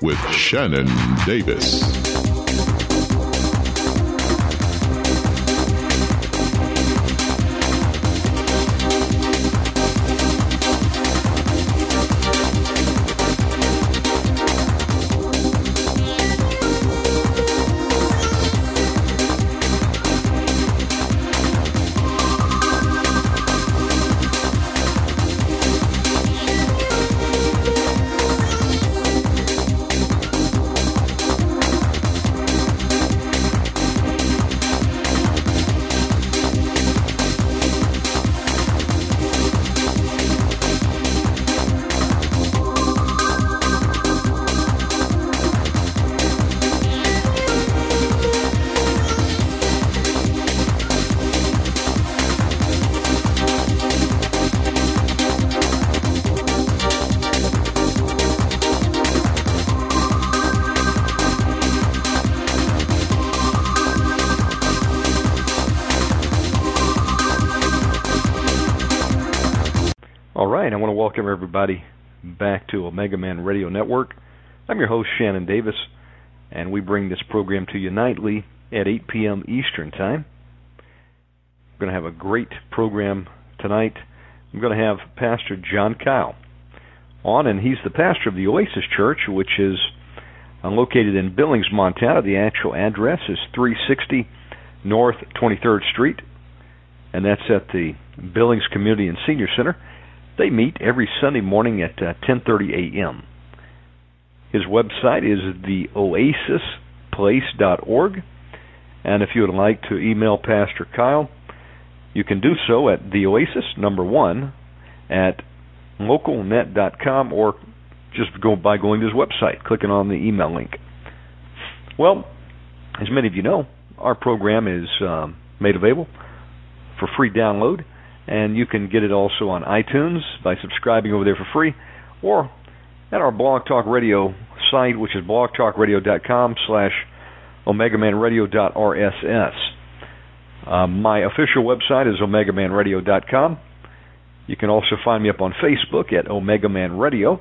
with Shannon Davis. Back to Omega Man Radio Network. I'm your host, Shannon Davis, and we bring this program to you nightly at 8 p.m. Eastern Time. We're going to have a great program tonight. I'm going to have Pastor John Kyle on, and he's the pastor of the Oasis Church, which is uh, located in Billings, Montana. The actual address is 360 North 23rd Street, and that's at the Billings Community and Senior Center. They meet every Sunday morning at uh, 10:30 a.m. His website is theoasisplace.org, and if you would like to email Pastor Kyle, you can do so at theoasis number one at localnet.com or just go by going to his website, clicking on the email link. Well, as many of you know, our program is um, made available for free download and you can get it also on iTunes by subscribing over there for free, or at our Blog Talk Radio site, which is blogtalkradio.com slash omegamanradio.rss. Um, my official website is omegamanradio.com. You can also find me up on Facebook at Omega Man Radio.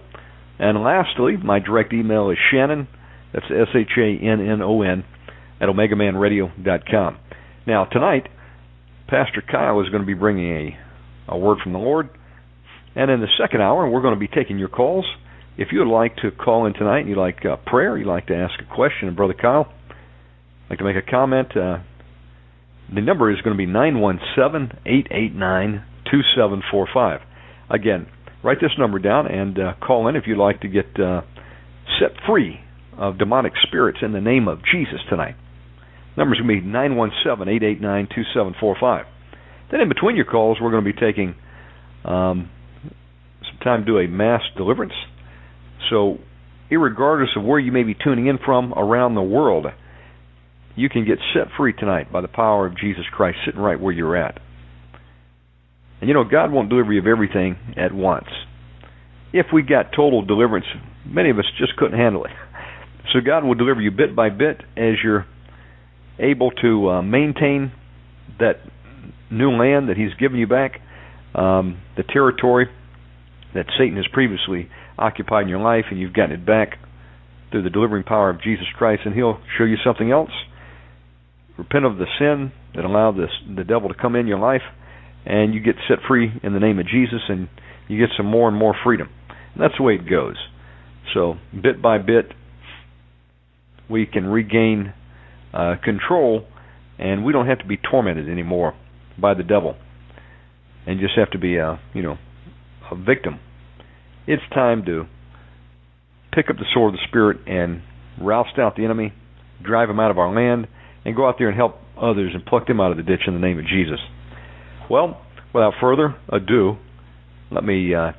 And lastly, my direct email is Shannon, that's S-H-A-N-N-O-N, at omegamanradio.com. Now, tonight, Pastor Kyle is going to be bringing a, a word from the Lord. And in the second hour, we're going to be taking your calls. If you would like to call in tonight and you'd like uh, prayer, you'd like to ask a question, and Brother Kyle, like to make a comment, uh, the number is going to be 917 889 2745. Again, write this number down and uh, call in if you'd like to get uh, set free of demonic spirits in the name of Jesus tonight. Number's going to be 917-889-2745. Then in between your calls, we're going to be taking um, some time to do a mass deliverance. So, irregardless of where you may be tuning in from around the world, you can get set free tonight by the power of Jesus Christ sitting right where you're at. And you know, God won't deliver you of everything at once. If we got total deliverance, many of us just couldn't handle it. So God will deliver you bit by bit as you're able to uh, maintain that new land that He's given you back, um, the territory that Satan has previously occupied in your life, and you've gotten it back through the delivering power of Jesus Christ, and He'll show you something else. Repent of the sin that allowed this, the devil to come in your life, and you get set free in the name of Jesus, and you get some more and more freedom. And that's the way it goes. So, bit by bit, we can regain uh, control, and we don't have to be tormented anymore by the devil, and just have to be a you know a victim. It's time to pick up the sword of the spirit and roust out the enemy, drive him out of our land, and go out there and help others and pluck them out of the ditch in the name of Jesus. Well, without further ado, let me uh,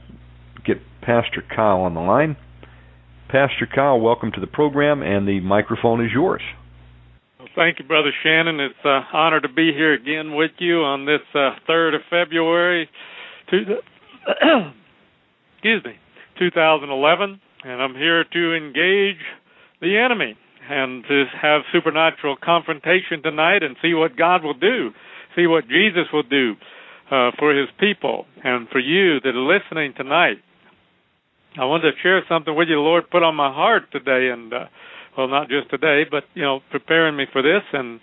get Pastor Kyle on the line. Pastor Kyle, welcome to the program, and the microphone is yours. Thank you, Brother Shannon. It's an honor to be here again with you on this uh, 3rd of February, two, excuse me, 2011, and I'm here to engage the enemy and to have supernatural confrontation tonight and see what God will do, see what Jesus will do uh, for His people and for you that are listening tonight. I wanted to share something with you the Lord put on my heart today, and uh, well, not just today, but you know, preparing me for this, and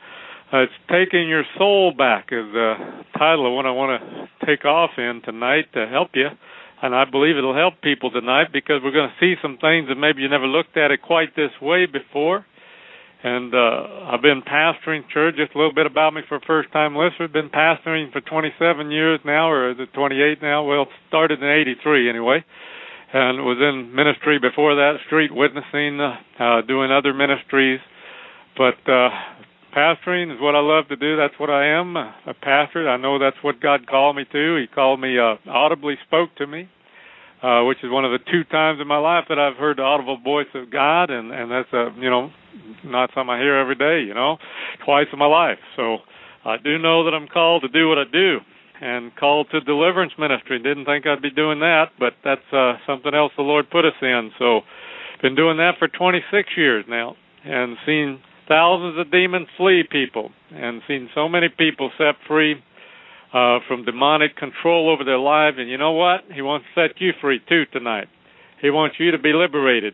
uh, it's taking your soul back is the title of what I want to take off in tonight to help you and I believe it'll help people tonight because we're going to see some things that maybe you never looked at it quite this way before. And uh I've been pastoring church. Just a little bit about me for first time listeners. Been pastoring for 27 years now, or is it 28 now? Well, started in '83 anyway, and was in ministry before that, street witnessing, uh, uh doing other ministries. But uh pastoring is what I love to do. That's what I am, a pastor. I know that's what God called me to. He called me, uh, audibly spoke to me, uh, which is one of the two times in my life that I've heard the audible voice of God, and and that's a you know not something I hear every day. You know, twice in my life. So I do know that I'm called to do what I do, and called to deliverance ministry. Didn't think I'd be doing that, but that's uh, something else the Lord put us in. So been doing that for 26 years now, and seen thousands of demons flee people and seen so many people set free uh, from demonic control over their lives. And you know what? He wants to set you free too tonight. He wants you to be liberated.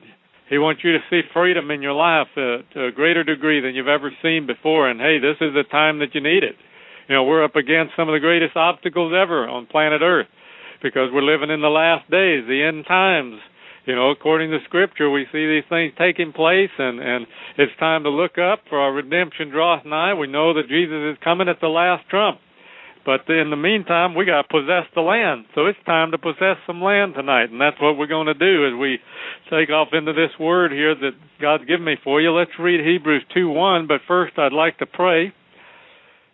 He wants you to see freedom in your life uh, to a greater degree than you've ever seen before. And hey, this is the time that you need it. You know, we're up against some of the greatest obstacles ever on planet Earth because we're living in the last days, the end times you know, according to Scripture, we see these things taking place, and and it's time to look up, for our redemption draweth nigh. We know that Jesus is coming at the last trump, but in the meantime, we got to possess the land. So it's time to possess some land tonight, and that's what we're going to do as we take off into this word here that God's given me for you. Let's read Hebrews two one, but first I'd like to pray.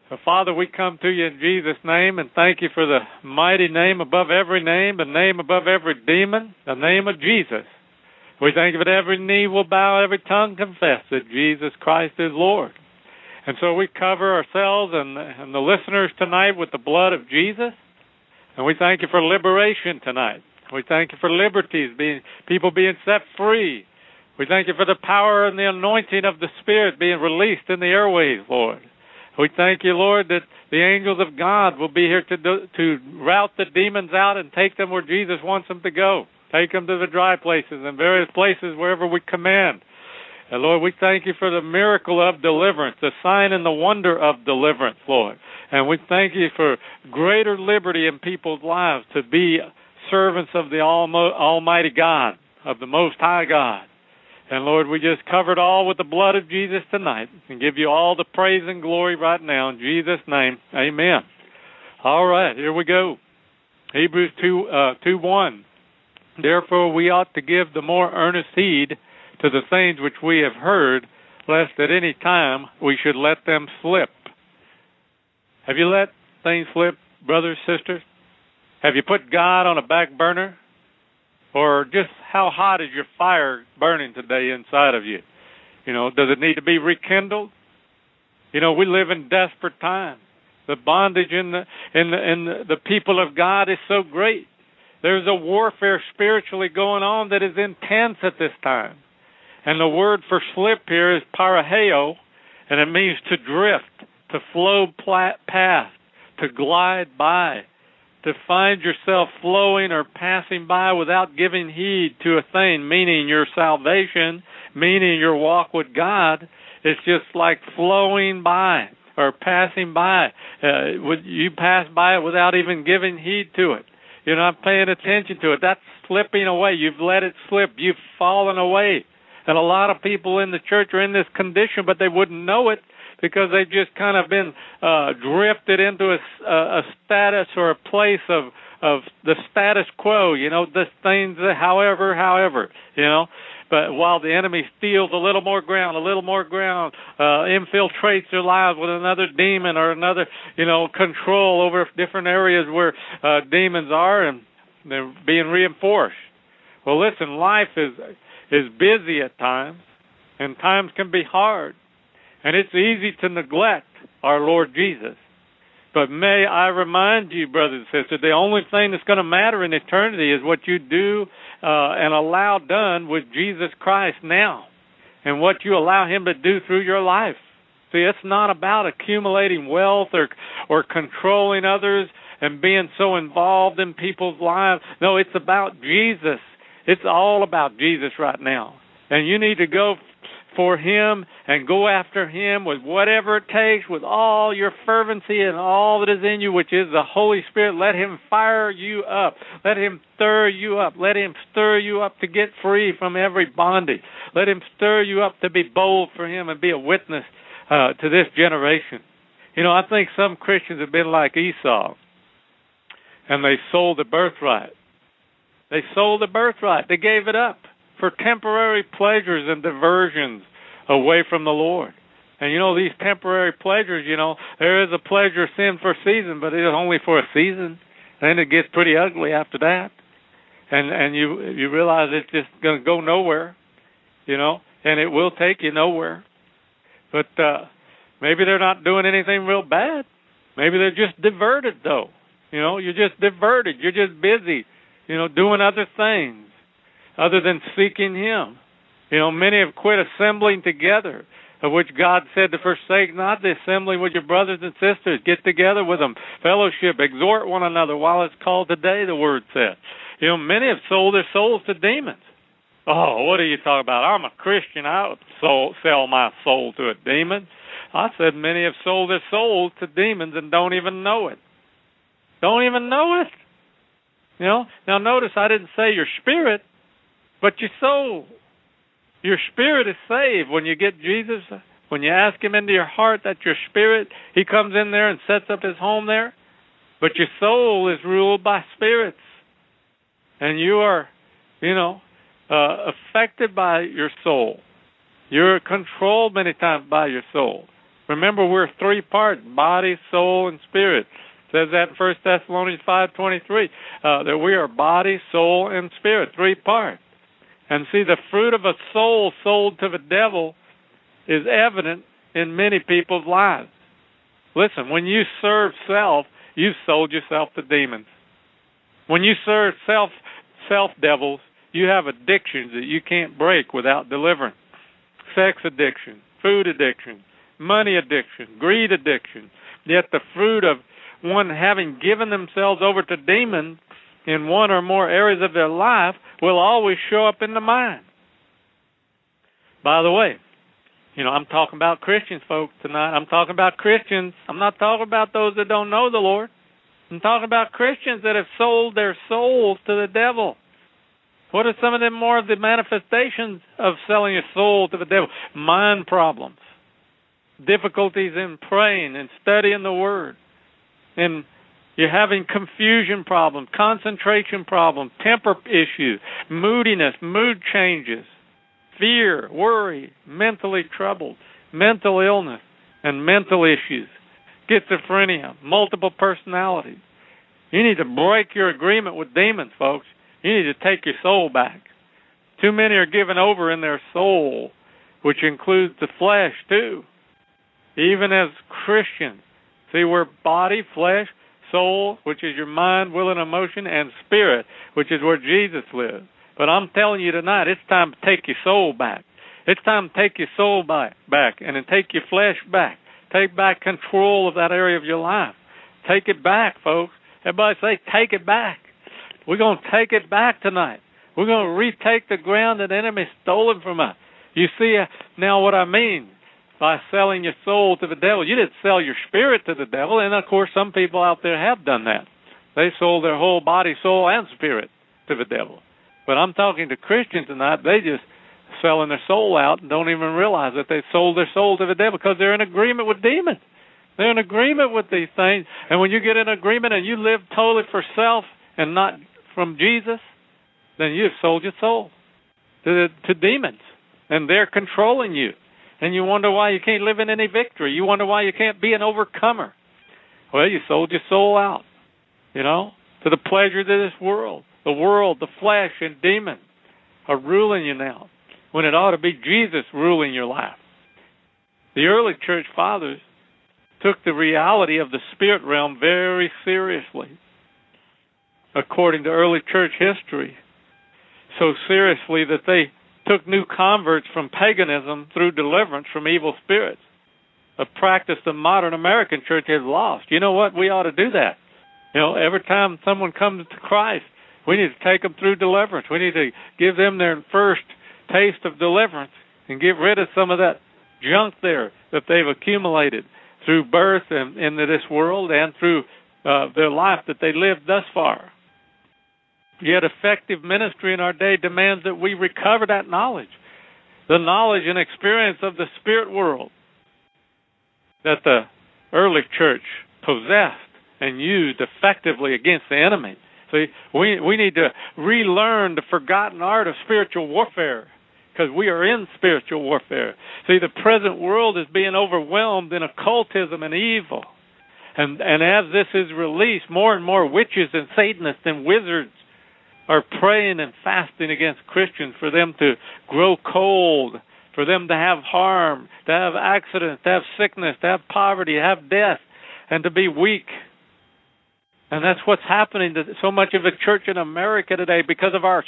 So, Father, we come to you in Jesus' name and thank you for the mighty name above every name, the name above every demon, the name of Jesus. We thank you that every knee will bow, every tongue confess that Jesus Christ is Lord. And so we cover ourselves and, and the listeners tonight with the blood of Jesus. And we thank you for liberation tonight. We thank you for liberties, being people being set free. We thank you for the power and the anointing of the Spirit being released in the airways, Lord. We thank you, Lord, that the angels of God will be here to do, to rout the demons out and take them where Jesus wants them to go. Take them to the dry places and various places wherever we command. And Lord, we thank you for the miracle of deliverance, the sign and the wonder of deliverance, Lord. And we thank you for greater liberty in people's lives to be servants of the Almighty God, of the Most High God. And Lord, we just covered all with the blood of Jesus tonight and give you all the praise and glory right now in Jesus' name. Amen. All right, here we go. Hebrews 2, uh, 2 1. Therefore, we ought to give the more earnest heed to the things which we have heard, lest at any time we should let them slip. Have you let things slip, brothers, sisters? Have you put God on a back burner? Or just how hot is your fire burning today inside of you? You know, does it need to be rekindled? You know, we live in desperate times. The bondage in the in the in the, people of God is so great. There's a warfare spiritually going on that is intense at this time. And the word for slip here is paraheo, and it means to drift, to flow past, to glide by to find yourself flowing or passing by without giving heed to a thing, meaning your salvation, meaning your walk with God, it's just like flowing by or passing by. Uh, would you pass by it without even giving heed to it. You're not paying attention to it. That's slipping away. You've let it slip. You've fallen away. And a lot of people in the church are in this condition, but they wouldn't know it because they've just kind of been uh, drifted into a, a status or a place of of the status quo. You know, this things, however, however, you know. But while the enemy steals a little more ground, a little more ground, uh, infiltrates their lives with another demon or another, you know, control over different areas where uh, demons are, and they're being reinforced. Well, listen, life is is busy at times, and times can be hard, and it's easy to neglect our Lord Jesus. But may I remind you, brothers and sisters, the only thing that's going to matter in eternity is what you do uh, and allow done with Jesus Christ now, and what you allow Him to do through your life. See, it's not about accumulating wealth or or controlling others and being so involved in people's lives. No, it's about Jesus. It's all about Jesus right now. And you need to go for him and go after him with whatever it takes, with all your fervency and all that is in you, which is the Holy Spirit. Let him fire you up. Let him stir you up. Let him stir you up to get free from every bondage. Let him stir you up to be bold for him and be a witness uh, to this generation. You know, I think some Christians have been like Esau, and they sold the birthright. They sold the birthright. They gave it up for temporary pleasures and diversions away from the Lord. And you know these temporary pleasures, you know, there is a pleasure sin for a season, but it is only for a season. Then it gets pretty ugly after that. And and you you realize it's just going to go nowhere, you know, and it will take you nowhere. But uh maybe they're not doing anything real bad. Maybe they're just diverted though. You know, you're just diverted. You're just busy, you know, doing other things other than seeking Him. You know, many have quit assembling together, of which God said to forsake not the assembling with your brothers and sisters. Get together with them, fellowship, exhort one another while it's called today, the Word said. You know, many have sold their souls to demons. Oh, what are you talking about? I'm a Christian. I would sell my soul to a demon. I said many have sold their souls to demons and don't even know it. Don't even know it. You know. Now notice I didn't say your spirit. But your soul, your spirit is saved when you get Jesus. When you ask Him into your heart, that your spirit, He comes in there and sets up His home there. But your soul is ruled by spirits, and you are, you know, uh, affected by your soul. You're controlled many times by your soul. Remember, we're three parts: body, soul, and spirit. It says that in First Thessalonians five twenty three uh, that we are body, soul, and spirit, three parts. And see, the fruit of a soul sold to the devil is evident in many people's lives. Listen, when you serve self, you've sold yourself to demons. When you serve self self devils, you have addictions that you can't break without deliverance. Sex addiction, food addiction, money addiction, greed addiction. Yet the fruit of one having given themselves over to demons in one or more areas of their life will always show up in the mind. By the way, you know, I'm talking about Christians, folks, tonight. I'm talking about Christians. I'm not talking about those that don't know the Lord. I'm talking about Christians that have sold their souls to the devil. What are some of them more of the manifestations of selling your soul to the devil? Mind problems, difficulties in praying and studying the Word, and you're having confusion problems, concentration problems, temper issues, moodiness, mood changes, fear, worry, mentally troubled, mental illness, and mental issues, schizophrenia, multiple personalities. You need to break your agreement with demons, folks. You need to take your soul back. Too many are given over in their soul, which includes the flesh, too. Even as Christians. See, we're body, flesh, soul, which is your mind, will, and emotion, and spirit, which is where Jesus lives. But I'm telling you tonight, it's time to take your soul back. It's time to take your soul back, back and then take your flesh back. Take back control of that area of your life. Take it back, folks. Everybody say, take it back. We're going to take it back tonight. We're going to retake the ground that the enemy stolen from us. You see uh, now what I mean by selling your soul to the devil. You didn't sell your spirit to the devil, and of course, some people out there have done that. They sold their whole body, soul, and spirit to the devil. But I'm talking to Christians tonight. They just selling their soul out and don't even realize that they sold their soul to the devil because they're in agreement with demons. They're in agreement with these things. And when you get in agreement and you live totally for self and not from Jesus, then you've sold your soul to, to demons. And they're controlling you and you wonder why you can't live in any victory. You wonder why you can't be an overcomer. Well, you sold your soul out, you know, to the pleasures of this world. The world, the flesh, and demons are ruling you now. when it ought to be Jesus ruling your life. The early church fathers took the reality of the spirit realm very seriously, according to early church history. So seriously that they took new converts from paganism through deliverance from evil spirits, a practice the modern American church has lost. You know what? We ought to do that. You know, every time someone comes to Christ, we need to take them through deliverance. We need to give them their first taste of deliverance and get rid of some of that junk there that they've accumulated through birth and into this world and through uh, their life that they lived thus far. Yet effective ministry in our day demands that we recover that knowledge, the knowledge and experience of the spirit world that the early church possessed and used effectively against the enemy. See, we we need to relearn the forgotten art of spiritual warfare because we are in spiritual warfare. See, the present world is being overwhelmed in occultism and evil. And and as this is released, more and more witches and Satanists and wizards are praying and fasting against Christians for them to grow cold, for them to have harm, to have accidents, to have sickness, to have poverty, to have death, and to be weak. And that's what's happening to so much of the church in America today because of our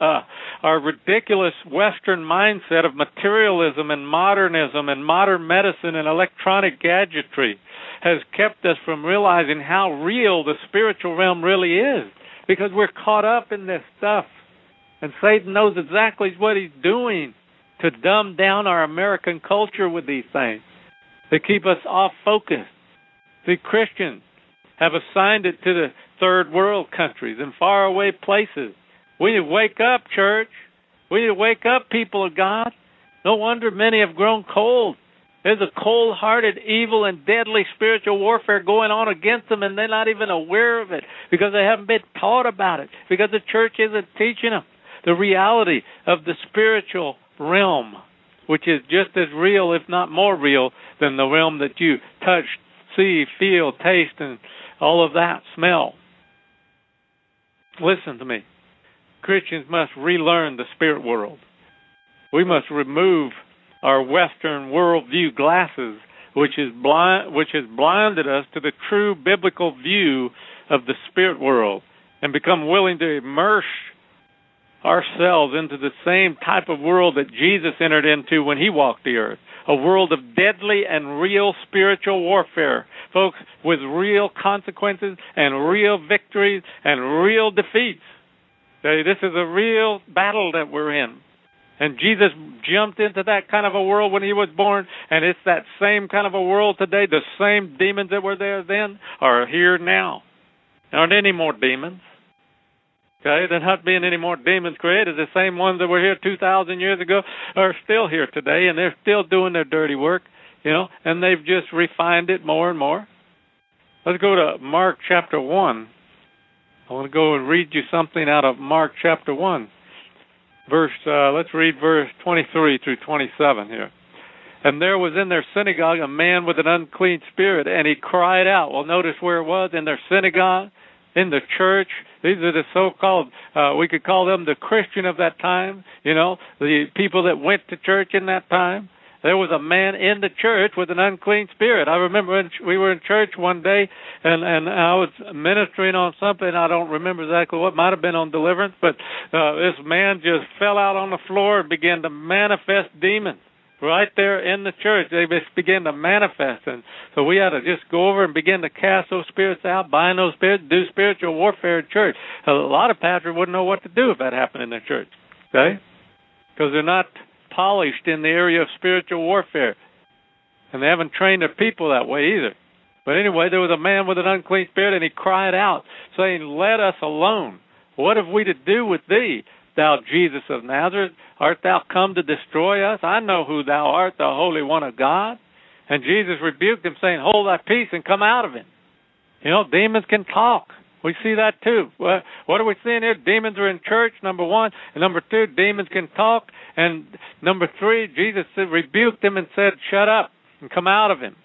uh, our ridiculous Western mindset of materialism and modernism and modern medicine and electronic gadgetry has kept us from realizing how real the spiritual realm really is because we're caught up in this stuff. And Satan knows exactly what he's doing to dumb down our American culture with these things, to keep us off focus. The Christians have assigned it to the third world countries and faraway places we need to wake up, church. We need to wake up, people of God. No wonder many have grown cold. There's a cold hearted, evil, and deadly spiritual warfare going on against them, and they're not even aware of it because they haven't been taught about it, because the church isn't teaching them the reality of the spiritual realm, which is just as real, if not more real, than the realm that you touch, see, feel, taste, and all of that, smell. Listen to me. Christians must relearn the spirit world. We must remove our Western worldview glasses, which is blind, which has blinded us to the true biblical view of the spirit world, and become willing to immerse ourselves into the same type of world that Jesus entered into when he walked the earth a world of deadly and real spiritual warfare, folks, with real consequences and real victories and real defeats. This is a real battle that we're in. And Jesus jumped into that kind of a world when he was born, and it's that same kind of a world today. The same demons that were there then are here now. There aren't any more demons. Okay, there not being any more demons created. The same ones that were here 2,000 years ago are still here today, and they're still doing their dirty work, you know, and they've just refined it more and more. Let's go to Mark chapter 1. I want to go and read you something out of Mark chapter 1. Verse, uh, let's read verse 23 through 27 here. And there was in their synagogue a man with an unclean spirit, and he cried out. Well, notice where it was in their synagogue, in the church. These are the so-called, uh, we could call them the Christian of that time. You know, the people that went to church in that time there was a man in the church with an unclean spirit. I remember when we were in church one day and and I was ministering on something I don't remember exactly what might have been on deliverance, but uh, this man just fell out on the floor and began to manifest demons right there in the church. They just began to manifest, and so we had to just go over and begin to cast those spirits out, bind those spirits, do spiritual warfare in church. A lot of pastors wouldn't know what to do if that happened in their church, okay? Because they're not polished in the area of spiritual warfare. And they haven't trained their people that way either. But anyway, there was a man with an unclean spirit, and he cried out, saying, Let us alone. What have we to do with thee, thou Jesus of Nazareth? Art thou come to destroy us? I know who thou art, the Holy One of God. And Jesus rebuked him, saying, Hold thy peace and come out of him. You know, demons can talk. We see that too. What are we seeing here? Demons are in church, number one. And number two, demons can talk. And number three, Jesus rebuked them and said, Shut up and come out of him.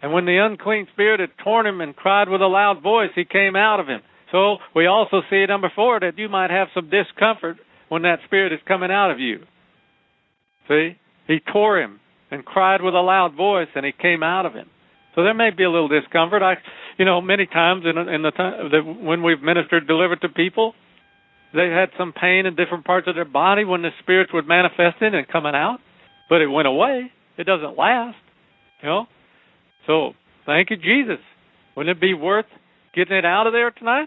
And when the unclean spirit had torn him and cried with a loud voice, he came out of him. So we also see, number four, that you might have some discomfort when that spirit is coming out of you. See? He tore him and cried with a loud voice, and he came out of him. So there may be a little discomfort. I, you know, many times in in the time that when we've ministered, delivered to people, they had some pain in different parts of their body when the spirits would manifest in and coming out, but it went away. It doesn't last, you know. So thank you, Jesus. Wouldn't it be worth getting it out of there tonight?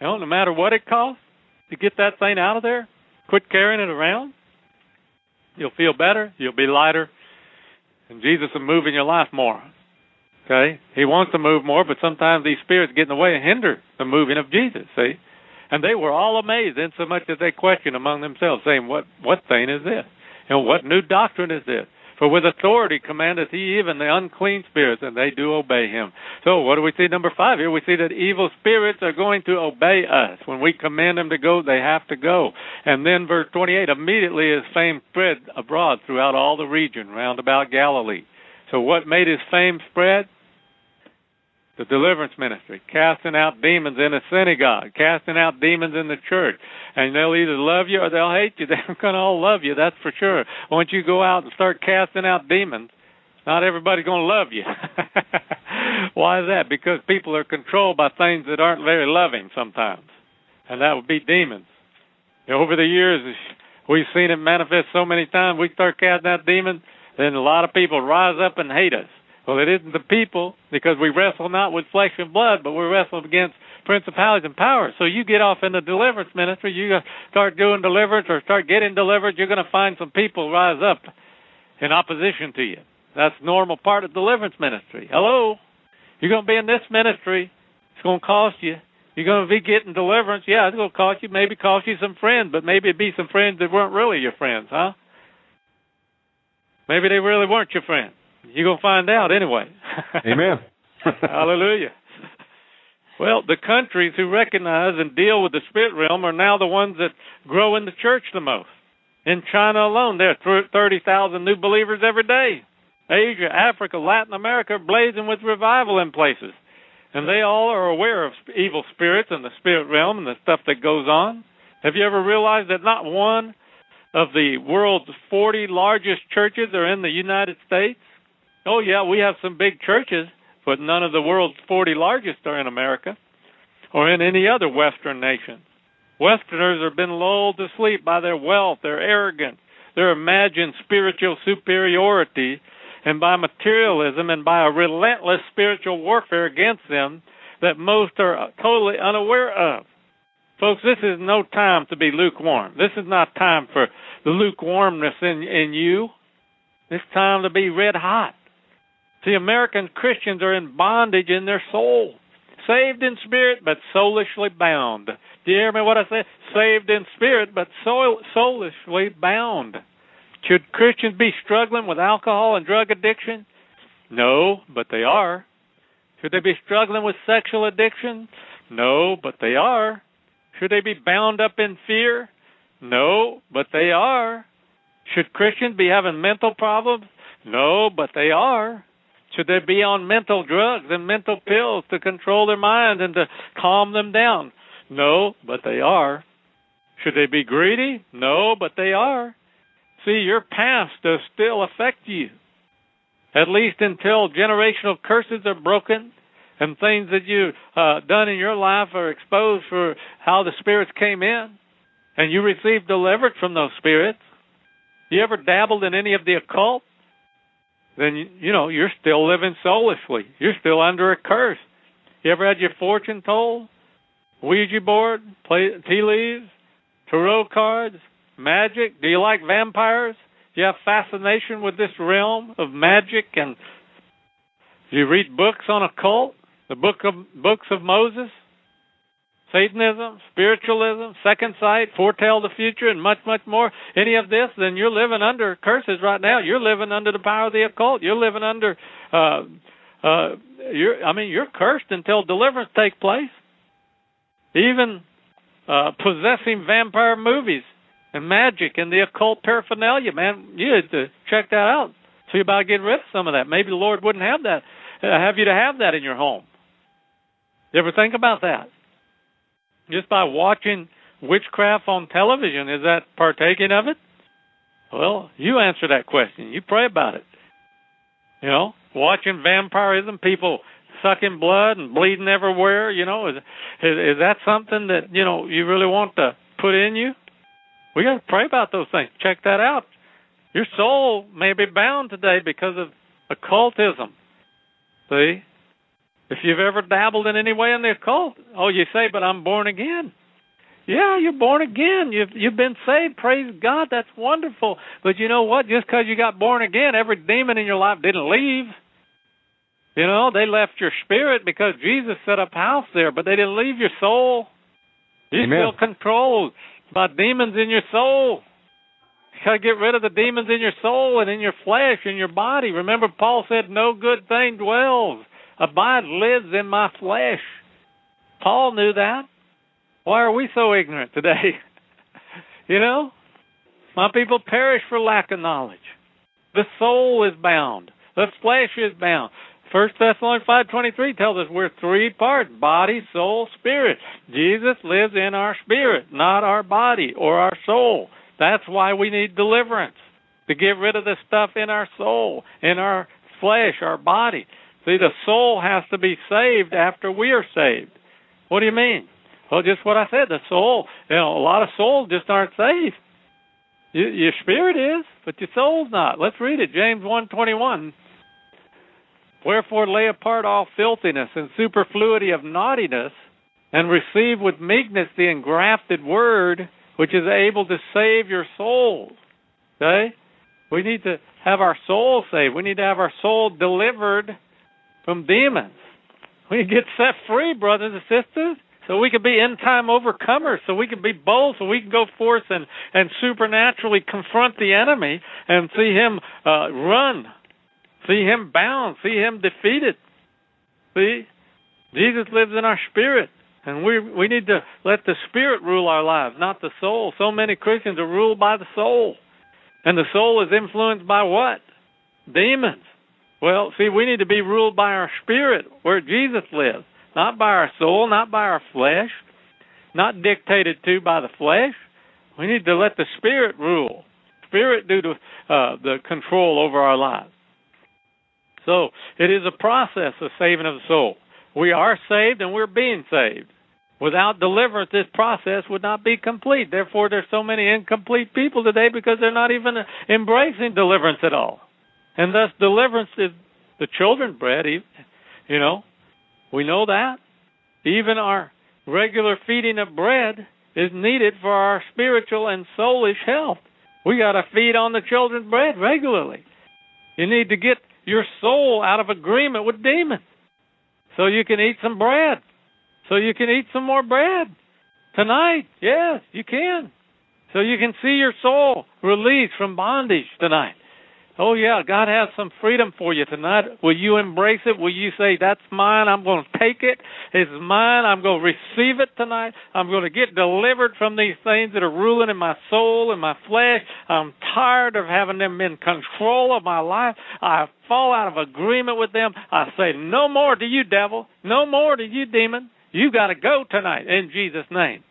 You know, no matter what it costs to get that thing out of there, quit carrying it around. You'll feel better. You'll be lighter, and Jesus will move in your life more. Okay, He wants to move more, but sometimes these spirits get in the way and hinder the moving of Jesus. See, and they were all amazed, in so much that they questioned among themselves, saying, "What what thing is this? And what new doctrine is this? For with authority commandeth he even the unclean spirits, and they do obey him. So what do we see? Number five here, we see that evil spirits are going to obey us. When we command them to go, they have to go. And then verse 28, immediately his fame spread abroad throughout all the region round about Galilee. So what made his fame spread? The deliverance ministry, casting out demons in a synagogue, casting out demons in the church. And they'll either love you or they'll hate you. They're going to all love you, that's for sure. Once you go out and start casting out demons, not everybody's going to love you. Why is that? Because people are controlled by things that aren't very loving sometimes. And that would be demons. Over the years, we've seen it manifest so many times. We start casting out demons, then a lot of people rise up and hate us well, it isn't the people because we wrestle not with flesh and blood, but we wrestle against principalities and powers. So you get off in the deliverance ministry, you start doing deliverance or start getting delivered, you're going to find some people rise up in opposition to you. That's normal part of deliverance ministry. Hello? You're going to be in this ministry. It's going to cost you. You're going to be getting deliverance. Yeah, it's going to cost you. Maybe cost you some friends, but maybe it'd be some friends that weren't really your friends, huh? Maybe they really weren't your friends. You're going to find out anyway. Amen. Hallelujah. Well, the countries who recognize and deal with the spirit realm are now the ones that grow in the church the most. In China alone, there are 30,000 new believers every day. Asia, Africa, Latin America are blazing with revival in places. And they all are aware of evil spirits and the spirit realm and the stuff that goes on. Have you ever realized that not one of the world's 40 largest churches are in the United States? Oh, yeah, we have some big churches, but none of the world's 40 largest are in America or in any other Western nation. Westerners have been lulled to sleep by their wealth, their arrogance, their imagined spiritual superiority, and by materialism and by a relentless spiritual warfare against them that most are totally unaware of. Folks, this is no time to be lukewarm. This is not time for the lukewarmness in, in you. It's time to be red hot. See, American Christians are in bondage in their soul. Saved in spirit, but soulishly bound. Do you hear me what I said? Saved in spirit, but soul, soulishly bound. Should Christians be struggling with alcohol and drug addiction? No, but they are. Should they be struggling with sexual addiction? No, but they are. Should they be bound up in fear? No, but they are. Should Christians be having mental problems? No, but they are. Should they be on mental drugs and mental pills to control their minds and to calm them down? No, but they are. Should they be greedy? No, but they are. See, your past does still affect you. At least until generational curses are broken and things that you've uh, done in your life are exposed for how the spirits came in and you received deliverance from those spirits. You ever dabbled in any of the occult? Then you know you're still living soulishly. You're still under a curse. You ever had your fortune told? Ouija board, play tea leaves, tarot cards, magic? Do you like vampires? Do you have fascination with this realm of magic? And do you read books on occult? The book of books of Moses? Satanism, spiritualism, second sight, foretell the future, and much, much more, any of this, then you're living under curses right now. You're living under the power of the occult. You're living under, uh, uh, you're, I mean, you're cursed until deliverance takes place. Even uh, possessing vampire movies and magic and the occult paraphernalia, man, you had to check that out. So you about get rid of some of that. Maybe the Lord wouldn't have that, uh, have you to have that in your home. You ever think about that? Just by watching witchcraft on television, is that partaking of it? Well, you answer that question. You pray about it. You know, watching vampirism, people sucking blood and bleeding everywhere. You know, is is, is that something that you know you really want to put in you? We got to pray about those things. Check that out. Your soul may be bound today because of occultism. See, if you've ever dabbled in any way in the occult, oh, you say, but I'm born again. Yeah, you're born again. You've you've been saved. Praise God. That's wonderful. But you know what? Just because you got born again, every demon in your life didn't leave. You know, they left your spirit because Jesus set up house there, but they didn't leave your soul. You're Amen. still controlled by demons in your soul. You gotta get rid of the demons in your soul and in your flesh, in your body. Remember, Paul said, "No good thing dwells, abide, lives in my flesh." Paul knew that. Why are we so ignorant today? you know, my people perish for lack of knowledge. The soul is bound. The flesh is bound. First Thessalonians five twenty three tells us we're three parts: body, soul, spirit. Jesus lives in our spirit, not our body or our soul. That's why we need deliverance to get rid of the stuff in our soul, in our flesh, our body. See, the soul has to be saved after we are saved. What do you mean? Well, just what I said. The soul. You know, a lot of souls just aren't saved. You, your spirit is, but your soul's not. Let's read it. James one twenty one. Wherefore lay apart all filthiness and superfluity of naughtiness, and receive with meekness the engrafted word, which is able to save your souls. Okay? We need to have our soul saved. We need to have our soul delivered from demons. We get set free, brothers and sisters, so we can be end time overcomers, so we can be bold, so we can go forth and, and supernaturally confront the enemy and see him uh, run see him bound, see him defeated. See, Jesus lives in our spirit, and we we need to let the spirit rule our lives, not the soul. So many Christians are ruled by the soul, and the soul is influenced by what? Demons. Well, see, we need to be ruled by our spirit, where Jesus lives, not by our soul, not by our flesh, not dictated to by the flesh. We need to let the spirit rule. Spirit do the uh, the control over our lives. So it is a process of saving of the soul. We are saved and we're being saved. Without deliverance, this process would not be complete. Therefore, there's so many incomplete people today because they're not even embracing deliverance at all. And thus, deliverance is the children bread. You know, we know that. Even our regular feeding of bread is needed for our spiritual and soulish health. We got to feed on the children's bread regularly. You need to get your soul out of agreement with demons so you can eat some bread. So you can eat some more bread tonight. Yes, you can. So you can see your soul released from bondage tonight. Oh, yeah, God has some freedom for you tonight. Will you embrace it? Will you say, That's mine? I'm going to take it. It's mine. I'm going to receive it tonight. I'm going to get delivered from these things that are ruling in my soul and my flesh. I'm tired of having them in control of my life. I fall out of agreement with them. I say, No more to you, devil. No more to you, demon. You got to go tonight in Jesus' name.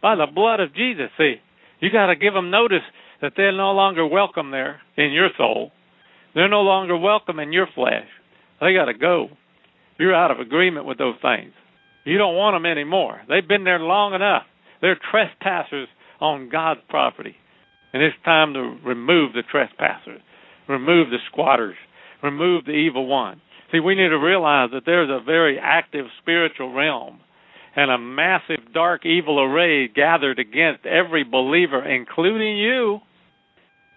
By the blood of Jesus, see. You got to give them notice that they're no longer welcome there in your soul. They're no longer welcome in your flesh. They got to go. You're out of agreement with those things. You don't want them anymore. They've been there long enough. They're trespassers on God's property. And it's time to remove the trespassers, remove the squatters, remove the evil one. See, we need to realize that there's a very active spiritual realm and a massive dark evil array gathered against every believer, including you,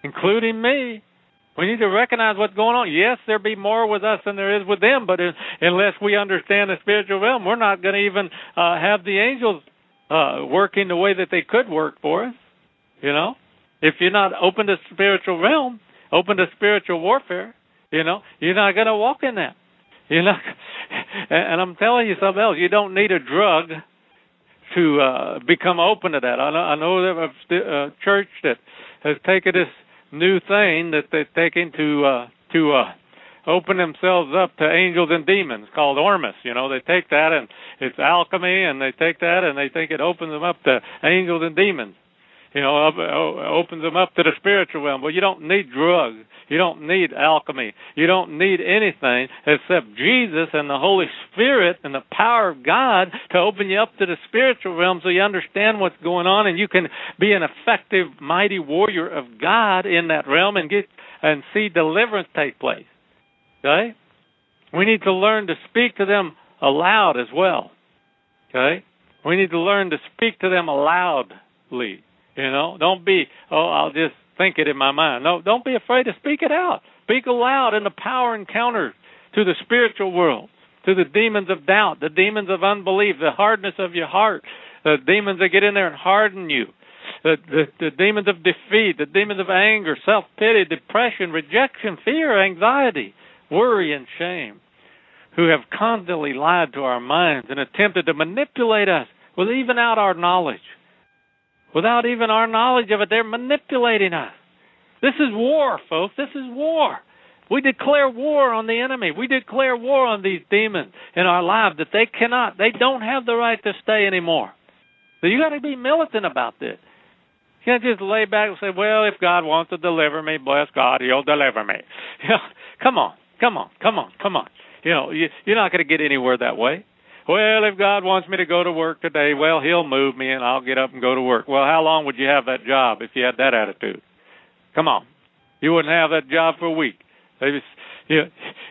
including me. We need to recognize what's going on. Yes, there be more with us than there is with them, but unless we understand the spiritual realm, we're not going to even uh, have the angels uh, working the way that they could work for us. You know, if you're not open to spiritual realm, open to spiritual warfare, you know, you're not going to walk in that. You're not, and I'm telling you something else. You don't need a drug to uh, become open to that. I know, I know there's a church that has taken this new thing that they're taking to uh, to uh, open themselves up to angels and demons called Ormus. You know, they take that and it's alchemy, and they take that and they think it opens them up to angels and demons. You know, opens them up to the spiritual realm. Well, you don't need drugs. You don't need alchemy. You don't need anything except Jesus and the Holy Spirit and the power of God to open you up to the spiritual realm so you understand what's going on and you can be an effective, mighty warrior of God in that realm and get and see deliverance take place. Okay? We need to learn to speak to them aloud as well. Okay? We need to learn to speak to them aloudly. You know, don't be, oh, I'll just think it in my mind. No, don't be afraid to speak it out. Speak aloud in the power encounter to the spiritual world, to the demons of doubt, the demons of unbelief, the hardness of your heart, the demons that get in there and harden you, the, the, the demons of defeat, the demons of anger, self pity, depression, rejection, fear, anxiety, worry, and shame, who have constantly lied to our minds and attempted to manipulate us with even out our knowledge. Without even our knowledge of it, they're manipulating us. This is war, folks. This is war. We declare war on the enemy. We declare war on these demons in our lives that they cannot, they don't have the right to stay anymore. So you got to be militant about this. You can't just lay back and say, "Well, if God wants to deliver me, bless God, He'll deliver me." Come on, come on, come on, come on. You know, you, you're not going to get anywhere that way. Well, if God wants me to go to work today, well, He'll move me and I'll get up and go to work. Well, how long would you have that job if you had that attitude? Come on. You wouldn't have that job for a week. They just, you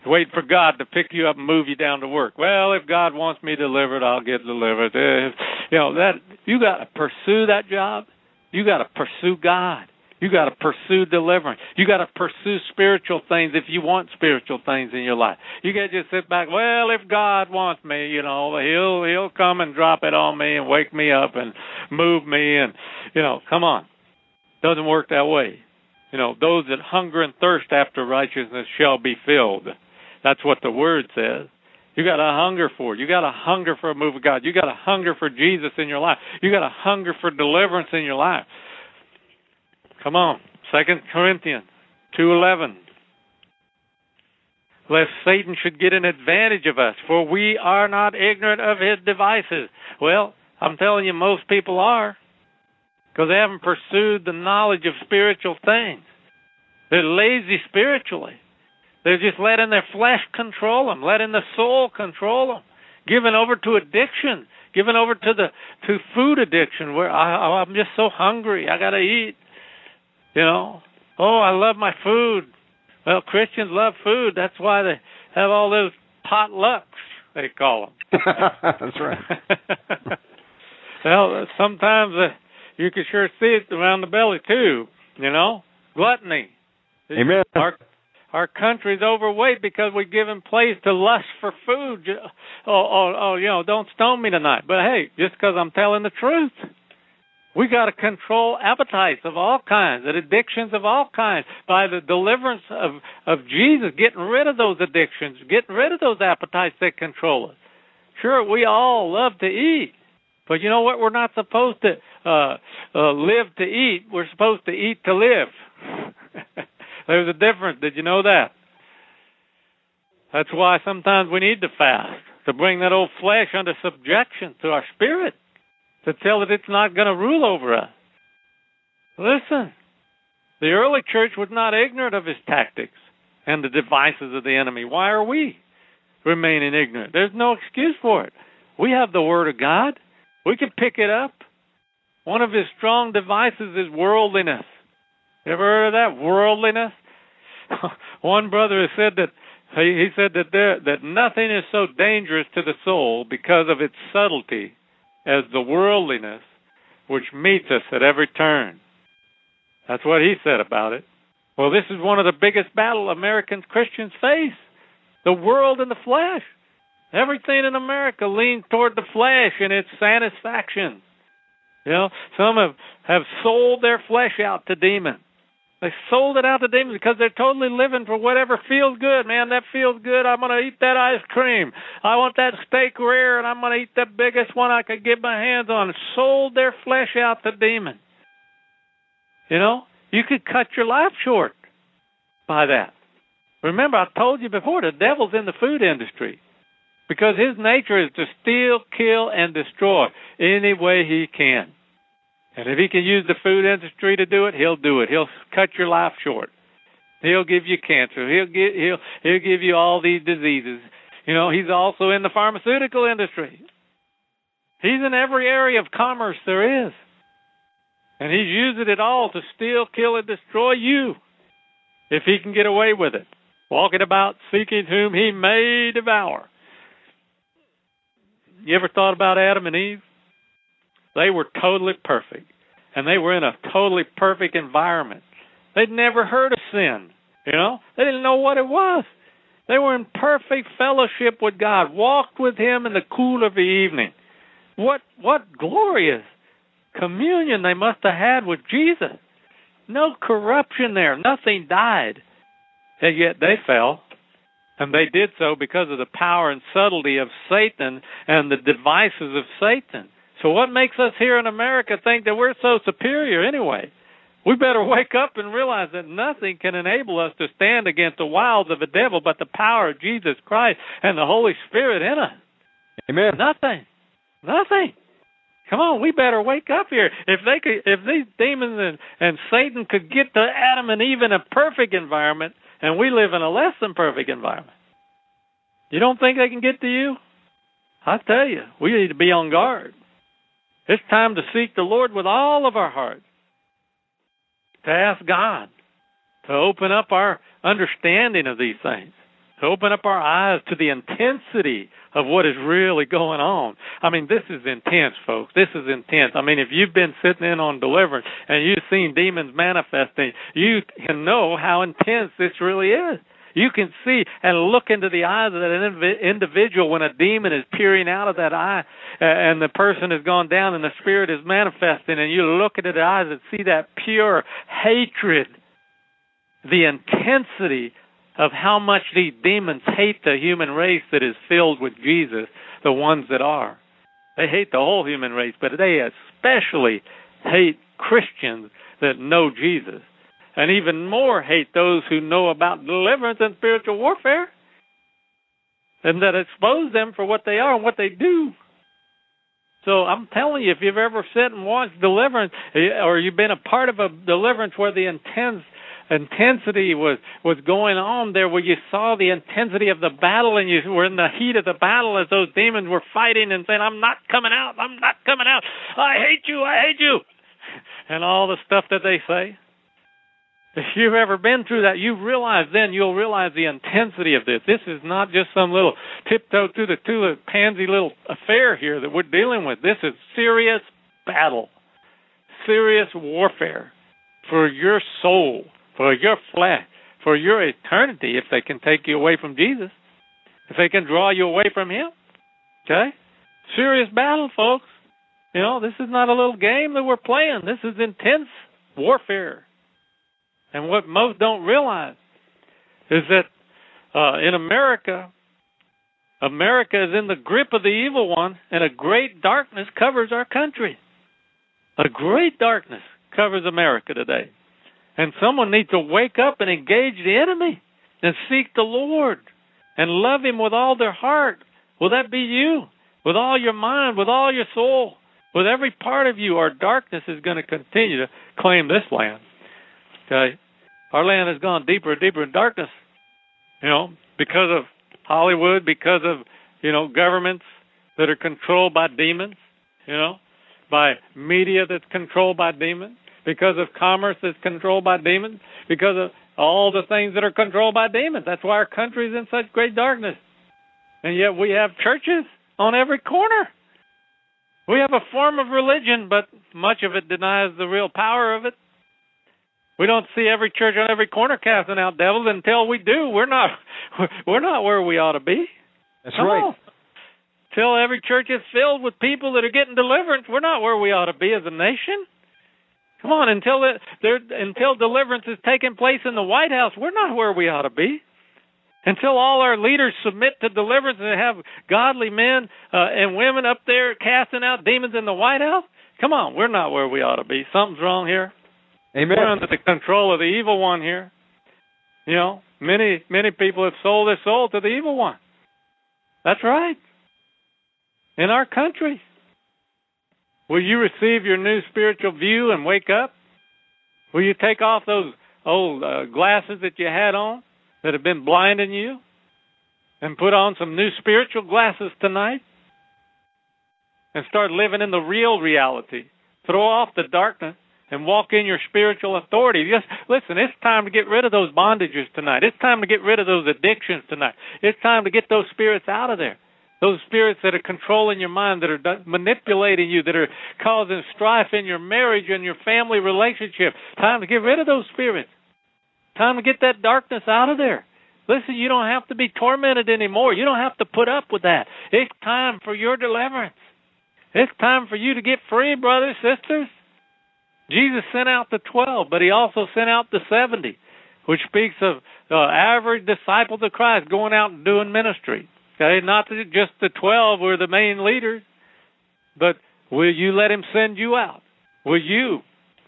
wait for God to pick you up and move you down to work. Well, if God wants me delivered, I'll get delivered. Eh, you know that you got to pursue that job. You got to pursue God. You got to pursue deliverance. You got to pursue spiritual things if you want spiritual things in your life. You can't just sit back. Well, if God wants me, you know, He'll He'll come and drop it on me and wake me up and move me and you know, come on. Doesn't work that way. You know, those that hunger and thirst after righteousness shall be filled. That's what the word says. You got to hunger for it. You got to hunger for a move of God. You got to hunger for Jesus in your life. You got to hunger for deliverance in your life. Come on. Second Corinthians 2:11. Lest Satan should get an advantage of us, for we are not ignorant of his devices. Well, I'm telling you, most people are, because they haven't pursued the knowledge of spiritual things. They're lazy spiritually. They're just letting their flesh control them, letting the soul control them, giving over to addiction, giving over to the to food addiction, where I, I'm just so hungry, I got to eat. You know, oh, I love my food. Well, Christians love food. That's why they have all those potlucks, they call them. That's right. well, sometimes uh, you can sure see it around the belly too. You know, gluttony. Amen. Our our country's overweight because we've given place to lust for food. Oh, oh, oh, you know, don't stone me tonight. But hey, just because I'm telling the truth. We got to control appetites of all kinds, and addictions of all kinds by the deliverance of of Jesus, getting rid of those addictions, getting rid of those appetites that control us. Sure, we all love to eat, but you know what? We're not supposed to uh, uh, live to eat. We're supposed to eat to live. There's a difference. Did you know that? That's why sometimes we need to fast to bring that old flesh under subjection to our spirit to tell it it's not going to rule over us. Listen, the early church was not ignorant of his tactics and the devices of the enemy. Why are we remaining ignorant? There's no excuse for it. We have the Word of God, we can pick it up. One of his strong devices is worldliness. You ever heard of that? Worldliness? One brother has said that he said that there that nothing is so dangerous to the soul because of its subtlety as the worldliness which meets us at every turn. That's what he said about it. Well, this is one of the biggest battles American Christians face the world and the flesh. Everything in America leans toward the flesh and its satisfaction. You know, some have, have sold their flesh out to demons. They sold it out to demons because they're totally living for whatever feels good. Man, that feels good. I'm going to eat that ice cream. I want that steak rare, and I'm going to eat the biggest one I could get my hands on. Sold their flesh out to demons. You know, you could cut your life short by that. Remember, I told you before, the devil's in the food industry because his nature is to steal, kill, and destroy any way he can. And if he can use the food industry to do it, he'll do it. He'll cut your life short. He'll give you cancer. He'll get he'll he'll give you all these diseases. You know, he's also in the pharmaceutical industry. He's in every area of commerce there is. And he's using it all to steal, kill, and destroy you. If he can get away with it. Walking about seeking whom he may devour. You ever thought about Adam and Eve? They were totally perfect. And they were in a totally perfect environment. They'd never heard of sin. You know? They didn't know what it was. They were in perfect fellowship with God, walked with him in the cool of the evening. What what glorious communion they must have had with Jesus. No corruption there. Nothing died. And yet they fell. And they did so because of the power and subtlety of Satan and the devices of Satan. So what makes us here in America think that we're so superior anyway? We better wake up and realize that nothing can enable us to stand against the wiles of the devil but the power of Jesus Christ and the Holy Spirit in us. Amen. Nothing. Nothing. Come on, we better wake up here. If they could, if these demons and, and Satan could get to Adam and Eve in a perfect environment, and we live in a less than perfect environment, you don't think they can get to you? I tell you, we need to be on guard. It's time to seek the Lord with all of our hearts, to ask God to open up our understanding of these things, to open up our eyes to the intensity of what is really going on. I mean, this is intense, folks. This is intense. I mean, if you've been sitting in on deliverance and you've seen demons manifesting, you can know how intense this really is. You can see and look into the eyes of that individual when a demon is peering out of that eye uh, and the person has gone down and the spirit is manifesting, and you look into the eyes and see that pure hatred, the intensity of how much these demons hate the human race that is filled with Jesus, the ones that are. They hate the whole human race, but they especially hate Christians that know Jesus. And even more hate those who know about deliverance and spiritual warfare and that expose them for what they are and what they do. So I'm telling you, if you've ever sat and watched deliverance, eh, or you've been a part of a deliverance where the intense intensity was was going on there where you saw the intensity of the battle and you were in the heat of the battle as those demons were fighting and saying i'm not coming out. I'm not coming out. I hate you. I hate you. And all the stuff that they say if you've ever been through that, you realize then you'll realize the intensity of this. This is not just some little tiptoe through the tulip pansy little affair here that we're dealing with. This is serious battle, serious warfare for your soul for your flesh, for your eternity if they can take you away from Jesus, if they can draw you away from Him. Okay? Serious battle, folks. You know, this is not a little game that we're playing. This is intense warfare. And what most don't realize is that uh, in America, America is in the grip of the evil one, and a great darkness covers our country. A great darkness covers America today. And someone needs to wake up and engage the enemy and seek the Lord and love Him with all their heart. Will that be you? With all your mind, with all your soul, with every part of you, our darkness is going to continue to claim this land. Okay? Our land has gone deeper and deeper in darkness. You know, because of Hollywood, because of, you know, governments that are controlled by demons, you know, by media that's controlled by demons because of commerce that's controlled by demons, because of all the things that are controlled by demons. That's why our country is in such great darkness. And yet we have churches on every corner. We have a form of religion, but much of it denies the real power of it. We don't see every church on every corner casting out devils until we do. We're not we're not where we ought to be. That's Come right. On. Till every church is filled with people that are getting deliverance, we're not where we ought to be as a nation. Come on, until it, there, until deliverance is taking place in the White House, we're not where we ought to be. Until all our leaders submit to deliverance and have godly men uh, and women up there casting out demons in the White House, come on, we're not where we ought to be. Something's wrong here. Amen. We're under the control of the evil one here. You know, Many, many people have sold their soul to the evil one. That's right. In our country. Will you receive your new spiritual view and wake up? Will you take off those old uh, glasses that you had on that have been blinding you and put on some new spiritual glasses tonight and start living in the real reality? Throw off the darkness and walk in your spiritual authority. Just listen, it's time to get rid of those bondages tonight. It's time to get rid of those addictions tonight. It's time to get those spirits out of there. Those spirits that are controlling your mind, that are manipulating you, that are causing strife in your marriage and your family relationship. Time to get rid of those spirits. Time to get that darkness out of there. Listen, you don't have to be tormented anymore. You don't have to put up with that. It's time for your deliverance. It's time for you to get free, brothers, sisters. Jesus sent out the 12, but he also sent out the 70, which speaks of uh, average disciples of Christ going out and doing ministry. Okay, not just the 12 were the main leaders, but will you let him send you out? Will you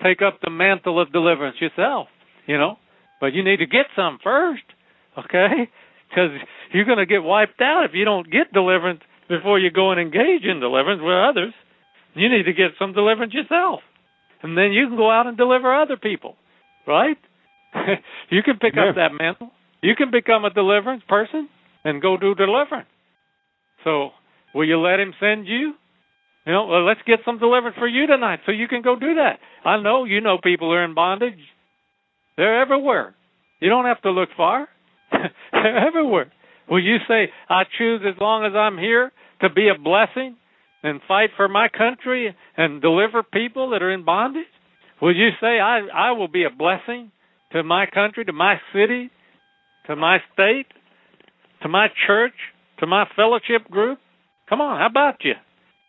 take up the mantle of deliverance yourself? You know, but you need to get some first, okay? Because you're going to get wiped out if you don't get deliverance before you go and engage in deliverance with others. You need to get some deliverance yourself and then you can go out and deliver other people, right? you can pick yeah. up that mantle. You can become a deliverance person and go do deliverance. So, will you let him send you? You know, well, let's get some deliverance for you tonight so you can go do that. I know you know people who are in bondage. They're everywhere. You don't have to look far. They're everywhere. Will you say, I choose as long as I'm here to be a blessing and fight for my country and deliver people that are in bondage? Would you say I I will be a blessing to my country, to my city, to my state, to my church, to my fellowship group? Come on, how about you?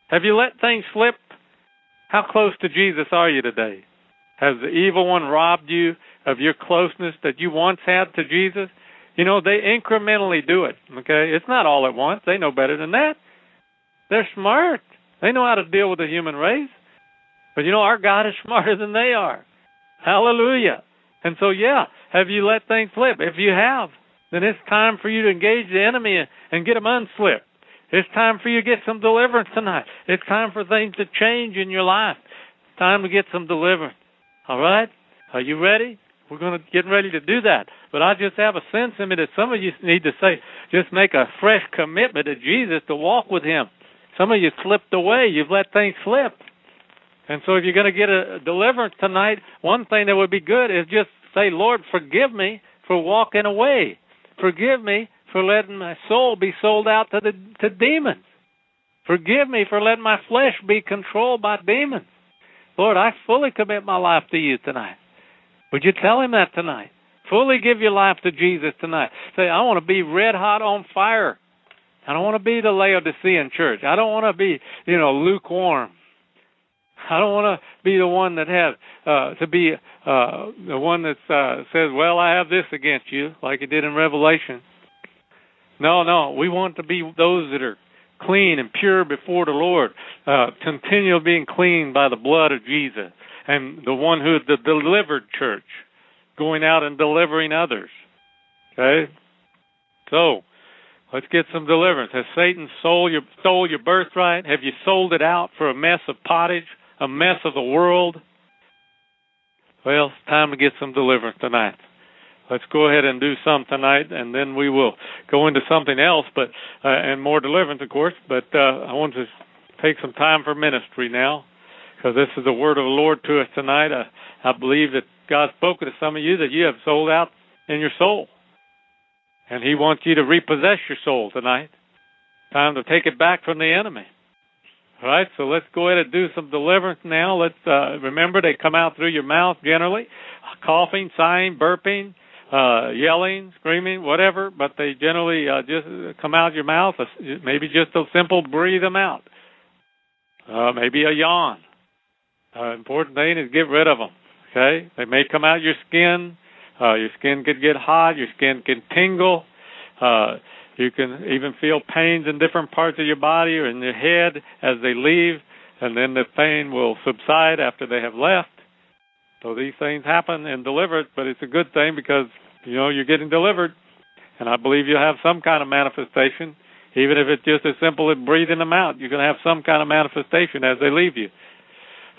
Have you let things slip? How close to Jesus are you today? Has the evil one robbed you of your closeness that you once had to Jesus? You know, they incrementally do it, okay? It's not all at once. They know better than that. They're smart. They know how to deal with the human race. But you know, our God is smarter than they are. Hallelujah. And so, yeah, have you let things slip? If you have, then it's time for you to engage the enemy and get them unslipped. It's time for you to get some deliverance tonight. It's time for things to change in your life. It's time to get some deliverance. All right? Are you ready? We're going to get ready to do that. But I just have a sense in me that some of you need to say, just make a fresh commitment to Jesus to walk with Him. Some of you slipped away. You've let things slip. And so if you're going to get a deliverance tonight, one thing that would be good is just say, Lord, forgive me for walking away. Forgive me for letting my soul be sold out to the to demons. Forgive me for letting my flesh be controlled by demons. Lord, I fully commit my life to you tonight. Would you tell him that tonight? Fully give your life to Jesus tonight. Say, I want to be red hot on fire I don't want to be the Laodicean church. I don't want to be, you know, lukewarm. I don't want to be the one that has uh, to be uh, the one that uh, says, "Well, I have this against you," like it did in Revelation. No, no, we want to be those that are clean and pure before the Lord, uh, continually being cleaned by the blood of Jesus, and the one who the delivered church, going out and delivering others. Okay, so Let's get some deliverance. Has Satan sold your stole your birthright? Have you sold it out for a mess of pottage, a mess of the world? Well, it's time to get some deliverance tonight. Let's go ahead and do some tonight, and then we will go into something else, but uh, and more deliverance, of course. But uh, I want to take some time for ministry now, because this is the word of the Lord to us tonight. I, I believe that God spoke to some of you that you have sold out in your soul. And he wants you to repossess your soul tonight. Time to take it back from the enemy. All right, so let's go ahead and do some deliverance now. Let's uh, remember they come out through your mouth generally, coughing, sighing, burping, uh, yelling, screaming, whatever. But they generally uh, just come out of your mouth. Maybe just a simple breathe them out. Uh, maybe a yawn. Uh, important thing is get rid of them. Okay, they may come out your skin. Uh, your skin could get hot. Your skin can tingle. Uh, you can even feel pains in different parts of your body or in your head as they leave, and then the pain will subside after they have left. So these things happen in deliverance, but it's a good thing because you know, you're getting delivered. And I believe you'll have some kind of manifestation, even if it's just as simple as breathing them out. You're going to have some kind of manifestation as they leave you.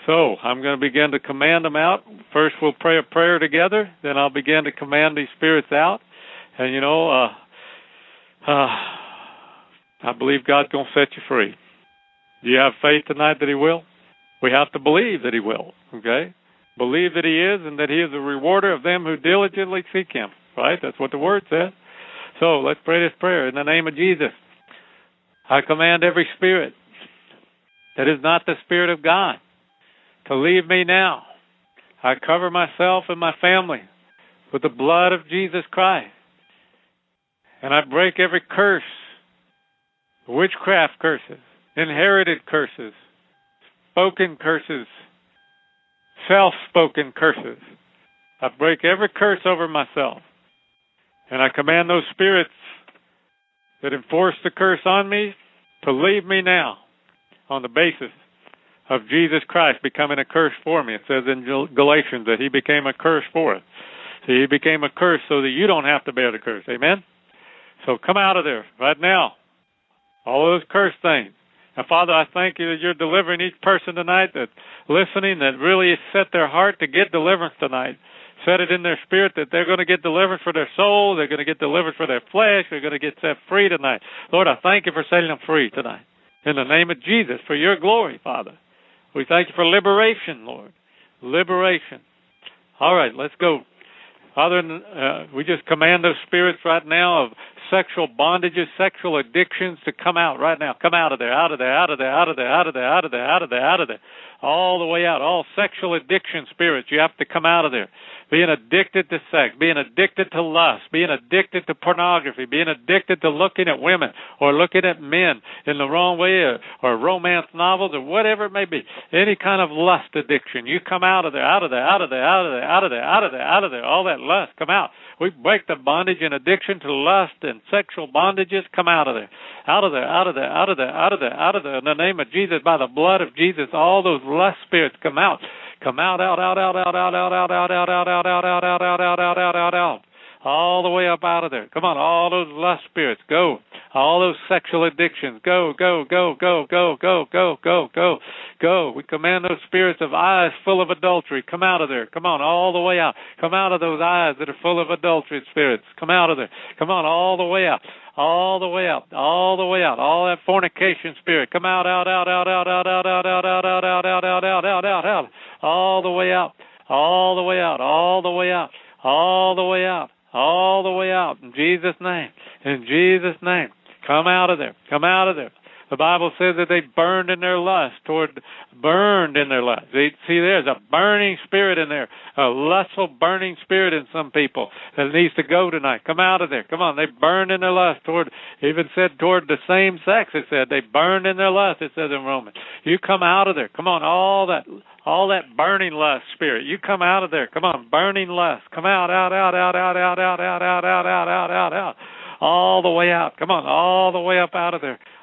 So I'm going to begin to command them out. First, we'll pray a prayer together. Then I'll begin to command these spirits out. And you know, uh, uh, I believe God's going to set you free. Do you have faith tonight that He will? We have to believe that He will. Okay, believe that He is, and that He is a rewarder of them who diligently seek Him. Right? That's what the Word says. So let's pray this prayer in the name of Jesus. I command every spirit that is not the Spirit of God to leave me now. I cover myself and my family with the blood of Jesus Christ. And I break every curse, witchcraft curses, inherited curses, spoken curses, self spoken curses. I break every curse over myself. And I command those spirits that enforce the curse on me to leave me now on the basis of Jesus Christ becoming a curse for me. It says in Galatians that he became a curse for us. So he became a curse so that you don't have to bear the curse. Amen? So come out of there right now. All those curse things. And Father, I thank you that you're delivering each person tonight that's listening that really set their heart to get deliverance tonight. Set it in their spirit that they're going to get deliverance for their soul, they're going to get deliverance for their flesh, they're going to get set free tonight. Lord, I thank you for setting them free tonight. In the name of Jesus, for your glory, Father. We thank you for liberation, Lord. Liberation. All right, let's go. Father. uh, we just command those spirits right now of sexual bondages, sexual addictions to come out right now. Come out of there, out of there, out of there, out of there, out of there, out of there, out of there, out of there. All the way out. All sexual addiction spirits, you have to come out of there being addicted to sex, being addicted to lust, being addicted to pornography, being addicted to looking at women or looking at men in the wrong way or, or romance novels or whatever it may be. Any kind of lust addiction. You come out of there, out of there, out of there, out of there, out of there, out of there, out of there. All that lust, come out. We break the bondage and addiction to lust and sexual bondages. Come out of there. Out of there, out of there, out of there, out of there, out of there. In the name of Jesus, by the blood of Jesus, all those lust spirits come out. Come out, out, out, out, out, out, out, out, out, out, out, out, out, out, out, out, out, out, out, out. All the way up out of there. Come on, all those lust spirits, go. All those sexual addictions, go, go, go, go, go, go, go, go, go, go. We command those spirits of eyes full of adultery. Come out of there. Come on, all the way out. Come out of those eyes that are full of adultery spirits. Come out of there. Come on, all the way out all the way out, all the way out, all that fornication spirit, come out, out, out, out, out, out, out, out, out, out, out, out, out, out, out, out, out, out, all the way out, all the way out, all the way out, all the way out, all the way out, in Jesus' name, in Jesus' name, come out of there, come out of there. The Bible says that they burned in their lust toward burned in their lust. They, see, there's a burning spirit in there, a lustful burning spirit in some people that needs to go tonight. Come out of there. Come on. They burned in their lust toward, even said toward the same sex. It said they burned in their lust. It says in Romans. You come out of there. Come on. All that, all that burning lust spirit. You come out of there. Come on. Burning lust. Come out, out, out, out, out, out, out, out, out, out, out, out, out, out. All the way out. Come on. All the way up out of there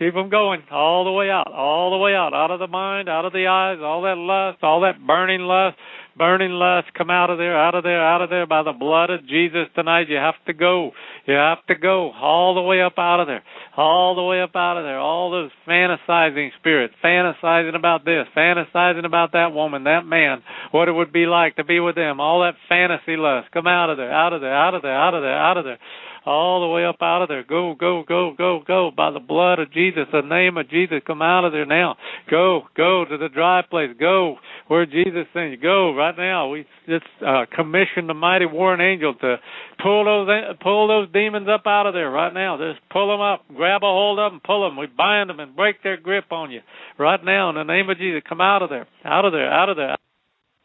Keep them going all the way out, all the way out, out of the mind, out of the eyes, all that lust, all that burning lust, burning lust. Come out of there, out of there, out of there by the blood of Jesus tonight. You have to go. You have to go all the way up out of there, all the way up out of there. All those fantasizing spirits, fantasizing about this, fantasizing about that woman, that man, what it would be like to be with them. All that fantasy lust. Come out of there, out of there, out of there, out of there, out of there all the way up out of there. Go, go, go, go, go. By the blood of Jesus, the name of Jesus, come out of there now. Go, go to the dry place. Go where Jesus sent you. Go right now. We just uh, commissioned the mighty warring angel to pull those pull those demons up out of there right now. Just pull them up, grab a hold of them, pull them. We bind them and break their grip on you right now in the name of Jesus. Come out of there, out of there, out of there.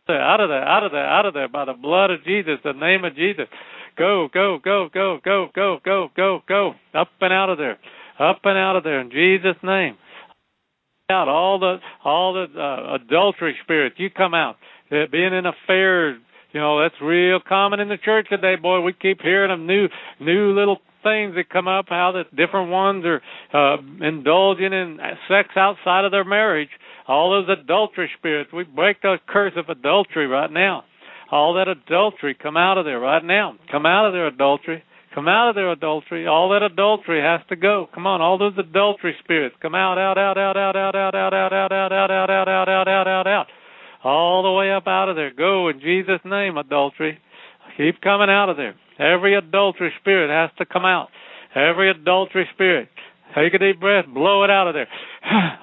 Out of there, out of there, out of there, by the blood of Jesus, the name of Jesus. Go, go, go, go, go, go, go, go, go. Up and out of there. Up and out of there in Jesus' name. Out all the all the uh, adultery spirits. You come out. Uh, being in affairs, you know, that's real common in the church today, boy. We keep hearing of new new little things that come up, how the different ones are uh, indulging in sex outside of their marriage. All those adultery spirits, we break the curse of adultery right now. All that adultery, come out of there right now. Come out of there, adultery. Come out of there, adultery. All that adultery has to go. Come on, all those adultery spirits, come out, out, out, out, out, out, out, out, out, out, out, out, out, out, out, out, out, out, out. All the way up out of there. Go in Jesus' name, adultery. Keep coming out of there. Every adultery spirit has to come out. Every adultery spirit. Take a deep breath, blow it out of there.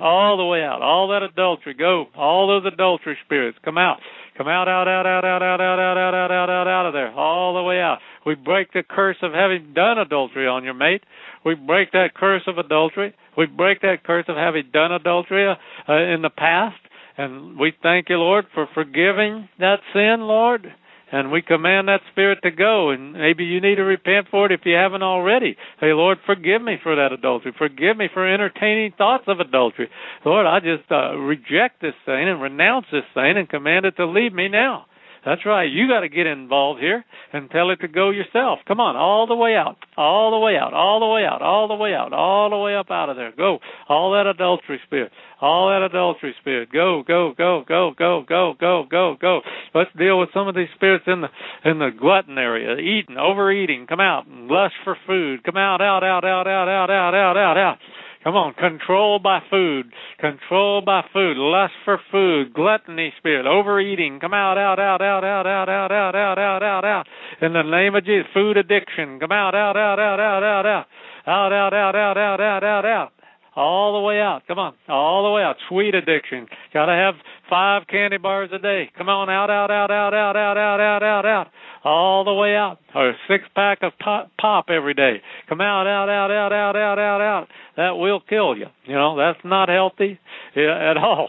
all the way out. All that adultery, go. All those adultery spirits, come out. Come out, out, out, out, out, out, out, out, out, out, out, out, out of there. All the way out. We break the curse of having done adultery on your mate. We break that curse of adultery. We break that curse of having done adultery uh, in the past. And we thank you, Lord, for forgiving that sin, Lord and we command that spirit to go. And maybe you need to repent for it if you haven't already. Hey, Lord, forgive me for that adultery. Forgive me for entertaining thoughts of adultery. Lord, I just uh, reject this thing and renounce this thing and command it to leave me now. That's right. You got to get involved here and tell it to go yourself. Come on, all the way out, all the way out, all the way out, all the way out, all the way up out of there. Go. All that adultery spirit, all that adultery spirit. Go, go, go, go, go, go, go, go, go. Let's deal with some of these spirits in the in the glutton area, eating, overeating. Come out, lust for food. Come out, out, out, out, out, out, out, out, out, out. Come on, control by food, control by food, lust for food, gluttony spirit, overeating. Come out, out, out, out, out, out, out, out, out, out, out, out. In the name of Jesus, food addiction. Come out, out, out, out, out, out, out, out, out, out, out, out, out, out, out. All the way out. Come on, all the way out. Sweet addiction. Got to have five candy bars a day. Come on, out, out, out, out, out, out, out, out, out, out all the way out, or six pack of pop, pop every day. Come out, out, out, out, out, out, out, out. That will kill you. You know that's not healthy at all.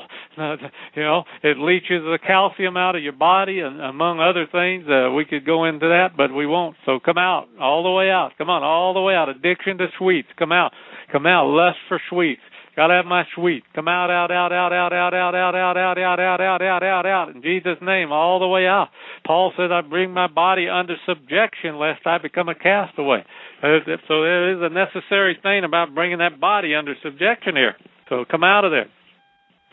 You know it leaches the calcium out of your body, and among other things. Uh, we could go into that, but we won't. So come out, all the way out. Come on, all the way out. Addiction to sweets. Come out, come out. Lust for sweets. Gotta have my sweet. Come out, out, out, out, out, out, out, out, out, out, out, out, out, out, out, out. In Jesus' name, all the way out. Paul said, I bring my body under subjection lest I become a castaway. So there is a necessary thing about bringing that body under subjection here. So come out of there.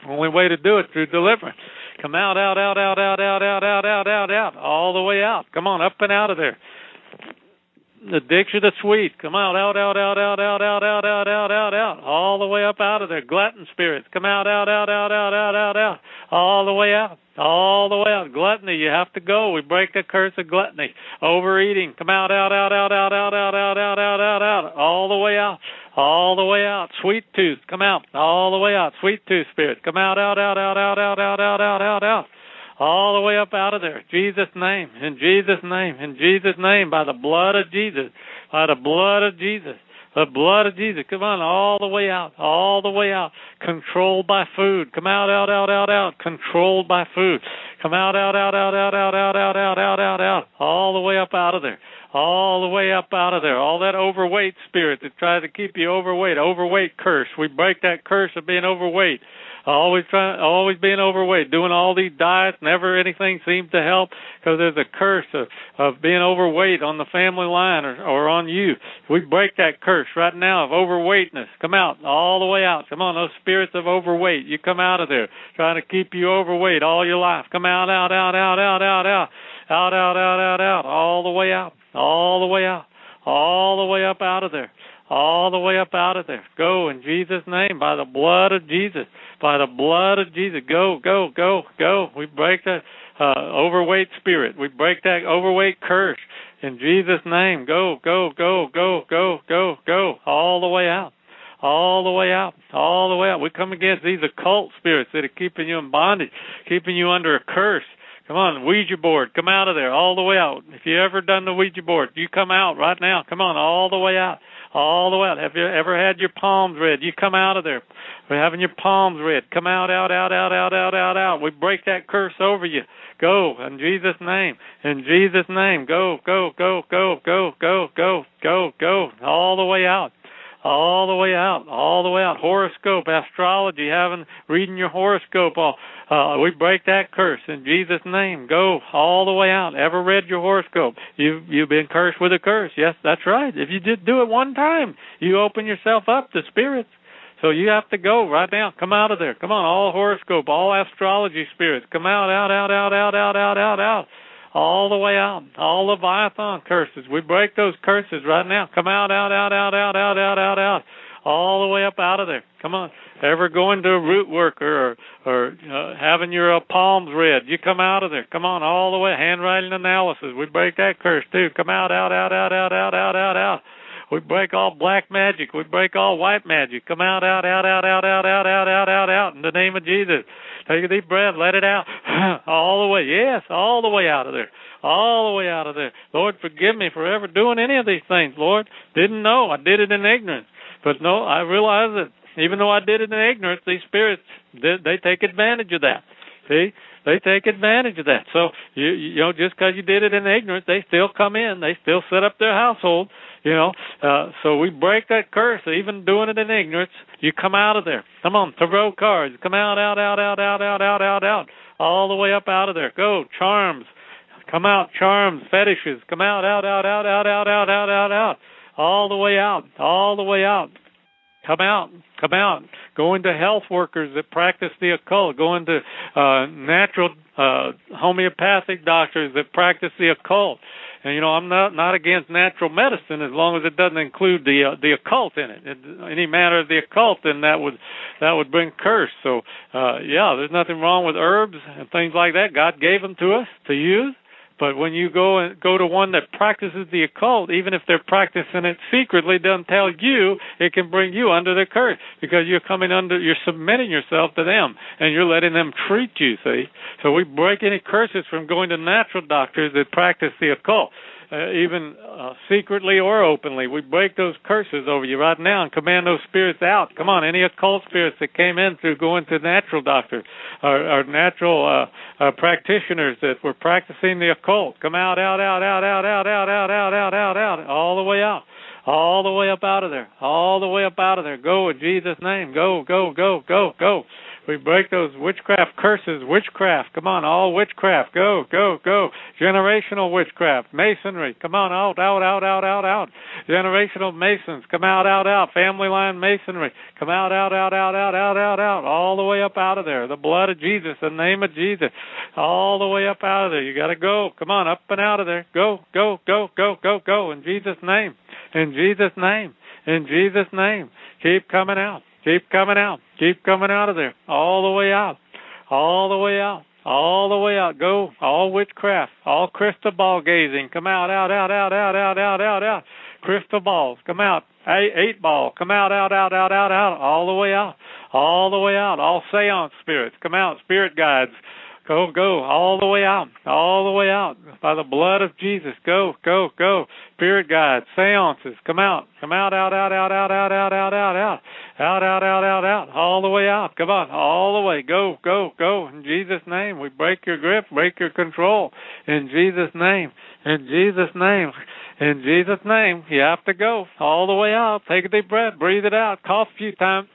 Only way to do it through deliverance. Come out, out, out, out, out, out, out, out, out, out, out, all the way out. Come on, up and out of there addiction to sweet. Come out, out, out, out, out, out, out, out, out, out, out, out, all the way up out of there. Glutton spirits, come out, out, out, out, out, out, out, out, all the way out, all the way out. Gluttony, you have to go. We break the curse of gluttony. Overeating, come out, out, out, out, out, out, out, out, out, out, out, out, all the way out, all the way out. Sweet tooth, come out, all the way out. Sweet tooth spirits, come out, out, out, out, out, out, out, out, out, out, out all the way up out of there. Jesus' name, in Jesus' name, in Jesus' name, by the blood of Jesus, by the blood of Jesus, the blood of Jesus. Come on, all the way out, all the way out. Controlled by food. Come out, out, out, out, out. Controlled by food. Come out, out, out, out, out, out, out, out, out, out, out, out. All the way up out of there. All the way up out of there. All that overweight spirit that tries to keep you overweight. Overweight curse. We break that curse of being overweight always trying, always being overweight, doing all these diets, never anything seems to help because there's a curse of, of being overweight on the family line or, or on you. We break that curse right now of overweightness. Come out, all the way out. Come on, those spirits of overweight, you come out of there, trying to keep you overweight all your life. Come out, out, out, out, out, out, out, out, out, out, out, out, all the way out, all the way out, all the way up out of there all the way up out of there. Go in Jesus' name by the blood of Jesus by the blood of Jesus. Go, go, go, go. We break that uh, overweight spirit. We break that overweight curse in Jesus' name. Go, go, go, go, go, go, go, all the way out. All the way out, all the way out. We come against these occult spirits that are keeping you in bondage, keeping you under a curse. Come on, Ouija board, come out of there, all the way out. If you ever done the Ouija board, you come out right now. Come on, all the way out all the way out. Have you ever had your palms read? You come out of there. We're having your palms read. Come out, out, out, out, out, out, out, out. We break that curse over you. Go in Jesus' name. In Jesus' name. Go, go, go, go, go, go, go, go, go. All the way out all the way out, all the way out. Horoscope, astrology, having reading your horoscope. All uh, we break that curse in Jesus' name. Go all the way out. Ever read your horoscope? You you've been cursed with a curse. Yes, that's right. If you just do it one time, you open yourself up to spirits. So you have to go right now. Come out of there. Come on, all horoscope, all astrology spirits. Come out, out, out, out, out, out, out, out, out all the way out. All Leviathan curses. We break those curses right now. Come out, out, out, out, out, out, out, out, out. All the way up out of there. Come on. Ever going to a root worker or or uh, having your uh, palms read? You come out of there. Come on, all the way. Handwriting analysis. We break that curse too. Come out, out, out, out, out, out, out, out, out. We break all black magic. We break all white magic. Come out, out, out, out, out, out, out, out, out, out, out. In the name of Jesus. Take a deep breath. Let it out. all the way. Yes, all the way out of there. All the way out of there. Lord, forgive me for ever doing any of these things, Lord. Didn't know. I did it in ignorance. But no, I realize that even though I did it in ignorance, these spirits, they, they take advantage of that. See? They take advantage of that. So, you, you know, just because you did it in ignorance, they still come in. They still set up their household you know, uh, so we break that curse, even doing it in ignorance. You come out of there. Come on, tarot cards. Come out, out, out, out, out, out, out, out, out, all the way up out of there. Go charms. Come out, charms, fetishes. Come out, out, out, out, out, out, out, out, out, out, all the way out, all the way out. Come out, come out. Go into health workers that practice the occult. Go into uh, natural uh, homeopathic doctors that practice the occult. And you know, I'm not not against natural medicine as long as it doesn't include the uh, the occult in it. it. Any matter of the occult, then that would that would bring curse. So, uh, yeah, there's nothing wrong with herbs and things like that. God gave them to us to use. But when you go and go to one that practices the occult, even if they're practicing it secretly, doesn't tell you, it can bring you under the curse because you're coming under, you're submitting yourself to them and you're letting them treat you. See, so we break any curses from going to natural doctors that practice the occult uh, even uh, secretly or openly. We break those curses over you right now and command those spirits out. Come on, any occult spirits that came in through going to natural doctors or, or natural uh, uh, practitioners that were practicing the occult, come out, out, out, out, out, out, out, out, out, out, out, out, all the way out. All the way up out of there. All the way up out of there. Go in Jesus' name. Go, go, go, go, go. We break those witchcraft curses. Witchcraft. Come on, all witchcraft. Go, go, go. Generational witchcraft. Masonry. Come on, out, out, out, out, out, out. Generational masons. Come out, out, out. Family line masonry. Come out, out, out, out, out, out, out, out. All the way up out of there. The blood of Jesus. The name of Jesus. All the way up out of there. You got to go. Come on, up and out of there. Go, go, go, go, go, go. In Jesus' name. In Jesus' name. In Jesus' name. Keep coming out. Keep coming out. Keep coming out of there. All the way out. All the way out. All the way out. Go. All witchcraft. All crystal ball gazing. Come out, out, out, out, out, out, out, out, out. Crystal balls. Come out. Eight, eight ball. Come out, out, out, out, out, out. All the way out. All the way out. All seance spirits. Come out. Spirit guides. Go, go, all the way out, all the way out, by the blood of Jesus. Go, go, go. Spirit guides, seances, come out, come out, out, out, out, out, out, out, out, out, out, out, out, out, out, out, all the way out. Come on, all the way. Go, go, go. In Jesus' name, we break your grip, break your control. In Jesus' name, in Jesus' name. In Jesus' name, you have to go all the way out. Take a deep breath, breathe it out, cough a few times,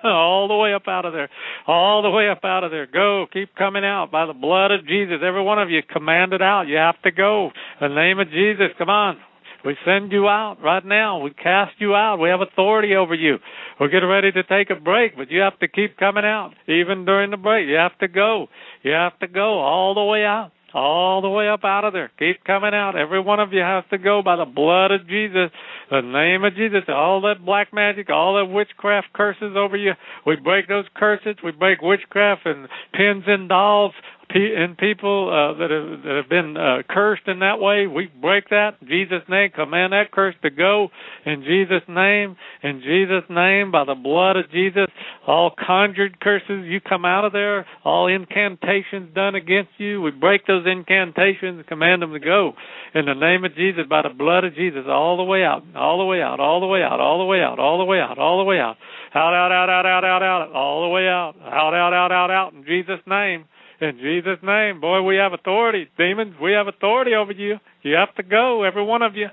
all the way up out of there, all the way up out of there. Go, keep coming out by the blood of Jesus. Every one of you commanded out. You have to go. In the name of Jesus, come on. We send you out right now. We cast you out. We have authority over you. We're getting ready to take a break, but you have to keep coming out. Even during the break, you have to go. You have to go all the way out all the way up out of there. Keep coming out. Every one of you has to go by the blood of Jesus, the name of Jesus. All that black magic, all that witchcraft curses over you. We break those curses. We break witchcraft and pins and dolls and people uh, that have that have been uh, cursed in that way, we break that in Jesus' name. Command that curse to go in Jesus' name. In Jesus' name, by the blood of Jesus, all conjured curses, you come out of there. All incantations done against you, we break those incantations command them to go in the name of Jesus, by the blood of Jesus, all the way out, all the way out, all the way out, all the way out, all the way out, all the way out. Out, out, out, out, out, out, out, all the way out. Out, out, out, out, out, in Jesus' name. In Jesus' name. Boy, we have authority. Demons, we have authority over you. You have to go, every one of you.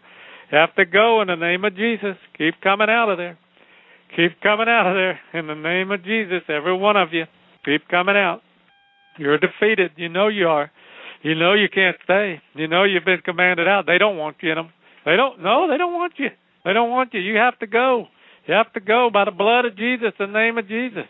You have to go in the name of Jesus. Keep coming out of there. Keep coming out of there in the name of Jesus, every one of you. Keep coming out. You're defeated. You know you are. You know you can't stay. You know you've been commanded out. They don't want you in them. They don't. No, they don't want you. They don't want you. You have to go. You have to go by the blood of Jesus, the name of Jesus.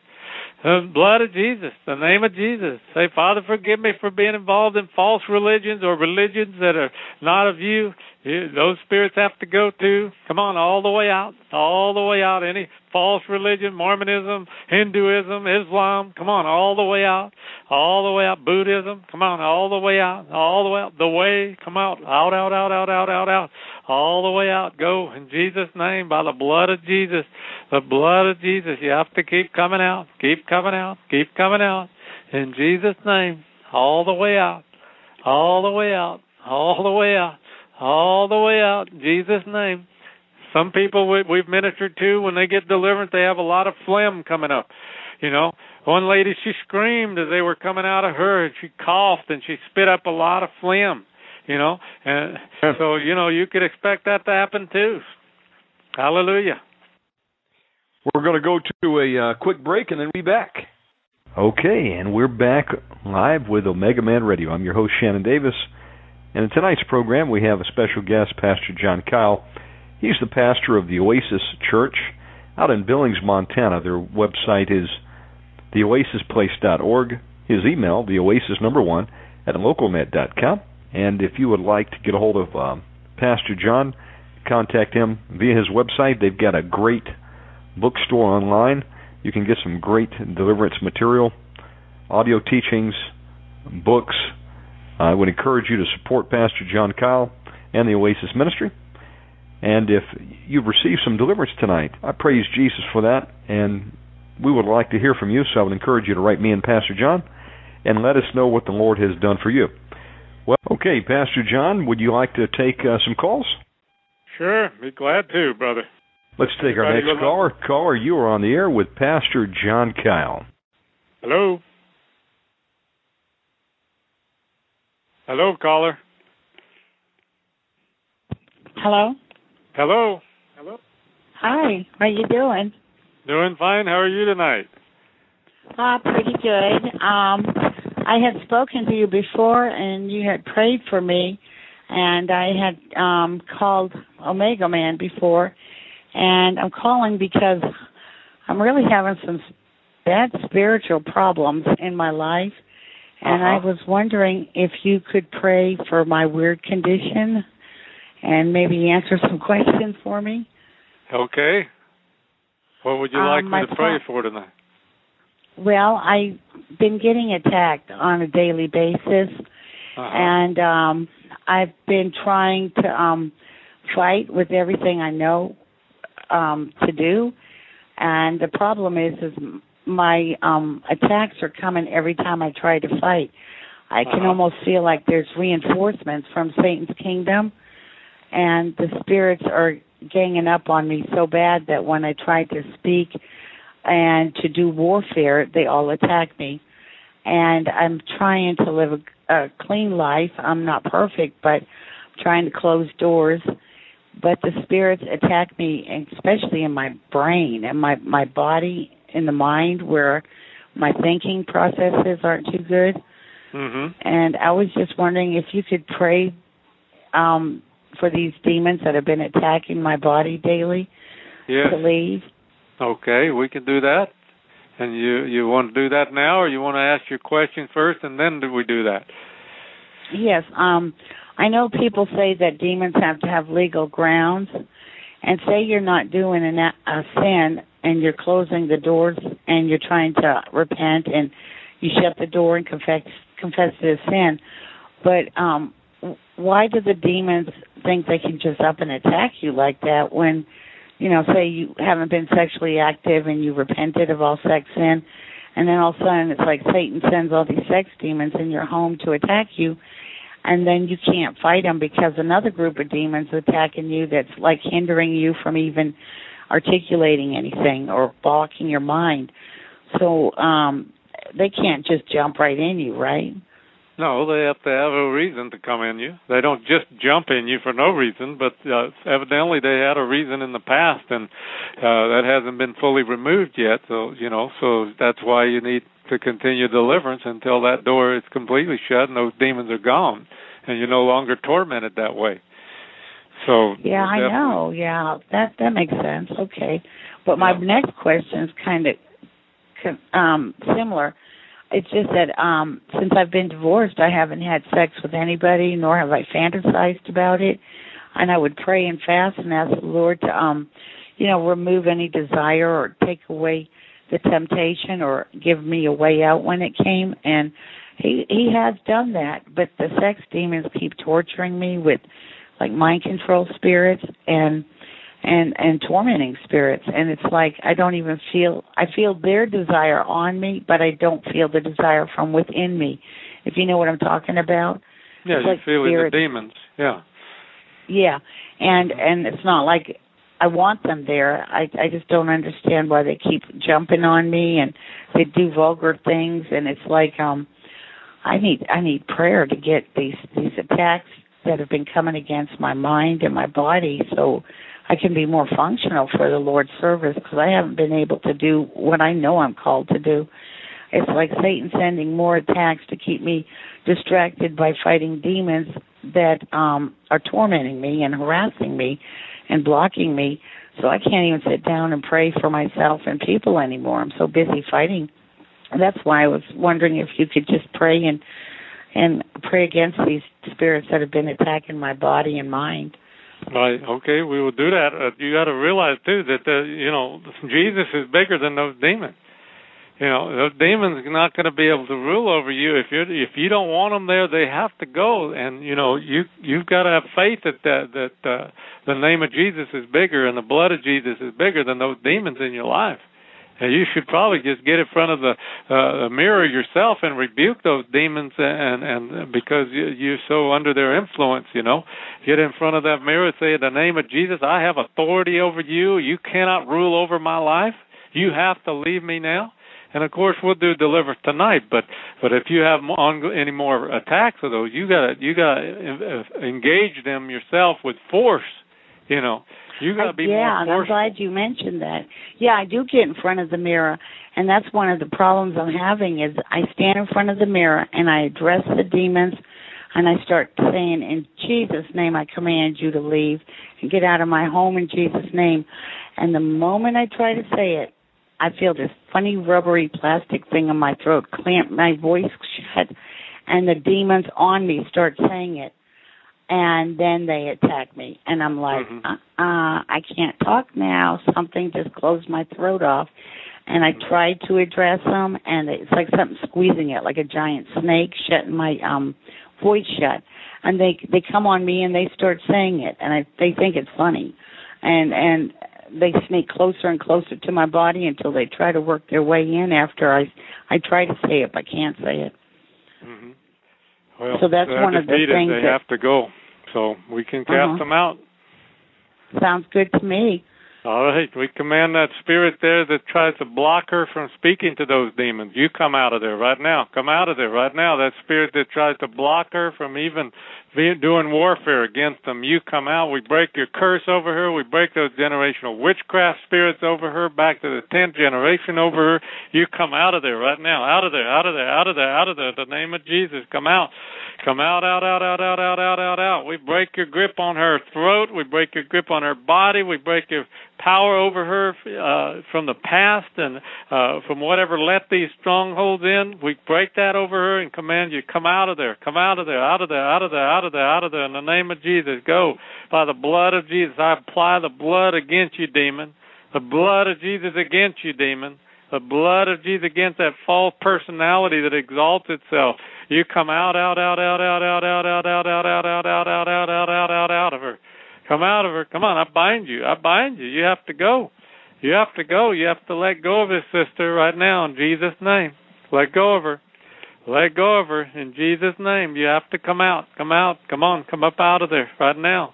The blood of Jesus, the name of Jesus. Say, Father, forgive me for being involved in false religions or religions that are not of you. Those spirits have to go too. Come on, all the way out, all the way out. Any false religion, Mormonism, Hinduism, Islam, come on, all the way out, all the way out. Buddhism, come on, all the way out, all the way out. The way, come out, out, out, out, out, out, out, out, all the way out. Go in Jesus' name by the blood of Jesus, the blood of Jesus. You have to keep coming out, keep coming out, keep coming out. In Jesus' name, all the way out, all the way out, all the way out all the way out in Jesus' name. Some people we, we've ministered to when they get deliverance, they have a lot of phlegm coming up. You know, one lady she screamed as they were coming out of her, and she coughed and she spit up a lot of phlegm. You know, and so you know you could expect that to happen too. Hallelujah. We're going to go to a uh, quick break and then be back. Okay, and we're back live with Omega Man Radio. I'm your host Shannon Davis. And in tonight's program, we have a special guest, Pastor John Kyle. He's the pastor of the Oasis Church out in Billings, Montana. Their website is theoasisplace.org. His email, the Oasis number one, at localnet.com. And if you would like to get a hold of um, Pastor John, contact him via his website. They've got a great bookstore online. You can get some great deliverance material, audio teachings, books, I would encourage you to support Pastor John Kyle and the Oasis Ministry. And if you've received some deliverance tonight, I praise Jesus for that. And we would like to hear from you, so I would encourage you to write me and Pastor John and let us know what the Lord has done for you. Well, okay, Pastor John, would you like to take uh, some calls? Sure, be glad to, brother. Let's take our next caller. Caller, you are on the air with Pastor John Kyle. Hello. Hello, caller. Hello. Hello. Hello. Hi. How are you doing? Doing fine. How are you tonight? Uh, pretty good. Um, I had spoken to you before, and you had prayed for me, and I had um called Omega Man before, and I'm calling because I'm really having some bad spiritual problems in my life and uh-huh. I was wondering if you could pray for my weird condition and maybe answer some questions for me. Okay. What would you um, like me to pray pro- for tonight? Well, I've been getting attacked on a daily basis, uh-huh. and um I've been trying to um fight with everything I know um to do. And the problem is, is my um attacks are coming every time I try to fight. I can uh-huh. almost feel like there's reinforcements from Satan's kingdom and the spirits are ganging up on me so bad that when I try to speak and to do warfare, they all attack me. And I'm trying to live a, a clean life. I'm not perfect, but I'm trying to close doors. But the spirits attack me, especially in my brain and my my body in the mind where my thinking processes aren't too good. Mm-hmm. And I was just wondering if you could pray um, for these demons that have been attacking my body daily yes. to leave. Okay, we can do that. And you you want to do that now, or you want to ask your question first, and then do we do that? Yes. Um, I know people say that demons have to have legal grounds, and say you're not doing an, a sin and you're closing the doors and you're trying to repent and you shut the door and confess confess the sin. But um why do the demons think they can just up and attack you like that when you know say you haven't been sexually active and you repented of all sex sin and then all of a sudden it's like satan sends all these sex demons in your home to attack you and then you can't fight them because another group of demons attacking you that's like hindering you from even articulating anything or blocking your mind. So um they can't just jump right in you, right? No, they have to have a reason to come in you. They don't just jump in you for no reason, but uh, evidently they had a reason in the past, and uh, that hasn't been fully removed yet. So you know, so that's why you need to continue deliverance until that door is completely shut and those demons are gone, and you're no longer tormented that way. So yeah, I know. Yeah, that that makes sense. Okay, but my Yeah. next question is kind of um similar. It's just that um since I've been divorced, I haven't had sex with anybody, nor have I fantasized about it. And I would pray and fast and ask the Lord to um, you know, remove any desire or take away the temptation or give me a way out when it came and he he has done that. But the sex demons keep torturing me with like mind control spirits and and and tormenting spirits. And it's like I don't even feel I feel their desire on me but I don't feel the desire from within me. If you know what I'm talking about? Yeah, It's you're like feeling the demons. Yeah. yeah. And and it's not like I want them there I I just don't understand why they keep jumping on me and they do vulgar things and it's like um I need I need prayer to get these these attacks that have been coming against my mind and my body so I can be more functional for the Lord's service because I haven't been able to do what I know I'm called to do. It's like Satan sending more attacks to keep me distracted by fighting demons that um are tormenting me and harassing me and blocking me so I can't even sit down and pray for myself and people anymore. I'm so busy fighting. That's why I was wondering if you could just pray and and pray against these spirits that have been attacking my body and mind. Right. Okay, we will do that. Uh, you got to realize too that the, you know Jesus is bigger than those demons. You know, those demons not going to be able to rule over you if you if you don't want them there. They have to go, and you know you you've got to have faith that that that uh, the name of Jesus is bigger and the blood of Jesus is bigger than those demons in your life. And you should probably just get in front of the uh, mirror yourself and rebuke those demons, and and because you, you're so under their influence, you know, get in front of that mirror say, "In the name of Jesus, I have authority over you. You cannot rule over my life. You have to leave me now." And of course, we'll do deliverance tonight. But but if you have on, any more attacks of those, you got to you got to uh, engage them yourself with force. You know, you got to be yeah, more and I'm glad you mentioned that. Yeah, I do get in front of the mirror, and that's one of the problems I'm having is I stand in front of the mirror and I address the demons, and I start saying, "In Jesus' name, I command you to leave and get out of my home in Jesus' name." And the moment I try to say it, I feel this funny rubbery plastic thing in my throat clamp my voice shut, and the demons on me start saying it and then they attack me. And i'm like Mhm. uh uh i can't talk now. Something just closed my throat off. And i tried to address them and it's like something squeezing it like a giant snake shutting my um voice shut. And they they come on me and they start saying it and i they think it's funny. And and they sneak closer and closer to my body until they try to work their way in after i i try to say it but I can't say it hmm Well, So that's one of the things They that- have to go. So we can cast Uh-huh. them out. sounds good to me All right. We command that spirit there that tries to block her from speaking to those demons. You come out of there right now. Come out of there right now. That spirit that tries to block her from even be, doing warfare against them. You come out. We break your curse over her. We break those generational witchcraft spirits over her back to the tenth generation over her. You come out of there right now. Out of there. Out of there. Out of there. Out of there. The name of Jesus. Come out. Come out, out, out, out, out, out, out, out, out. We break your grip on her throat. We break your grip on her body. We break your power over her uh, from the past and uh, from whatever let these strongholds in. We break that over her and command you, come out of there, come out of there, out of there, out of there, out of there, out of there. In the name of Jesus, go by the blood of Jesus. I apply the blood against you, demon. The blood of Jesus against you, demon. The blood of Jesus against that false personality that exalts itself. You come out, out, out, out, out, out, out, out, out, out, out, out, out, out, out, out, out, out, out of her. Come out of her. Come on, I bind you. I bind you. You have to go. You have to go. You have to let go of his sister right now in Jesus' name. Let go of her. Let go of her in Jesus' name. You have to come out. Come out. Come on. Come up out of there right now.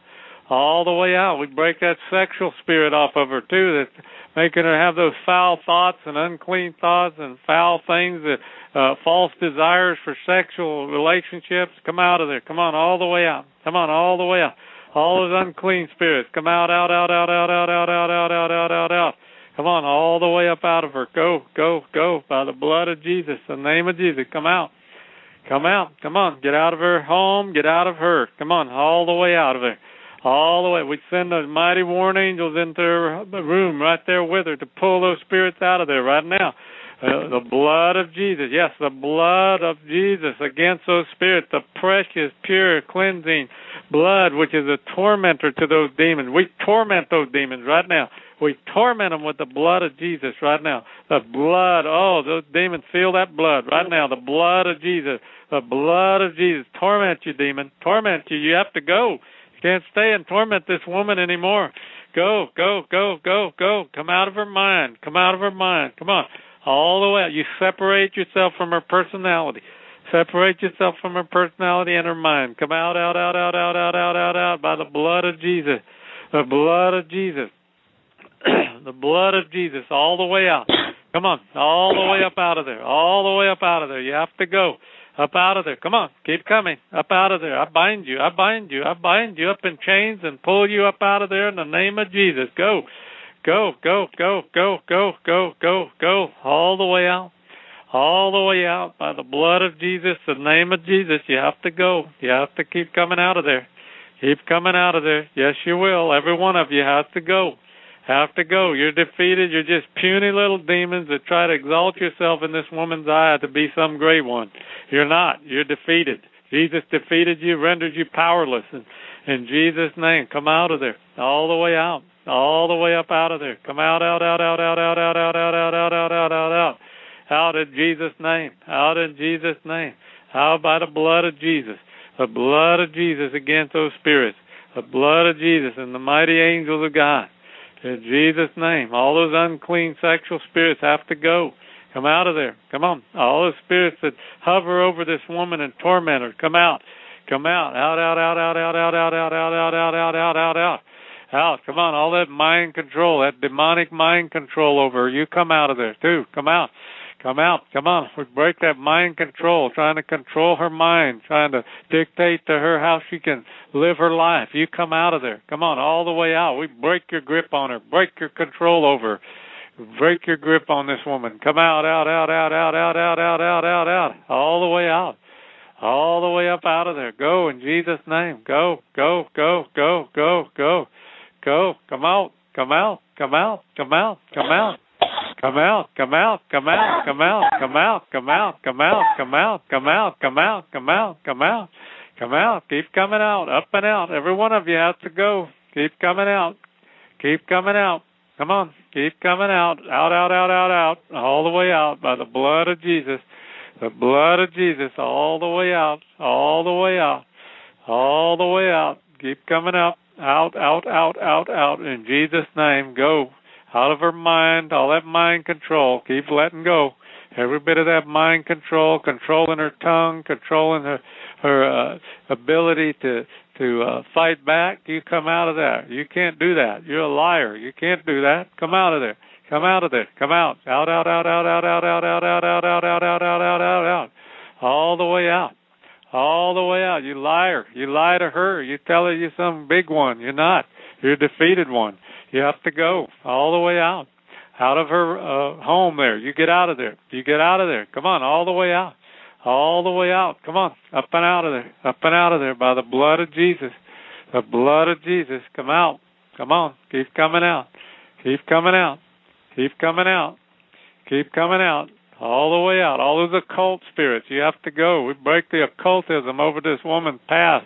all the way out. We break that sexual spirit off of her too, that's making her have those foul thoughts and unclean thoughts and foul things that uh false desires for sexual relationships. Come out of there. Come on, all the way out. Come on, all the way out. All those unclean spirits. Come out, out, out, out, out, out, out, out, out, out, out, out, out. Come on, all the way up out of her. Go, go, go. By the blood of Jesus, the name of Jesus. Come out. Come out. Come on. Get out of her home. Get out of her. Come on, all the way out of there all the way. We send those mighty warring angels into her room right there with her to pull those spirits out of there right now. Uh, the blood of Jesus, yes, the blood of Jesus against those spirits, the precious, pure, cleansing blood, which is a tormentor to those demons. We torment those demons right now. We torment them with the blood of Jesus right now. The blood, oh, those demons feel that blood right now. The blood of Jesus, the blood of Jesus. Torment you, demon. Torment you. You have to go. Can't stay and torment this woman anymore. Go, go, go, go, go. Come out of her mind. Come out of her mind. Come on. All the way. You separate yourself from her personality. Separate yourself from her personality and her mind. Come out, out, out, out, out, out, out, out, out by the blood of Jesus. The blood of Jesus. the blood of Jesus all the way out. Come on, all the way up out of there. All the way up out of there. You have to go. Up out of there. Come on. Keep coming. Up out of there. I bind you. I bind you. I bind you up in chains and pull you up out of there in the name of Jesus. Go. Go, go, go, go, go, go, go, go. All the way out. All the way out by the blood of Jesus, the name of Jesus. You have to go. You have to keep coming out of there. Keep coming out of there. Yes, you will. Every one of you has to go have to go. You're defeated. You're just puny little demons that try to exalt yourself in this woman's eye to be some great one. You're not. You're defeated. Jesus defeated you, rendered you powerless. And in Jesus' name, come out of there. All the way out. All the way up out of there. Come out, out, out, out, out, out, out, out, out, out, out, out, out, out, out. Out in Jesus' name. Out in Jesus' name. Out by the blood of Jesus. The blood of Jesus against those spirits. The blood of Jesus and the mighty angels of God. In Jesus' name, all those unclean sexual spirits have to go. Come out of there. Come on. All those spirits that hover over this woman and torment her, come out. Come out. Out, out, out, out, out, out, out, out, out, out, out, out, out, out, out. Out. Come on. All that mind control, that demonic mind control over her, you come out of there too. Come out. Come out. Come on. We break that mind control, trying to control her mind, trying to dictate to her how she can live her life. You come out of there. Come on, all the way out. We break your grip on her, break your control over her. Break your grip on this woman. Come out, out, out, out, out, out, out, out, out, out, out. All the way out. All the way up out of there. Go in Jesus' name. Go, go, go, go, go, go. Go. Come out. Come out. Come out. Come out. Come out. Come out, come out, come out, come out, come out, come out, come out, come out, come out, come out, come out, come out, come out, keep coming out, up and out. Every one of you has to go. Keep coming out. Keep coming out. Come on, keep coming out. Out, out, out, out, out. All the way out by the blood of Jesus. The blood of Jesus all the way out. All the way out. All the way out. Keep coming up. Out, out, out, out, out. In Jesus' name, go out of her mind, all that mind control. Keep letting go. Every bit of that mind control, controlling her tongue, controlling her her uh, ability to to uh, fight back. You come out of that. You can't do that. You're a liar. You can't do that. Come out of there. Come out of there. Come out. Out, out, out, out, out, out, out, out, out, out, out, out, out, out, out, out, out. All the way out. All the way out. You liar. You lie to her. You tell her you're some big one. You're not. You're a defeated one. You have to go all the way out, out of her uh, home there. You get out of there. You get out of there. Come on, all the way out, all the way out. Come on, up and out of there, up and out of there by the blood of Jesus. The blood of Jesus. Come out. Come on, keep coming out. Keep coming out. Keep coming out. Keep coming out. All the way out. All those occult spirits. You have to go. We break the occultism over this woman's path.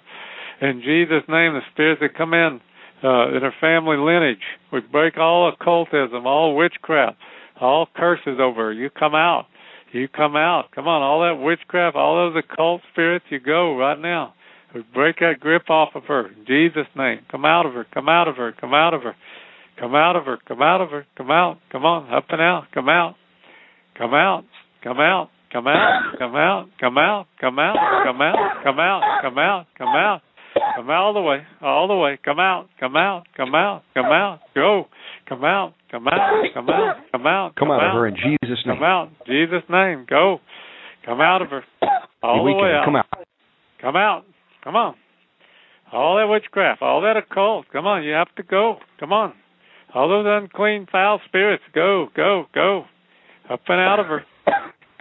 In Jesus' name, the spirits that come in uh, in her family lineage. We break all occultism, all witchcraft, all curses over. You come out. You come out. Come on, all that witchcraft, all those occult spirits, you go right now. We break that grip off of her. In Jesus' name. Come out of her. Come out of her. Come out of her. Come out of her. Come out of her. Come out. Come on. Up and out. Come out. Come out. Come out. Come out. Come out. Come out. Come out. Come out. Come out. Come out. Come out. Come out all the way, all the way. Come out, come out, come out, come out. Go. Come out, come out, come out, come out. Come, out, of her in Jesus' name. Come out, Jesus' name. Go. Come out of her. All the way out. Come out. Come out. Come on. All that witchcraft, all that occult. Come on, you have to go. Come on. All those unclean, foul spirits, go, go, go. Up and out of her.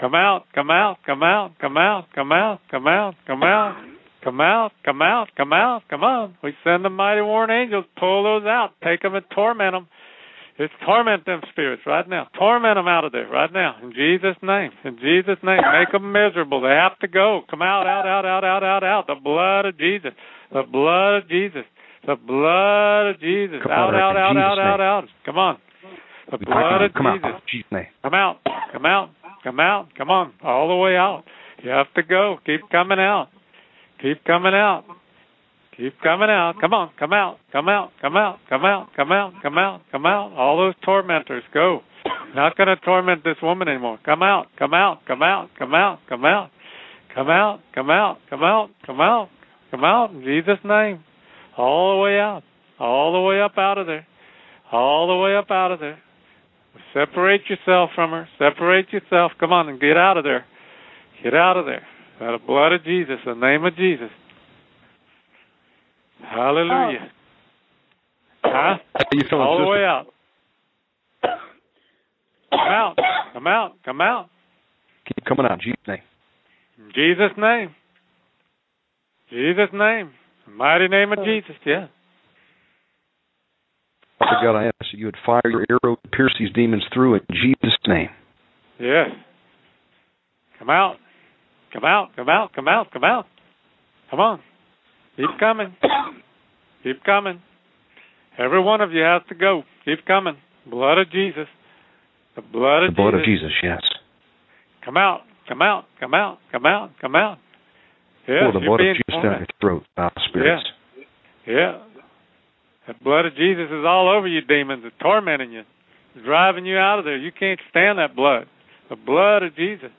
Come out, come out, come out, come out, come out, come out, come out. Come out, come out, come out, come on. We send the mighty warring angels, pull those out, take them and torment them. Just torment them spirits right now. Torment them out of there right now. In Jesus' name. In Jesus' name. Make them miserable. They have to go. Come out, out, out, out, out, out, out. The blood of Jesus. The blood of Jesus. The blood of Jesus. Come out, out, out, out, out, out. Come on. The blood of come Jesus. Out. Jesus' name. Come out. Come out. Come out. Come on. All the way out. You have to go. Keep coming out. Keep coming out. Keep coming out. Come on, come out, come out, come out, come out, come out, come out, come out. All those tormentors, go. Not going to torment this woman anymore. Come out, come out, come out, come out, come out, come out, come out, come out, come out, come out in Jesus' name. All the way out, all the way up out of there, all the way up out of there. Separate yourself from her. Separate yourself. Come on and get out of there. Get out of there. By the blood of Jesus, the name of Jesus. Hallelujah. Oh. Huh? How you feeling, All the way out. Come out. Come out. Come out. Keep coming out. in Jesus' name. In Jesus' name. Jesus' name. The mighty name of Jesus, yeah. Father God, I ask that you would fire your arrow to pierce these demons through in Jesus' name. Yes. Come out. Come out. Come out. Come out. Come out. Come on. Keep coming. Keep coming. Every one of you has to go. Keep coming. Blood of Jesus. The blood of Jesus The blood Jesus. of Jesus, yes. Come out. Come out. Come out. Come out. Come out. Yes, Pour the blood of Jesus down your tormented. throat, foul spirits. Yeah. The blood of Jesus is all over you, demons. It's tormenting you, it's driving you out of there. You can't stand that blood. The blood of Jesus.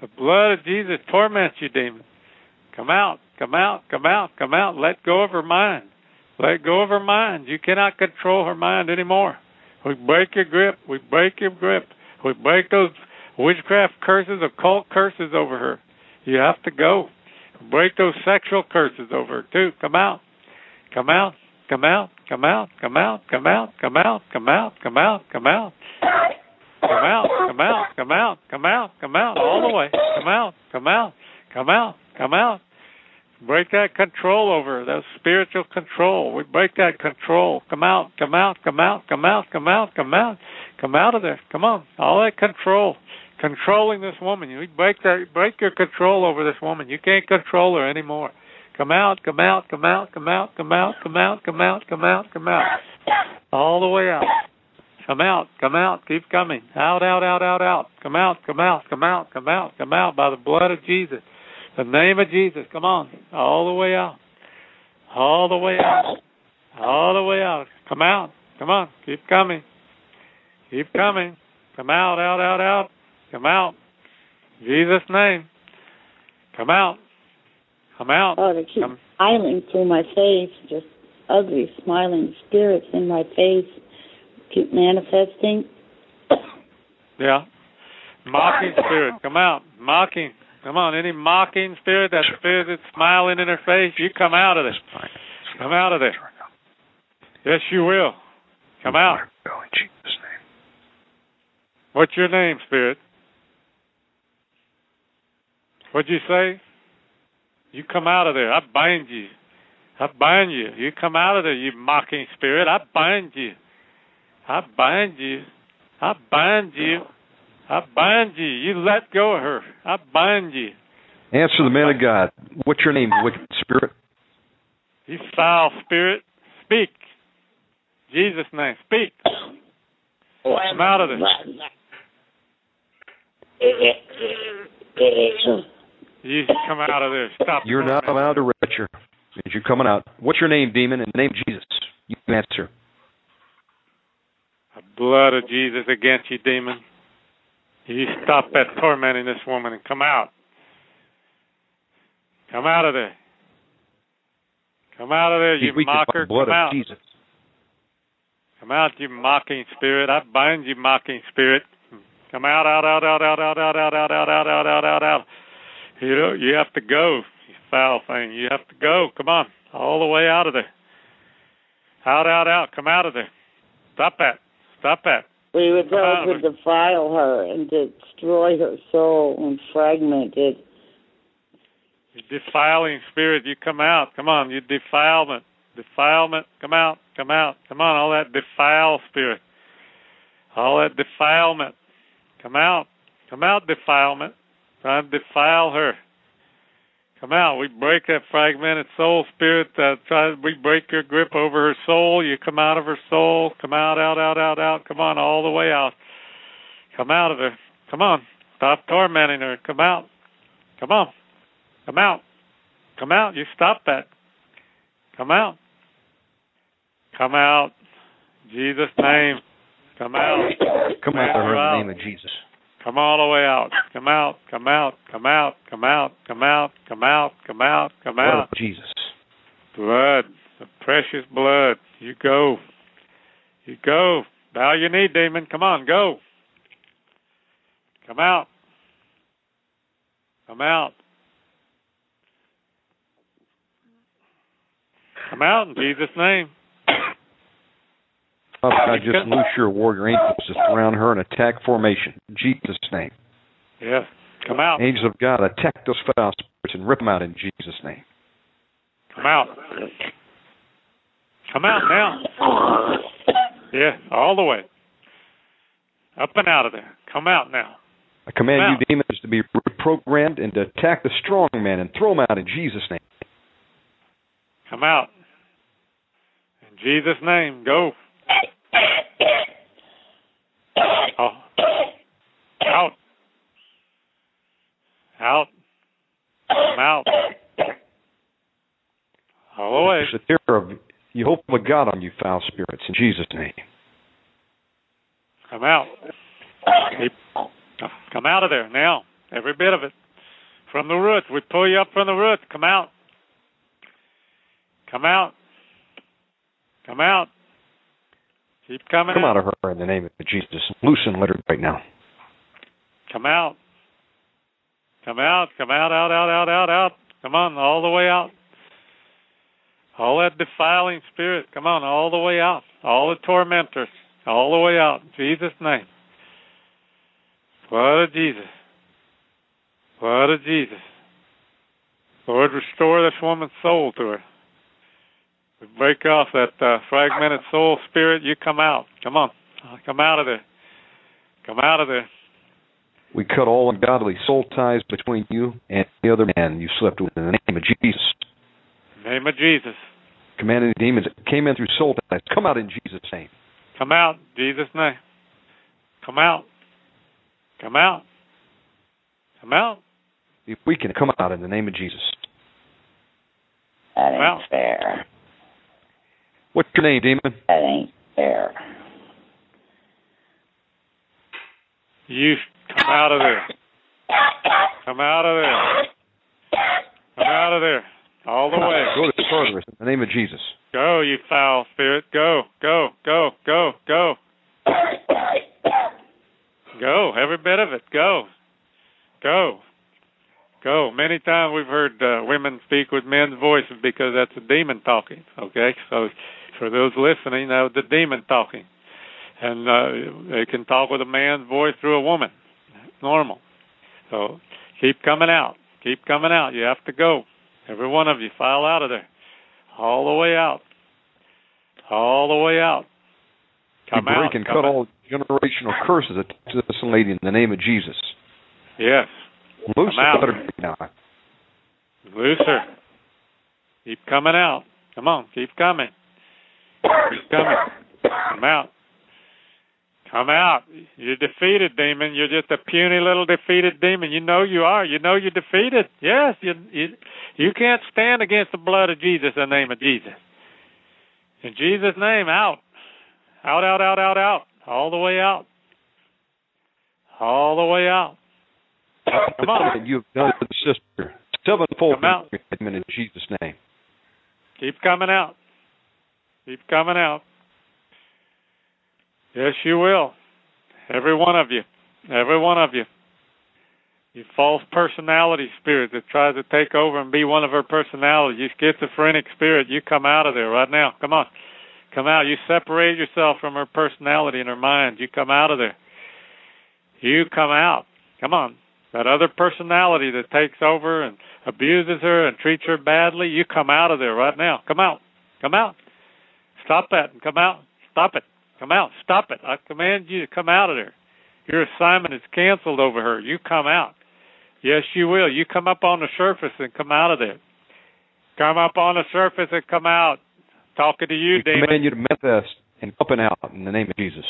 The blood of Jesus torments you, demons. Come out. Come out. Come out. Come out. Let go of her mind. Let go of her mind. You cannot control her mind anymore. We break your grip. We break your grip. We break those witchcraft curses, occult curses over her. You have to go. Break those sexual curses over her too. Come out. Come out. Come out. Come out. Come out. Come out. Come out. Come out. Come out. Come out. Come out. Come out. Come out. Come out. Come out. All the way. Come out. Come out. Come out. Come out. Break that control over that spiritual control. We break that control. Come out, come out, come out, come out, come out, come out, come out of there. Come on. All that control. Controlling this woman. You break that break your control over this woman. You can't control her anymore. Come out, come out, come out, come out, come out, come out, come out, come out, come out. All the way out. Come out, come out, keep coming. Out, out, out, out, out. Come out, come out, come out, come out, come out by the blood of Jesus. The name of Jesus. Come on. All the way out. All the way out. All the way out. Come out. Come on. Keep coming. Keep coming. Come out, out, out, out. Come out. Jesus' name. Come out. Come out. Oh, they keep Come. smiling through my face, just ugly, smiling spirits in my face keep manifesting. Yeah. Mocking spirit. Come out. Mocking. Come on. Any mocking spirit, that spirit that's smiling in her face, you come out of this. Come out of there. Yes, you will. Come out. What's your name, spirit? What'd you say? You come out of there. I bind you. I bind you. You come out of there, you mocking spirit. I bind you. I bind you. I bind you. I bind you. You let go of her. I bind you. Answer the man of God. What's your name, wicked spirit? You foul spirit. Speak. Jesus' name. Speak. Come out of there. You come out of there. Stop. You're not allowed to. Means You're coming out. What's your name, demon? In the name of Jesus. You answer. The blood of Jesus against you, demon. You stop that tormenting this woman and come out. Come out of there. Come out of there, you Be mocker. Come out. Jesus. Come out, you mocking spirit. I bind you, mocking spirit. Come out, out, out, out, out, out, out, out, out, out, out, out, out, out, out. You know, you have to go, you foul thing. You have to go. Come on, all the way out of there. Out, out, out. Come out of there. Stop that. Stop that. We were out to defile her and destroy her soul and fragment it. You defiling spirit, you come out. Come on, you defilement. Defilement, come out, come out. Come on, all that defile spirit. All that defilement. Come out. Come out, defilement. Try to defile her. Come out. We break that fragmented soul spirit. Uh, try, we break your grip over her soul. You come out of her soul. Come out, out, out, out, out. Come on, all the way out. Come out of her. Come on. Stop tormenting her. Come out. Come on. Come out. Come out. You stop that. Come out. Come out. Jesus' name. Come out. Come out of her in the name of Jesus. Come all the way out. Come out. Come out. Come out. Come out. Come out. Come out. Come out. Come out. Jesus. Blood. The precious blood. You go. You go. Bow your knee, demon. Come on, go. Come out. Come out. Come out in Jesus' name. God, just loose your warrior angels to surround her in attack formation. In Jesus' name. Yes. Come out. Angels of God, attack those foul spirits and rip them out in Jesus' name. Come out. Come out now. Yeah, all the way. Up and out of there. Come out now. I command Come you out. demons to be reprogrammed and to attack the strong man and throw him out in Jesus' name. Come out. In Jesus' name, go. Oh. Out. Out. Come out. All the way. A terror of Jehovah God on you, foul spirits, in Jesus' name. Come out. Come out of there now. Every bit of it. From the roots. We pull you up from the roots. Come out. Come out. Come out. Keep coming Come out of her in the name of Jesus. Loose and let right now. Come out. Come out. Come out, out, out, out, out, out. Come on, all the way out. All that defiling spirit, come on, all the way out. All the tormentors, all the way out. Jesus' name. Blood of Jesus. Blood of Jesus. Lord, restore this woman's soul to her. We break off that uh, fragmented soul spirit. You come out. Come on. Come out of there. Come out of there. We cut all ungodly soul ties between you and the other man you slept with in the name of Jesus. Name of Jesus. Commanding the demons that came in through soul ties, come out in Jesus' name. Come out, Jesus' name. Come out. Come out. Come out. If we can come out in the name of Jesus. That ain't Well. fair. What's your name, demon? That ain't fair. You come out of there. Come out of there. Come out of there. All the way. Go to the furthest in the name of Jesus. Go, you foul spirit. Go, go, go, go, go. Go, every bit of it. Go. Go. Go. Many times we've heard uh, women speak with men's voices because that's a demon talking. Okay? So for those listening, that was the demon talking. And uh, they can talk with a man's voice through a woman. Normal. So keep coming out. Keep coming out. You have to go. Every one of you file out of there. All the way out. All the way out. We Come break out. and cut out. all generational curses attached to this lady in the name of Jesus. Yes. Loose her now. Loose her. Keep coming out. Come on, keep coming. Keep coming. Come out. Come out. You're defeated, demon. You're just a puny little defeated demon. You know you are. You know you're defeated. Yes, you you, you can't stand against the blood of Jesus in the name of Jesus. In Jesus' name, out. Out, out, out, out, out. All the way out. All the way out. Come on. You've done the sister. Sevenfold Come out. in Jesus' name. Keep coming out. Keep coming out. Yes, you will. Every one of you. Every one of you. You false personality spirit that tries to take over and be one of her personalities. You schizophrenic spirit, you come out of there right now. Come on. Come out. You separate yourself from her personality and her mind. You come out of there. You come out. Come on. That other personality that takes over and abuses her and treats her badly, you come out of there right now. Come out. Come out. Stop that and come out. Stop it. Come out. Stop it. I command you to come out of there. Your assignment is canceled over her. You come out. Yes, you will. You come up on the surface and come out of there. Come up on the surface and come out. Talking to you, we demon. command you to manifest and up and out in the name of Jesus.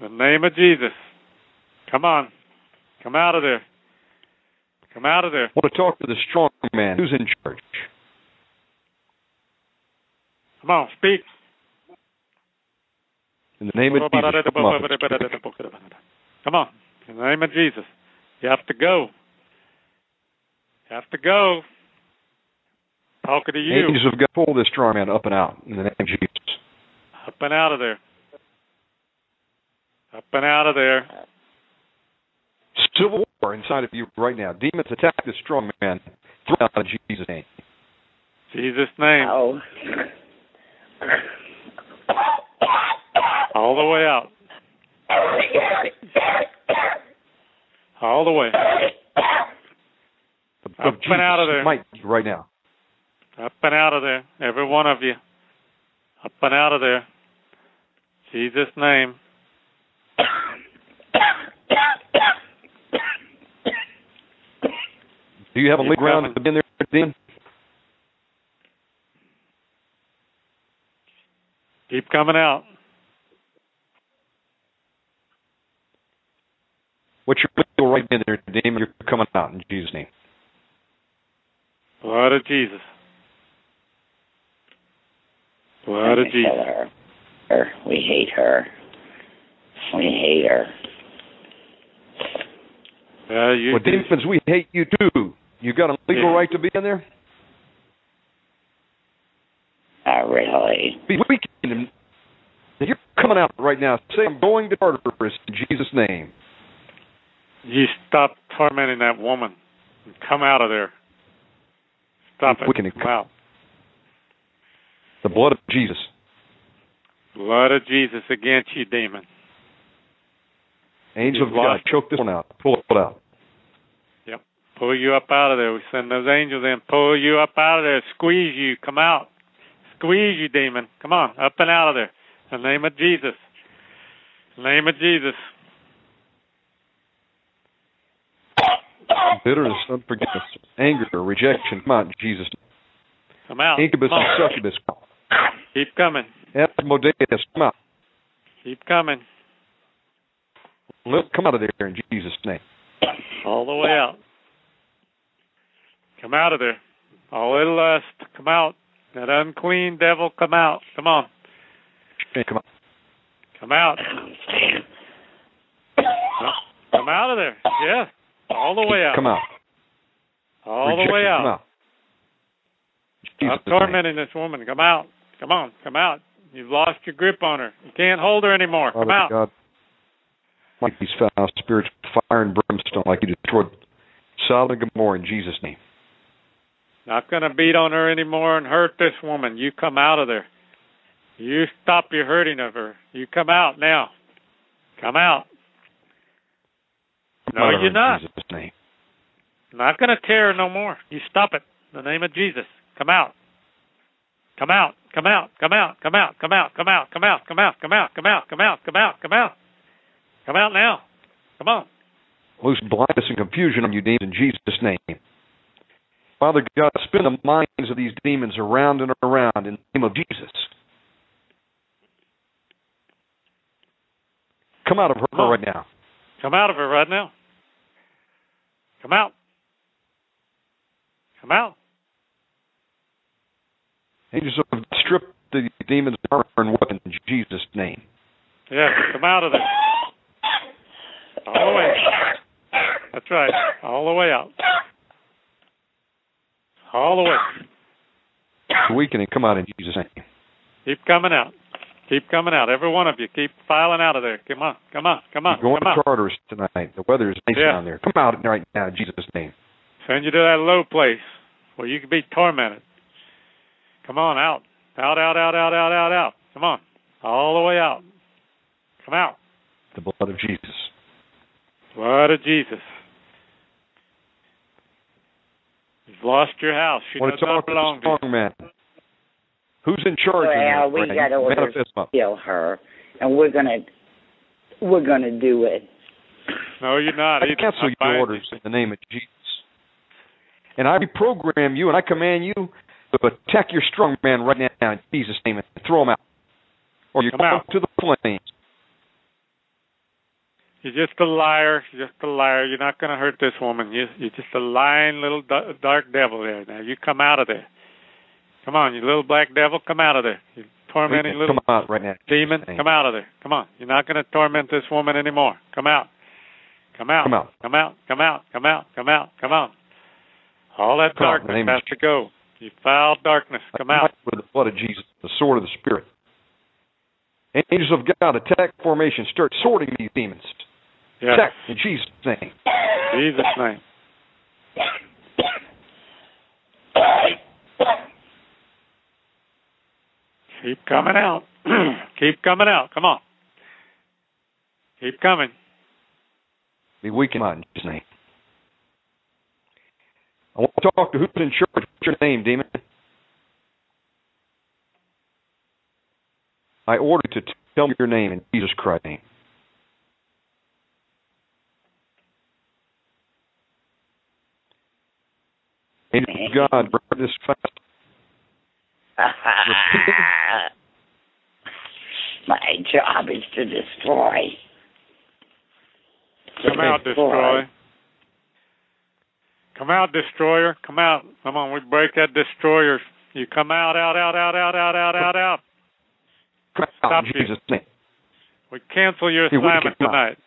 In the name of Jesus. Come on. Come out of there. Come out of there. I want to talk to the strong man who's in charge. Come on, speak. In the name of Jesus, come up. Come on. In the name of Jesus. You have to go. You have to go. Talking to you. Angels of God, pull this strong man up and out in the name of Jesus. Up and out of there. Up and out of there. Civil war inside of you right now. Demons attack this strong man. Throw out in Jesus' name. Jesus' name. Oh. All the way out. All the way. The Up of and out of there. Might right now. Up and out of there. Every one of you. Up and out of there. Jesus' name. Do you have a legal ground to be in there, demon? Keep coming out. What's your legal right in there, demon? You're coming out in Jesus' name. Blood of Jesus. Blood of Jesus. her. her. We hate her. We hate her. Yeah, you Well, do. demons, we hate you too. You got a legal Yeah. right to be in there? Not really. Be weakened. You're coming out right now. Say, I'm going to Tartarus in Jesus' name. You stop tormenting that woman. And come out of there. Stop it. Come out. The blood of Jesus. Blood of Jesus against you, demon. Angel of God, choke this one out. Pull it out. Yep. Pull you up out of there. We send those angels in. Pull you up out of there. Squeeze you. Come out. Squeeze you, demon. Come on. Up and out of there. In the name of Jesus. In the name of Jesus. Bitterness, unforgiveness, anger, rejection. Come out in Jesus' name. Come out. Incubus Come and succubus. Keep coming. Asmodeus, come out. Keep coming. Come out of there in Jesus' name. All the way out. Come out of there. All that lust, come out. That unclean devil, come out. Come on. Come on. Come out. Come out of there. Yes. All the way out. Come out. All the way Come out. out. Jesus' Stop tormenting this woman. Come out. Come on. Come out. You've lost your grip on her. You can't hold her anymore. Father Come out. God, like these foul spirits, fire and brimstone, like you destroyed Sodom and Gomorrah in Jesus' name. Not going to beat on her anymore and hurt this woman. You come out of there. You stop your hurting of her. You come out now. Come out. No, out of her you're not. Jesus' name. Not going to tear no more. You stop it. In the name of Jesus. Come out. Come out. Come out. Come out. Come out. Come out. Come out. Come out. Come out. Come out. Come out. Come out. Come out. Come out. Come out now. Come on. Loose blindness and confusion on you demons in Jesus' name. Father God, spin the minds of these demons around and around in the name of Jesus. Come out of her right now. Come out of her right now. Come out. Come out. Angels of strip the demons armor and weapons in Jesus' name. Yes, come out of there. All the way. That's right. All the way out. All the way. weakening come out in Jesus' name. Keep coming out. Keep coming out. Every one of you, keep filing out of there. Come on, come on, come on, You're going come to on. Tartarus tonight. The weather is nice Yeah. down there. Come out right now in Jesus' name. Send you to that low place where you can be tormented. Come on, out. Out, out, out, out, out, out, out. Come on. All the way out. Come out. The blood of Jesus. Blood of Jesus. You've lost your house. I want does to not belong to you. strong man. Who's in charge Well, of we that? got orders Manifest to up. kill her, and we're gonna we're gonna do it. No, you're not. I either. cancel I your bind orders in the name of Jesus. And I reprogram you and I command you to attack your strong man right now in Jesus' name and throw him out. Or you're Come going out. to the flames. You're just a liar. You're just a liar. You're not going to hurt this woman. You, you're just a lying little dark devil there. Now you come out of there. Come on, you little black devil, come out of there. You tormenting little Come out right now. demon, Name. come out of there. Come on. You're not going to torment this woman anymore. Come out. Come out. Come out. Come out. Come out. Come out. Come out. Come on. All that Come out in the darkness name has to go. You foul darkness, come out. With the blood of Jesus, the sword of the Spirit. Angels of God, attack formation. Start sorting these demons. Yes. Attack in Jesus' name. Jesus' name. Keep coming out. Keep coming out. Come on. Keep coming. Be weak in mind in Jesus' name. I want to talk to who's in charge. What's your name, demon? I order you to tell me your name in Jesus Christ's name. Angel God, burn this fast. My job is to destroy. To Come out, destroy. Come out, destroyer. Come out. Come on, we break that destroyer. You come out, out, out, out, out, out, out, out, out. Stop out in you. Jesus' name. We cancel your assignment can tonight.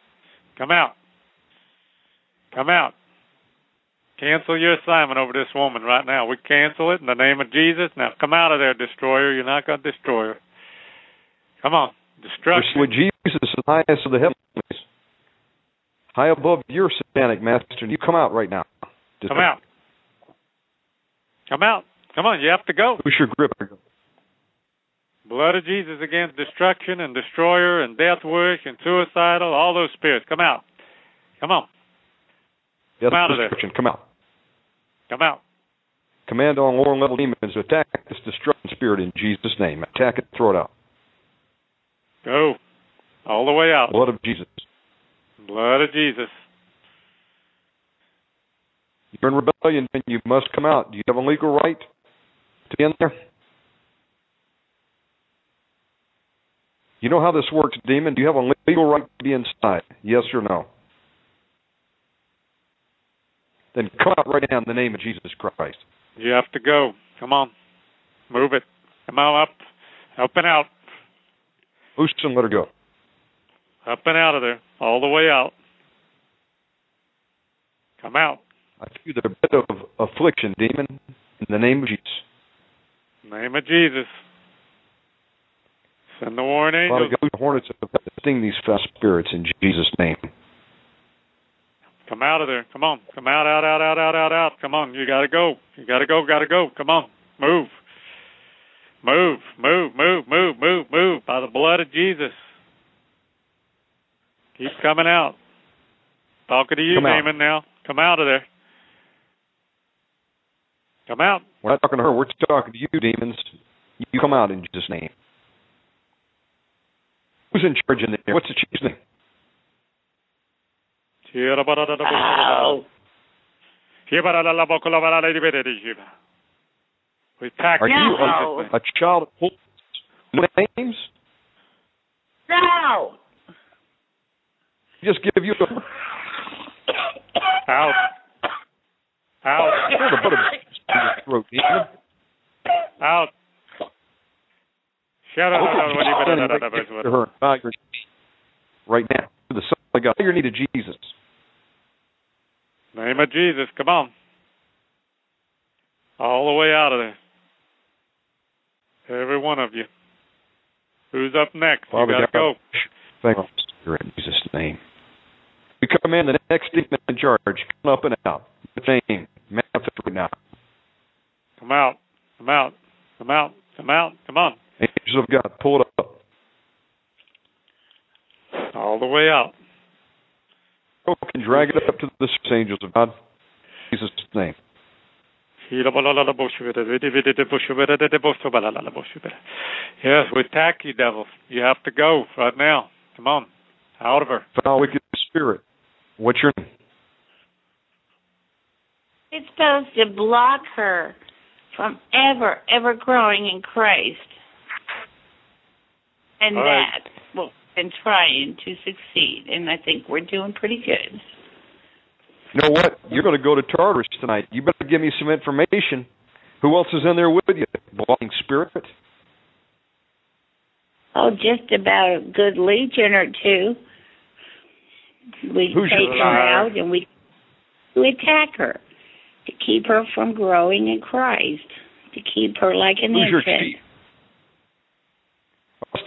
Come out. Come out. Cancel your assignment over this woman right now. We cancel it in the name of Jesus. Now come out of there, destroyer. You're not going to destroy her. Come on. Destruction. With Jesus is the highest of the heavens, high above your satanic master, you come out right now. Come out. Come out. Come on. You have to go. Who's your grip? Blood of Jesus against destruction and destroyer and death wish and suicidal, all those spirits. Come out. Come on. Death out of there. destruction. Come out. Come out. Command all lower level demons to attack this destruction spirit in Jesus' name. Attack it, throw it out. Go. All the way out. Blood of Jesus. Blood of Jesus. You're in rebellion, and you must come out. Do you have a legal right to be in there? You know how this works, demon? Do you have a legal right to be inside? Yes or no? Then come out right now in the name of Jesus Christ. You have to go. Come on. Move it. Come on up. Up and out. Loose and let her go. Up and out of there. All the way out. Come out. I feel the bed of affliction, demon, in the name of Jesus. Name of Jesus. Send the warning Father angels. The hornets of sting these foul spirits in Jesus' name. Come out of there. Come on. Come out, out, out, out, out, out, out. Come on. You gotta go. You gotta go, gotta go. Come on. Move. Move, move, move, move, move, move by the blood of Jesus. Keep coming out. Talking to you, Come now. Come out of there. Come out. We're not talking to her. We're talking to you, demons. You come out in Jesus' name. Who's in charge in there? What's the chief's name? Ow. We Are you no. a, a child of names? No. Just give you a out. Out. out. Out. Right now, the Son of God, you're needed Jesus. Name of Jesus. Come on. All the way out of there. Every one of you. Who's up next? Father you gotta God, go. Thank you, in Jesus' name. We come in the next demon in charge, come up and out. With name, manifest right now. Come out. Come out. Come out. Come out. Come on. Angels of God, pull it up. All the way out. Go and drag it up to the angels of God. In Jesus' name. Yes, we attack you, devil. You have to go right now. Come on. Out of her. Foul wicked spirit. What's your name? It's supposed to block her from ever, ever growing in Christ. And All right. that well and trying to succeed. And I think we're doing pretty good. You know what? You're going to go to Tartarus tonight. You better give me some information. Who else is in there with you? Blocking spirit? Oh, just about a good legion or two. We Who's take her out and we we attack her to keep her from growing in Christ, to keep her like an Who's infant.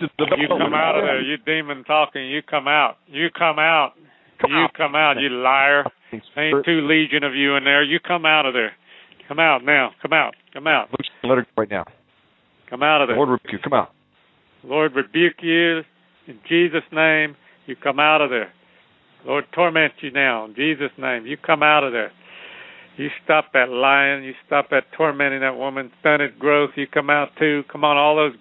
Chief? Arrested You come out of there. You demon talking. You come out. You come out. Come you out. come out, you liar. Ain't two legion of you in there. You come out of there. Come out now. Come out. Come out. Let her right now. Come out of there. Lord rebuke you. Come out. Lord rebuke you in Jesus' name. You come out of there. Lord torment you now in Jesus' name. You come out of there. You stop that lying. You stop that tormenting that woman. Stunted growth. You come out too. Come on, all those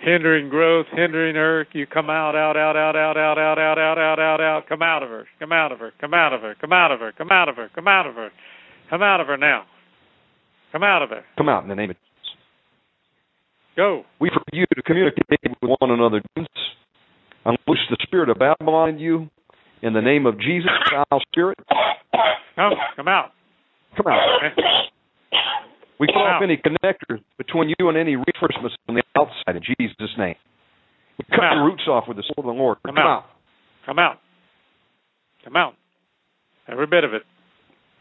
hindering growth, hindering her. You come out, out, out, out, out, out, out, out, out, out, out, out. Come out of her. Come out of her. Come out of her. Come out of her. Come out of her. Come out of her. Come out of her now. Come out of her. Come out in the name of Jesus. Go. We for you to communicate with one another. Unloose the spirit of Babylon in you. In the name of Jesus, foul spirit, Come. Come out. come out. We cut Come off any connector between you and any reinforcements on the outside in Jesus' name. We cut out. the roots off with the sword of the Lord. Come Come, out. Come out. Come out. Every bit of it.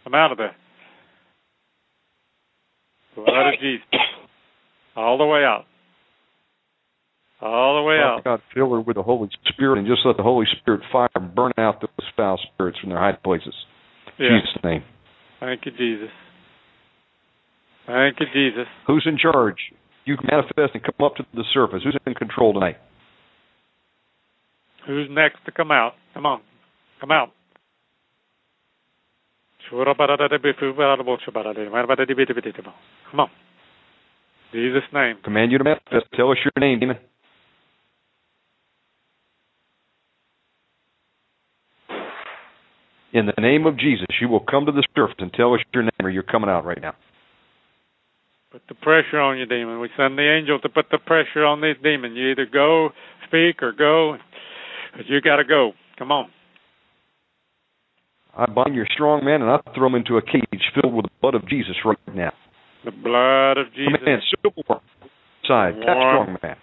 Come out of there. Blood of Jesus. All the way out. All the way Father out. God, fill her with the Holy Spirit and just let the Holy Spirit fire burn out those foul spirits from their high places. Yeah. Jesus' name. Thank you, Jesus. Thank you, Jesus. Who's in charge? You manifest and come up to the surface. Who's in control tonight? Who's next to come out? Come on. Come out. Come on. Jesus' name. Command you to manifest. Tell us your name, demon. In the name of Jesus, you will come to the surface and tell us your name, or you're coming out right now. Put the pressure on you, demon. We send the angel to put the pressure on this demon. You either go, speak, or go. But you got to go. Come on. I bind your strong man and I throw him into a cage filled with the blood of Jesus right now. The blood of Jesus. Civil war. Side, that strong man.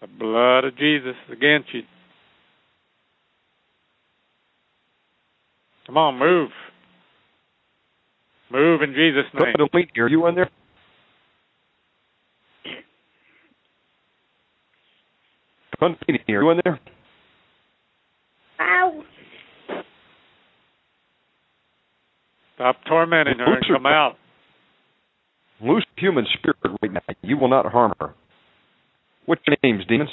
The blood of Jesus against you. Come on, move. Move in Jesus' name. Delete, are you in there? Kundalini, are you in there? Ow. Stop tormenting her and come out. Loose human spirit right now. You will not harm her. What's your names, demons?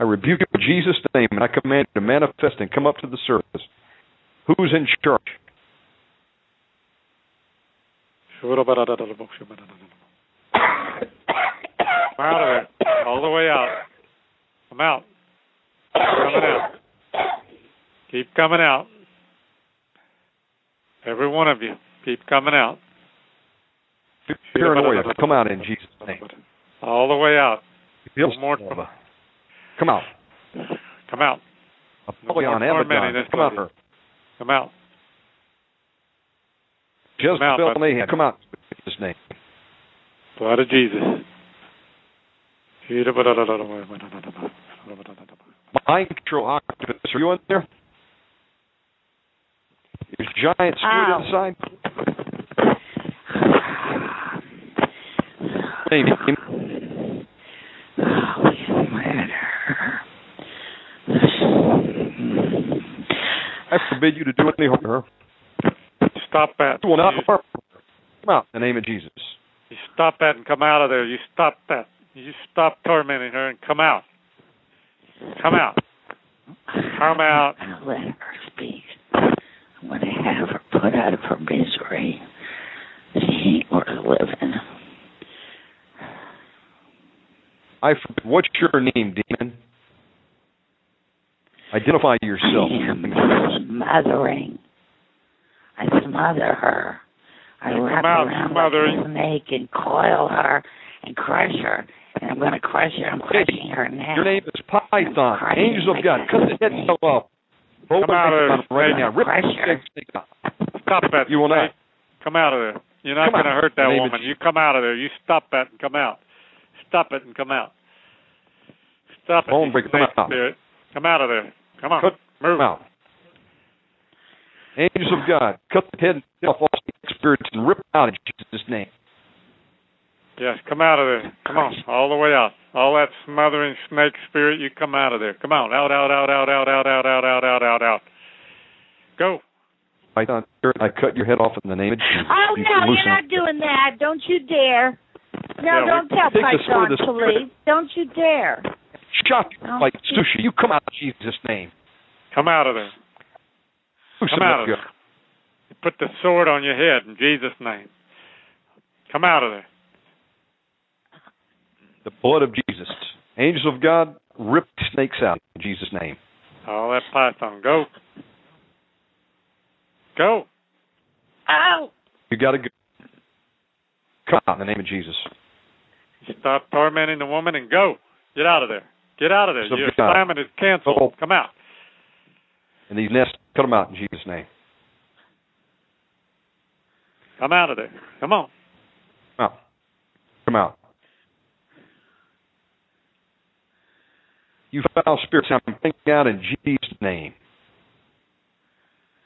I rebuke you in Jesus' name, and I command you to manifest and come up to the surface. Who's in charge? Come out of there. All the way out. Come out. Keep Coming out. Keep coming out. Every one of you. Keep coming out. Paranoia, come out in Jesus' name. All the way out. More- Come out. Come out. Apollyon, Abaddon, come out. Her. Come out. Just come out, Bill Mahan, come out. His name. Blood of Jesus. Mind control octopus. Are you in there? Is giant squid um. inside? Maybe. I forbid you to do any harm to her. Stop that. You will not You, harm her. Come out in the name of Jesus. you stop that and come out of there. You stop that. You stop tormenting her and come out. Come out. Come out. I'll let her speak. I'm going to have her put out of her misery. She ain't worth living. I forbid. What's your name, demon? Identify yourself. I am smothering. I smother her. I You wrap come out around smothering. like a snake and coil her and crush her. And I'm going to crush her. I'm crushing her now. Your name is Python. Angels of God. Cut the head Snake. off. Roll Come out of head right now. Rip Crush the her. snake off. Stop that. You will not. Come out of there. You're not going to hurt that In the name of woman. You come out of there. You stop that and come out. Stop it and come out. Stop it. Bone you breaker, come out. spirit. Come out of there. Come on. Cut Move. them out. Angels of God, cut the head off all snake spirits and rip out in Jesus' name. Yes, come out of there. Come on, all the way out. All that smothering snake spirit, you come out of there. Come on, out, out, out, out, out, out, out, out, out, out, out, out. Go. Python spirit, I cut your head off in the name of Jesus. Oh You no, you're not doing that. Don't you dare. No, Yeah, don't tell Take the sword Python of the police. Don't you dare. Shot No. Oh, like sushi. You come out in Jesus' name. Come out of there. Loosen Come out of there. Put the sword on your head in Jesus' name. Come out of there. The blood of Jesus. Angels of God, rip snakes out in Jesus' name. All that python. Go. Go. Oh, You got to go. Come out in the name of Jesus. Stop tormenting the woman and go. Get out of there. Get out of there. Your assignment is canceled. Oh. Come out. And these nests, cut them out in Jesus' name. Come out of there. Come on. Come out. Come out. You foul spirits, I'm thinking out in Jesus' name.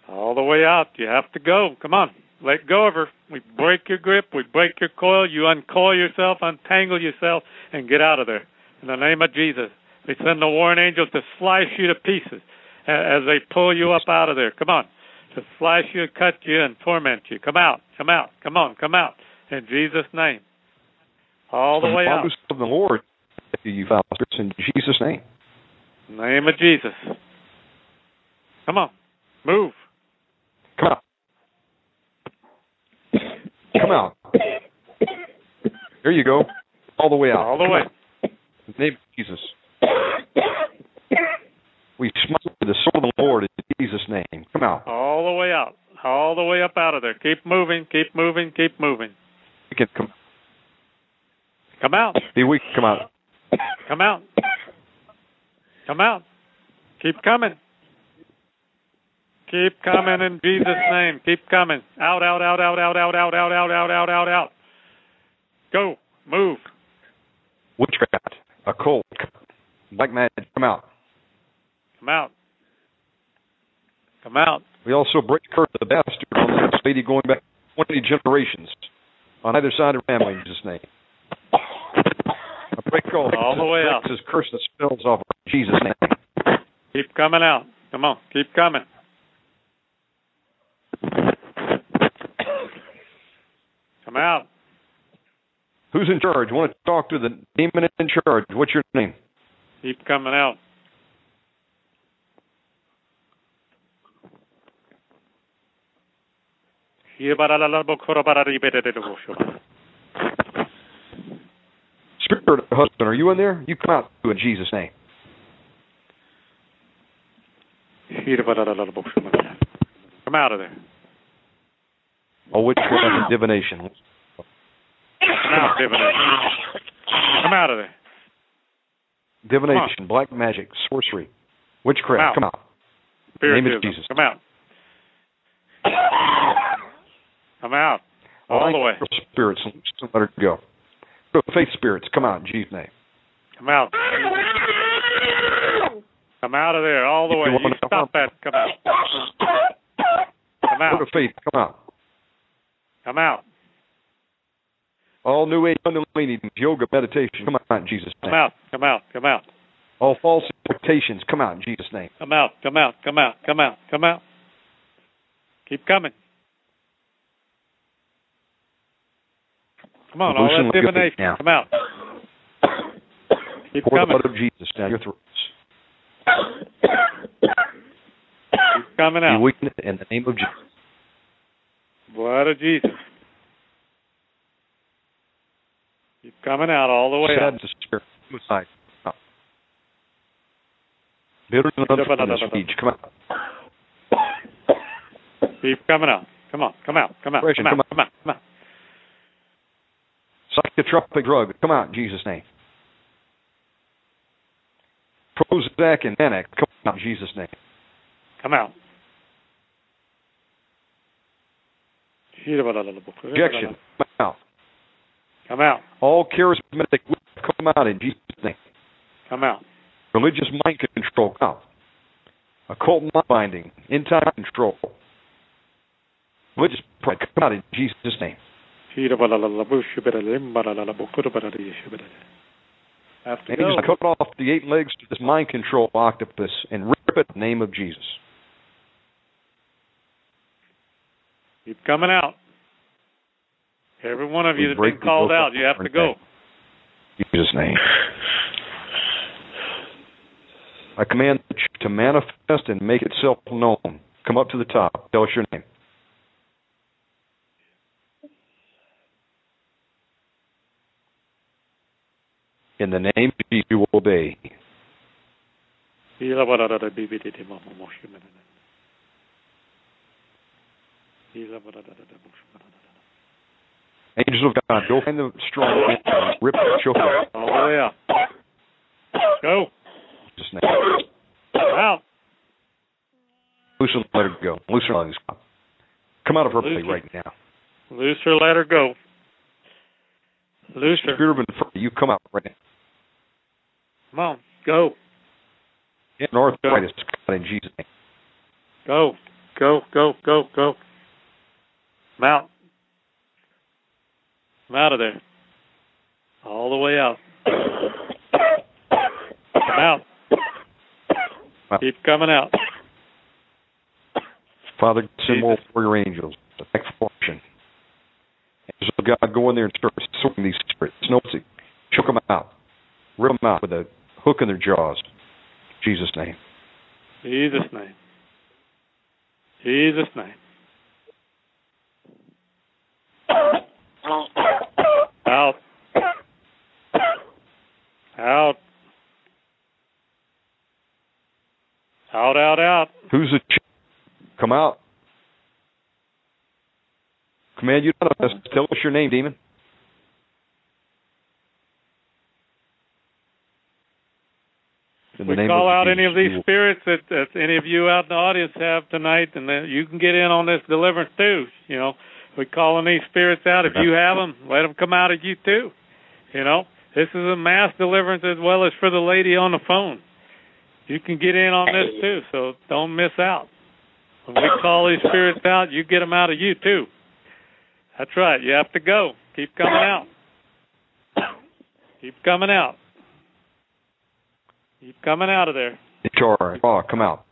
All the way out. You have to go. Come on. Let go of her. We break your grip. We break your coil. You uncoil yourself, untangle yourself, and get out of there. In the name of Jesus. We send the warring angels to slice you to pieces as they pull you up out of there. Come on. To slice you, cut you, and torment you. Come out. Come out. Come on. Come out. In Jesus' name. All the way out. Of the Lord, you spirits, in Jesus' name. Name of Jesus. Come on. Move. Come out. Come out. There you go. All the way out. All the way. out. In the name of Jesus. We smite the sword of the Lord in Jesus' name. Come out. All the way out. All the way up out of there. Keep moving, keep moving, keep moving. You can come. Come out. Be weak. Come out. Come out. Come out. Keep coming. Keep coming in Jesus' name. Keep coming. Out, out, out, out, out, out, out, out, out, out, out, out, out. Go. Move. Witchcraft. Occult. Black magic. Come out. Come out. Come out. We also break curse the bastard on this lady going back 20 generations on either side of her family in Jesus' name. I break all, All the way out. breaks his curse that spills off in Jesus' name. Keep coming out. Come on. Keep coming. Come out. Who's in charge? want to talk to the demon in charge. What's your name? Keep coming out. Spirit of husband, are you in there? You come out in Jesus' name. Come out of there. All witchcraft and divination. Come out, divination. Come out of there. Divination, black magic, sorcery, witchcraft. Come Come out. In the name of Jesus. Come out. Come out. All the way. Spirits, let her go. Faith spirits, come out in Jesus' name. Come out. Come out of there. All the way. You stop that. Come out. Come Word out. of faith, come out. Come out. All new age kundalini, yoga, meditation, come out in Jesus' name. Come out. Come out. Come out. All false expectations, come out in Jesus' name. Come out. Come out. Come out. Come out. Come out. Keep coming. Come on, all that divination. now. Come out. Keep Pour the coming. blood of Jesus down your throats. Keep coming Be out. weakened in the name of Jesus. Blood of Jesus. Keep coming out all the way spirit, suicide. Bitterness and unforgiveness, rage, come out. Keep coming out. Come on. Come out. Come out. Come out. come Come out. Come out. Psychotropic drug, come out in Jesus' name. Prozac and Xanax, come out in Jesus' name. Come out. Rejection, come out. Come out. All charismatic, come out in Jesus' name. Come out. Religious mind control, come out. Occult mind binding, in time control. Religious pride, come out in Jesus' name. To Angels, go. cut off the eight legs to this mind control octopus and rip it in the name of Jesus. Keep coming out. Every one of We you that's break been called out, you have to go. In Jesus' name. I command the church to manifest and make itself known. Come up to the top. Tell us your name. In the name of Jesus, you will obey. Angels of God, go find the strong man, rip the choke. All the. Go. Just name. Out. Loose her, let her go. Loose her lungs. Come out of her Loose her. right now. Loose her, let her go. Loose her. Spirit of infirmity, you come out right now. Come on. Go. In arthritis, come out in Jesus' name. Go. Go. Go. Go. Go. Come Come out of there. All the way out. Come out. Wow. Keep coming out. Father, send more warrior angels. Attack for action. Angels of God, go in there and start sorting these spirits. Notice it. Choke them out. Rip them out with a hook in their jaws. In Jesus' name. Jesus' name. Jesus' name. Out. Out. Out, out, out. Who's the ch- Come out. Command you to us. Tell us your name, demon. In we call out any of these spirits that, that any of you out in the audience have tonight, and that you can get in on this deliverance too. You know, we calling these spirits out. If you have them, let them come out of you too. You know, this is a mass deliverance as well as for the lady on the phone. You can get in on this too, so don't miss out. When we call these spirits out, you get them out of you too. That's right. You have to go. Keep coming out. Keep coming out. Keep coming out of there. In. Oh, come out.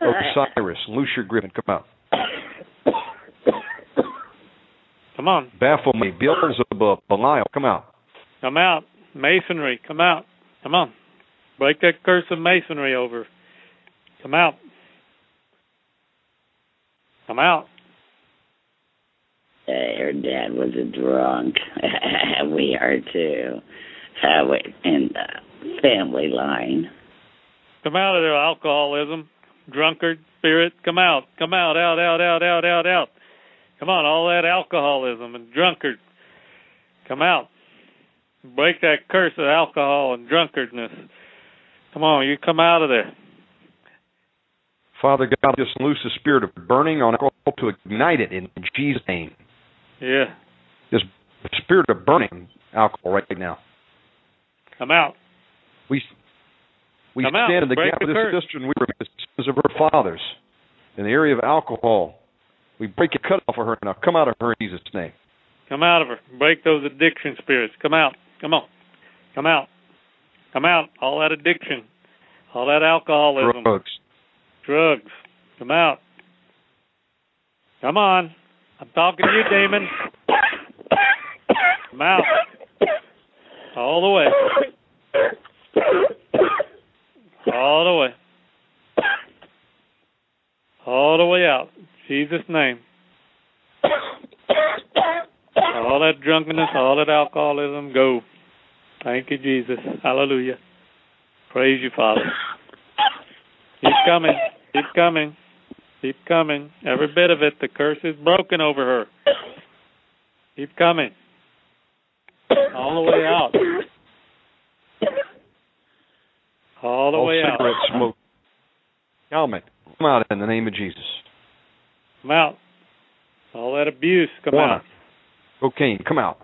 Osiris, loose your grip and come out. Come on. Baphomet. Beelzebub, Belial, come out. Come out. Masonry, come out. Come on. Break that curse of masonry over. Come out. Come out. Uh, her dad was a drunk. we are too. How it in the family line. Come out of there, alcoholism, drunkard, spirit. Come out. Come out, out, out, out, out, out, out. Come on, all that alcoholism and drunkard. Come out. Break that curse of alcohol and drunkardness. Come on, you come out of there. Father God, just loose the spirit of burning on alcohol to ignite it in Jesus' name. Yeah. This spirit of burning alcohol right now. Come out. We we Come out. stand in the Break gap the of this curse. sister and we remember the sins of her fathers in the area of alcohol. We break it, cut off of her now. Come out of her in Jesus' name. Come out of her. Break those addiction spirits. Come out. Come on. Come out. Come out. All that addiction. All that alcoholism. Drugs. Drugs. Come out. Come on. I'm talking to you, demon. Come out. All the way. All the way. All the way out. Jesus' name. All that drunkenness, all that alcoholism, go. Thank you, Jesus. Hallelujah. Praise you, Father. Keep coming. Keep coming. Keep coming. Every bit of it. The curse is broken over her. Keep coming. All the way out. All the All way out. cigarette smoke. Helmet. Come out in the name of Jesus. Come out. All that abuse, come Juana. out. Cocaine. Come out.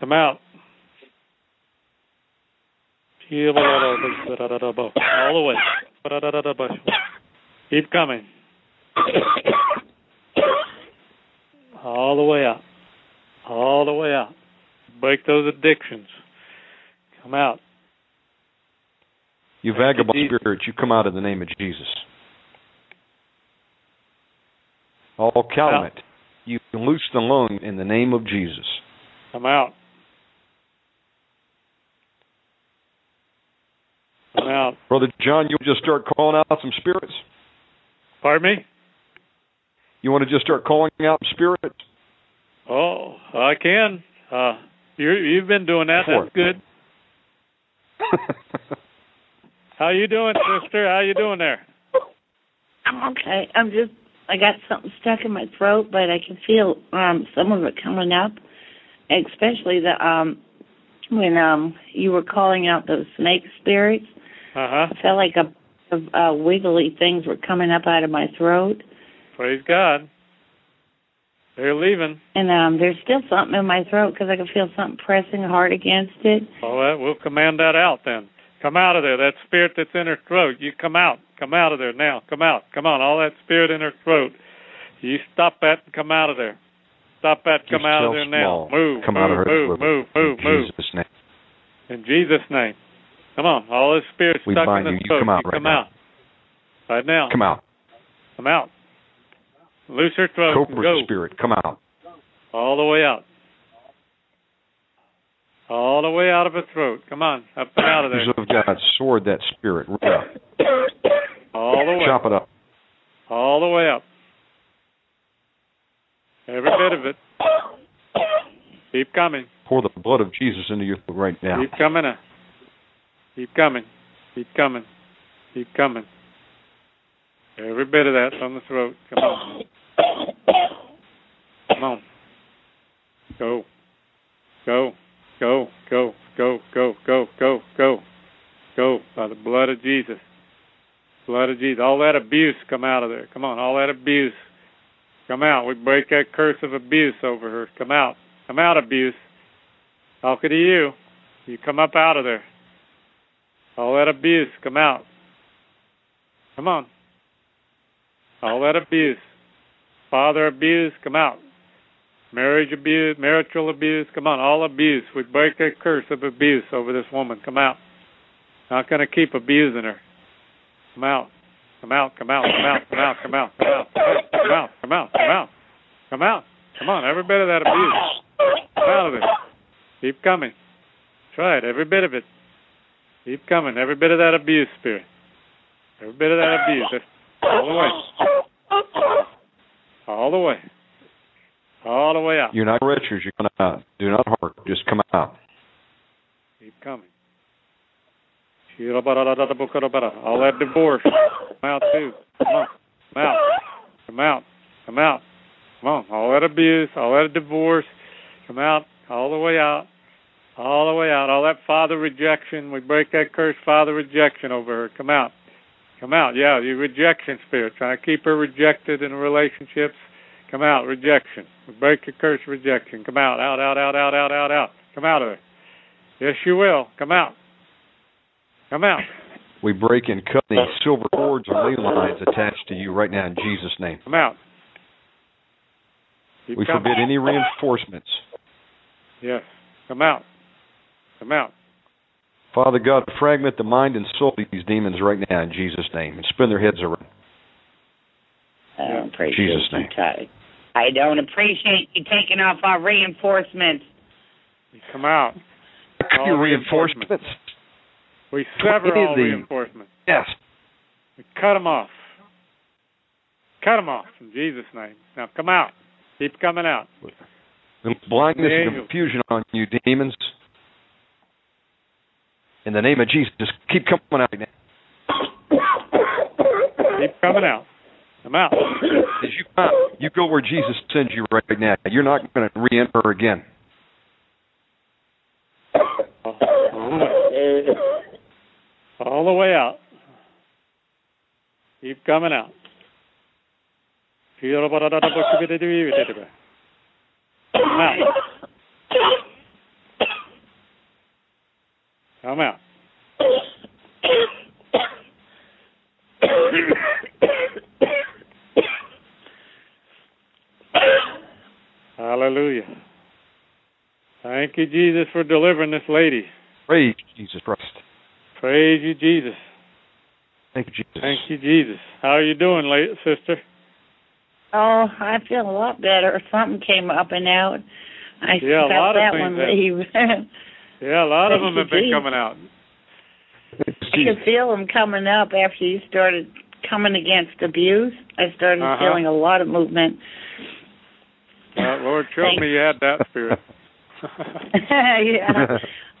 Come out. All the way. Keep coming. All the way out. All the way out. Break those addictions. Come out. You vagabond spirits, you come out in the name of Jesus. All Calumet, you loose the loan in the name of Jesus. Come out. Come out. Brother John, you just start calling out some spirits? Pardon me? You want to just start calling out spirits? Oh, I can. Uh, you you've been doing that. Sure. That's good. How you doing, sister? How you doing there? I'm okay. I'm just I got something stuck in my throat, but I can feel um some of it coming up, especially the um when um you were calling out those snake spirits. Uh huh. I felt like a of uh, wiggly things were coming up out of my throat, Praise God. They're leaving. and um there's still something in my throat because I can feel something pressing hard against it. All right, we'll command that out then. Come out of there. That spirit that's in her throat. You come out. Come out of there now. Come out. Come on. All that spirit in her throat. You stop that and come out of there. Stop that. Come out of there now. small. Move. Come move, out of her move, move, move, in move. Jesus' name. In Jesus' name. Come on. All this spirit We stuck bind in you. the You throat. come out you right come now. out. Right now. Come out. Come out. Loose her throat. Cobra Go. spirit, come out. All the way out. All the way out of her throat. Come on. Up and out of there. Of God, sword that spirit. Right out. All the way. Chop it up. All the way up. Every bit of it. Keep coming. Pour the blood of Jesus into your throat right now. Keep coming. uh. Keep coming. Keep coming. Keep coming. Every bit of that from the throat. Come on. Come on. Jesus. Blood of Jesus. All that abuse come out of there. Come on. All that abuse. Come out. We break that curse of abuse over her. Come out. Come out, abuse. Talking to you. You come up out of there. All that abuse, come out. Come on. All that abuse. Father abuse, come out. Marriage abuse, marital abuse, come on. All abuse. We break that curse of abuse over this woman. Come out. Not going to keep abusing her. Come out. Come out, come out, come out, come out, come out, come out, come out, come out, come out, come out. Come on, every bit of that abuse. Come out of it. Keep coming. Try it, every bit of it. Keep coming, every bit of that abuse spirit. Every bit of that abuse. All the way. All the way. All the way out. You're not wretches. You're going out. Do not hark. Just come out. Keep coming. All that divorce. Come out too. Come on. Come out. Come out. Come out. Come on. All that abuse, all that divorce. Come out. All the way out. All the way out. All that father rejection. We break that curse father rejection over her. Come out. Come out. Yeah, you rejection spirit. Trying to keep her rejected in relationships. Come out. Rejection. We break your curse rejection. Come out. Out, out, out, out, out, out, out. Come out of there. Yes, you will. Come out. Come out. We break and cut the silver cords or ley lines attached to you right now in Jesus' name. Come out. Keep we coming. forbid any reinforcements. Yes. Come out. Come out. Father God, fragment the mind and soul of these demons right now in Jesus' name and spin their heads around. I don't appreciate Jesus' you name. ta- I don't appreciate you taking off our reinforcements. Come out. All Your reinforcements. reinforcements. We sever Any all the- reinforcements. Yes. We cut them off. Cut them off in Jesus' name. Now come out. Keep coming out. Blindness The and confusion on you, demons. In the name of Jesus, just keep coming out now. Keep coming out. Come out. As you come out, you go where Jesus sends you right now. You're not going to re-enter again. All the way. All the way out. Keep coming out. Come out. Come out. Hallelujah. Thank you, Jesus, for delivering this lady. Praise Jesus Christ. Praise you, Jesus. Thank you, Jesus. Thank you, Jesus. How are you doing, late sister? Oh, I feel a lot better. Something came up and out. I Yeah, a felt lot of that things one have- leave. Yeah, a lot of them have been Jesus. coming out. I could feel them coming up after you started coming against abuse. I started Uh-huh. feeling a lot of movement. Uh, Lord, show me you had that spirit. yeah,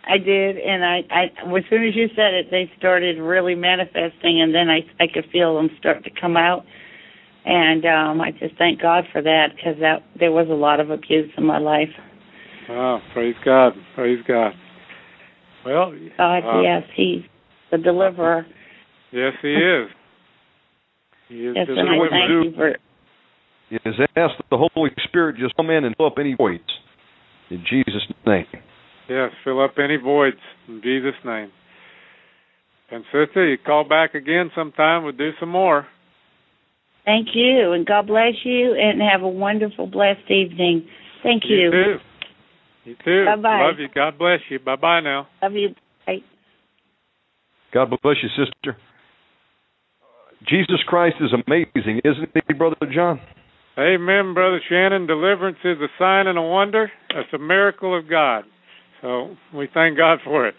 I did, and I, I, as soon as you said it, they started really manifesting, and then I, I could feel them start to come out, and um, I just thank God for that because that there was a lot of abuse in my life. oh, praise God. Praise God. Well, God, uh, yes, He's the deliverer. yes, He is. He is Yes, the and I thank do. you for. is ask the Holy Spirit just come in and fill up any voids. In Jesus' name. Yes, fill up any voids in Jesus' name. And sister, you call back again sometime. We'll do some more. Thank you, and God bless you, and have a wonderful, blessed evening. Thank you. You too. You too. Bye-bye. Love you. God bless you. Bye bye now. Love you. Bye. God bless you, sister. Jesus Christ is amazing, isn't he, Brother John? Amen, Brother Shannon. Deliverance is a sign and a wonder. It's a miracle of God. So we thank God for it.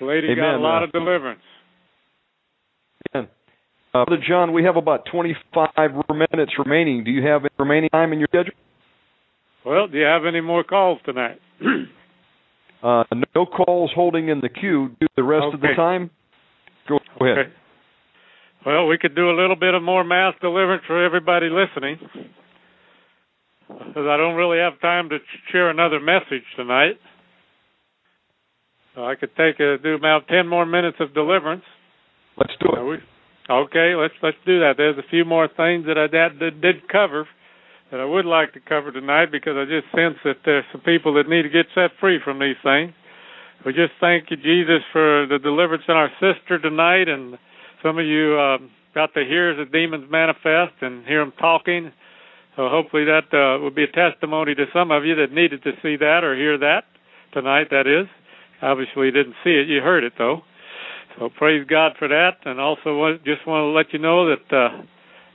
The lady got a lot uh, of deliverance. Amen. Uh, Brother John, we have about 25 minutes remaining. Do you have any remaining time in your schedule? Well, do you have any more calls tonight? Uh, no calls holding in the queue. Do the rest of the Okay. time? Go ahead. Okay. Well, we could do a little bit of more mass deliverance for everybody listening. Because I don't really have time to share another message tonight. So I could take a, do about ten more minutes of deliverance. Let's do it. we- Okay, let's let's do that. There's a few more things that I did, did, did cover that I would like to cover tonight because I just sense that there's some people that need to get set free from these things. We just thank you, Jesus, for the deliverance in our sister tonight, and some of you um, got to hear the demons manifest and hear them talking. So hopefully that uh, will be a testimony to some of you that needed to see that or hear that tonight. That is, obviously you didn't see it, you heard it though. So praise God for that, and also just want to let you know that uh,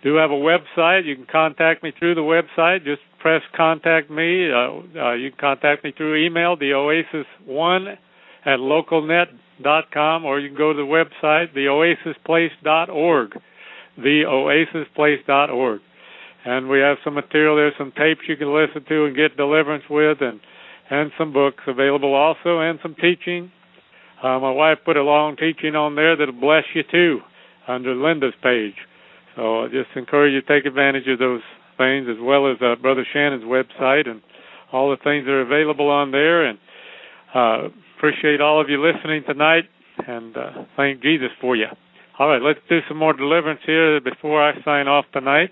do have a website. You can contact me through the website. Just press contact me. Uh, uh, you can contact me through email, the Oasis One at localnet.com, or you can go to the website, theoasisplace.org, theoasisplace.org. And we have some material there, some tapes you can listen to and get deliverance with, and and some books available also, and some teaching. Uh, my wife put a long teaching on there that'll bless you too, under Linda's page. So I just encourage you to take advantage of those things, as well as uh, Brother Shannon's website and all the things that are available on there. And uh, appreciate all of you listening tonight, and uh, thank Jesus for you. All right, let's do some more deliverance here before I sign off tonight.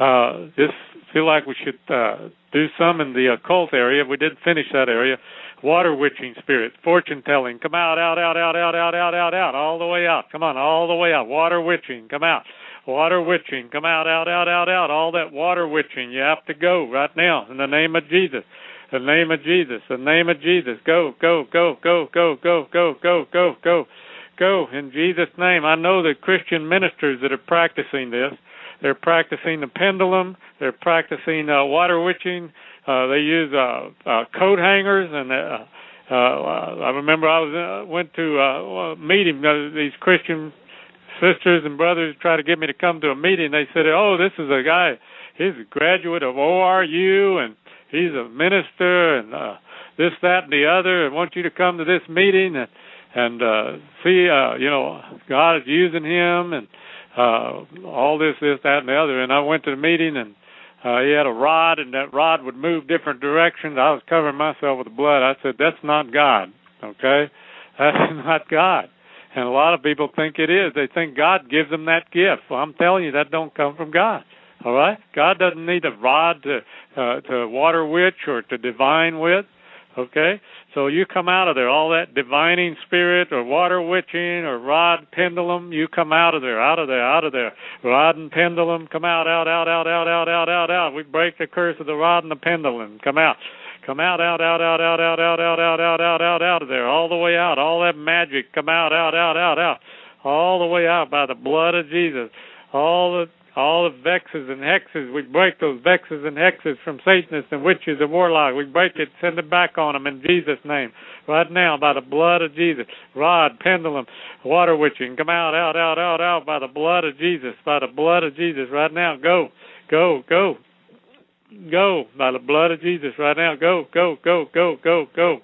Uh, just feel like we should uh, do some in the occult area. We didn't finish that area. Water witching spirits, fortune telling, come out, out, out, out, out, out, out, out, out, all the way out. Come on, all the way out. Water witching, come out. water witching. Come out, out, out, out, out. All that water witching. You have to go right now in the name of Jesus. The name of Jesus. The name of Jesus. Go, go, go, go, go, go, go, go, go, go, go. In Jesus' name. I know the Christian ministers that are practicing this. They're practicing the pendulum. They're practicing uh, water witching. Uh, they use uh, uh, coat hangers and. Uh, uh, I remember I was uh, went to uh, a meeting. Uh, these Christian sisters and brothers tried to get me to come to a meeting. They said, "Oh, this is a guy. He's a graduate of ORU and he's a minister and uh, this, that, and the other. And want you to come to this meeting and and uh, see, uh, you know, God is using him and uh, all this, this, that, and the other." And I went to the meeting and. Uh, he had a rod, and that rod would move different directions. I was covering myself with blood. I said, "That's not God, okay? That's not God." And a lot of people think it is. They think God gives them that gift. Well, I'm telling you, that don't come from God. All right, God doesn't need a rod to uh, to water witch or to divine with. Okay, so you come out of there, all that divining spirit or water witching or rod pendulum, you come out of there, out of there, out of there. Rod and pendulum, come out, out, out, out, out, out, out, out, out. We break the curse of the rod and the pendulum. Come out. Come out, out, out, out, out, out, out, out, out, out, out, out, out of there, all the way out. All that magic, come out, out, out, out, out, all the way out by the blood of Jesus. All the all the vexes and hexes. We break those vexes and hexes from Satanists and witches and warlocks. We break it, send it back on them in Jesus' name. Right now, by the blood of Jesus. Rod, pendulum, water witching. Come out, out, out, out, out by the blood of Jesus. By the blood of Jesus. Right now, go, go, go, go. By the blood of Jesus. Right now, go, go, go, go, go, go,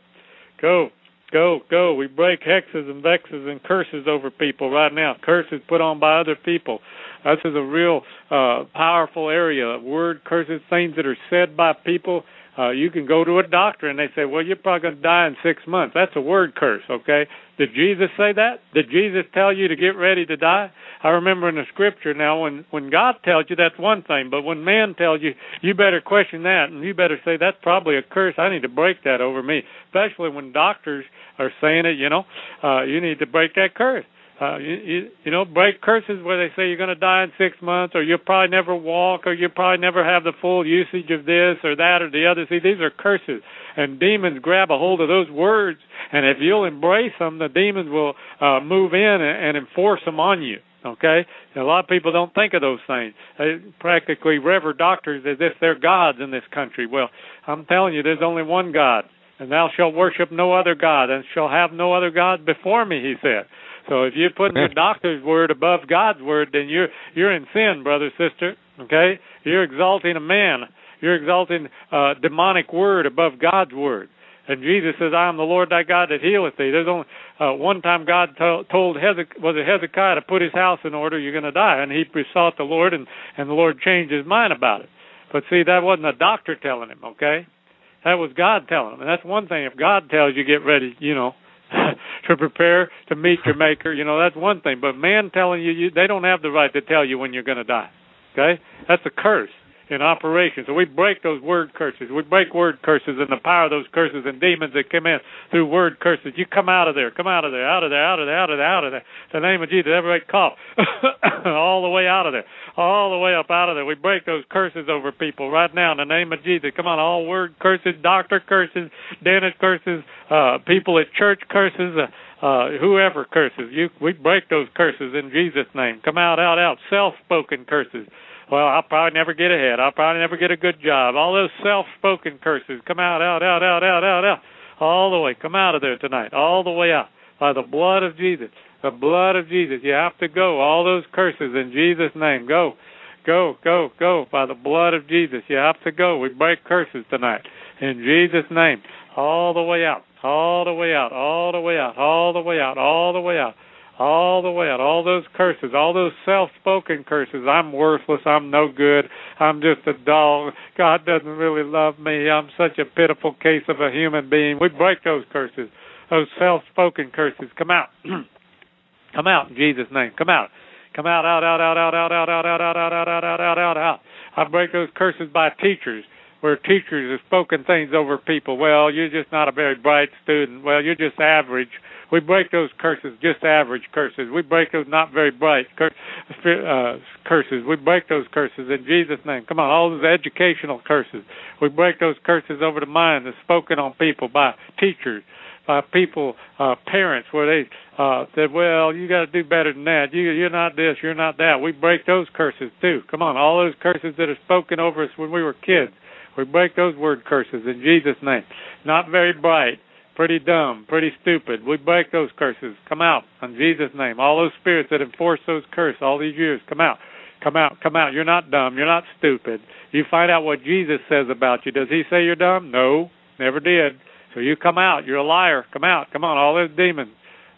go go, go. We break hexes and vexes and curses over people right now. Curses put on by other people. This is a real uh, powerful area. Word curses, things that are said by people. Uh, you can go to a doctor and they say, "Well, you're probably going to die in six months." That's a word curse. Okay? Did Jesus say that? Did Jesus tell you to get ready to die? I remember in the scripture now when when God tells you that's one thing, but when man tells you, you better question that and you better say that's probably a curse. I need to break that over me. Especially when doctors are saying it, you know, uh, you need to break that curse. Uh, you, you, know, break curses where they say you're going to die in six months, or you'll probably never walk, or you'll probably never have the full usage of this or that or the other. See, these are curses, and demons grab a hold of those words, and if you'll embrace them, the demons will uh, move in and, and enforce them on you. Okay, a lot of people don't think of those things. They practically rever doctors as if they're gods in this country. Well, I'm telling you, there's only one God, and thou shalt worship no other God, and shall have no other God before me. He said. So if you're putting the doctor's word above God's word, then you're you're in sin, brother, sister. Okay, you're exalting a man. You're exalting a demonic word above God's word. And Jesus says, "I am the Lord thy God that healeth thee." There's only uh, one time God to- told Hezekiah, was it Hezekiah to put his house in order. You're going to die, and he besought the Lord, and and the Lord changed his mind about it. But see, that wasn't a doctor telling him. Okay, that was God telling him, and that's one thing. If God tells you, get ready, you know, to prepare to meet your Maker. You know, that's one thing. But man telling you, you they don't have the right to tell you when you're going to die. Okay, that's a curse in operation. So we break those word curses. We break word curses and the power of those curses and demons that come in through word curses. You come out of there, come out of there, out of there, out of there, out of there, out of there. In the name of Jesus, everybody cough. all the way out of there. All the way up out of there. We break those curses over people right now in the name of Jesus. Come on, all word curses, doctor curses, dentist curses, uh, people at church curses, uh, uh, whoever curses. You, we break those curses in Jesus' name. Come out, out, out. Self-spoken curses well, I'll probably never get ahead. I'll probably never get a good job. All those self-spoken curses come out, out, out, out, out, out, out, all the way. Come out of there tonight, all the way out by the blood of Jesus. The blood of Jesus. You have to go. All those curses in Jesus' name. Go, go, go, go by the blood of Jesus. You have to go. We break curses tonight in Jesus' name. All the way out. All the way out. All the way out. All the way out. All the way out all the way out, all those curses, all those self-spoken curses. I'm worthless. I'm no good. I'm just a dog. God doesn't really love me. I'm such a pitiful case of a human being. We break those curses, those self-spoken curses. Come out. Come out in Jesus' name. Come out. Come out, out, out, out, out, out, out, out, out, out, out, out, out, out, out, out. I break those curses by teachers where teachers have spoken things over people. Well, you're just not a very bright student. Well, you're just average. We break those curses, just average curses. We break those not very bright. Cur- uh, curses. We break those curses in Jesus' name. Come on, all those educational curses. We break those curses over the mind that's spoken on people by teachers, by people, uh, parents, where they uh, said, "Well, you got to do better than that. You, you're not this, you're not that." We break those curses too. Come on, all those curses that are spoken over us when we were kids. We break those word curses in Jesus' name. Not very bright, pretty dumb, pretty stupid. We break those curses. Come out in Jesus' name. All those spirits that enforce those curses all these years, come out. Come out, come out. You're not dumb. You're not stupid. You find out what Jesus says about you. Does he say you're dumb? No, never did. So you come out. You're a liar. Come out. Come on, all those demons.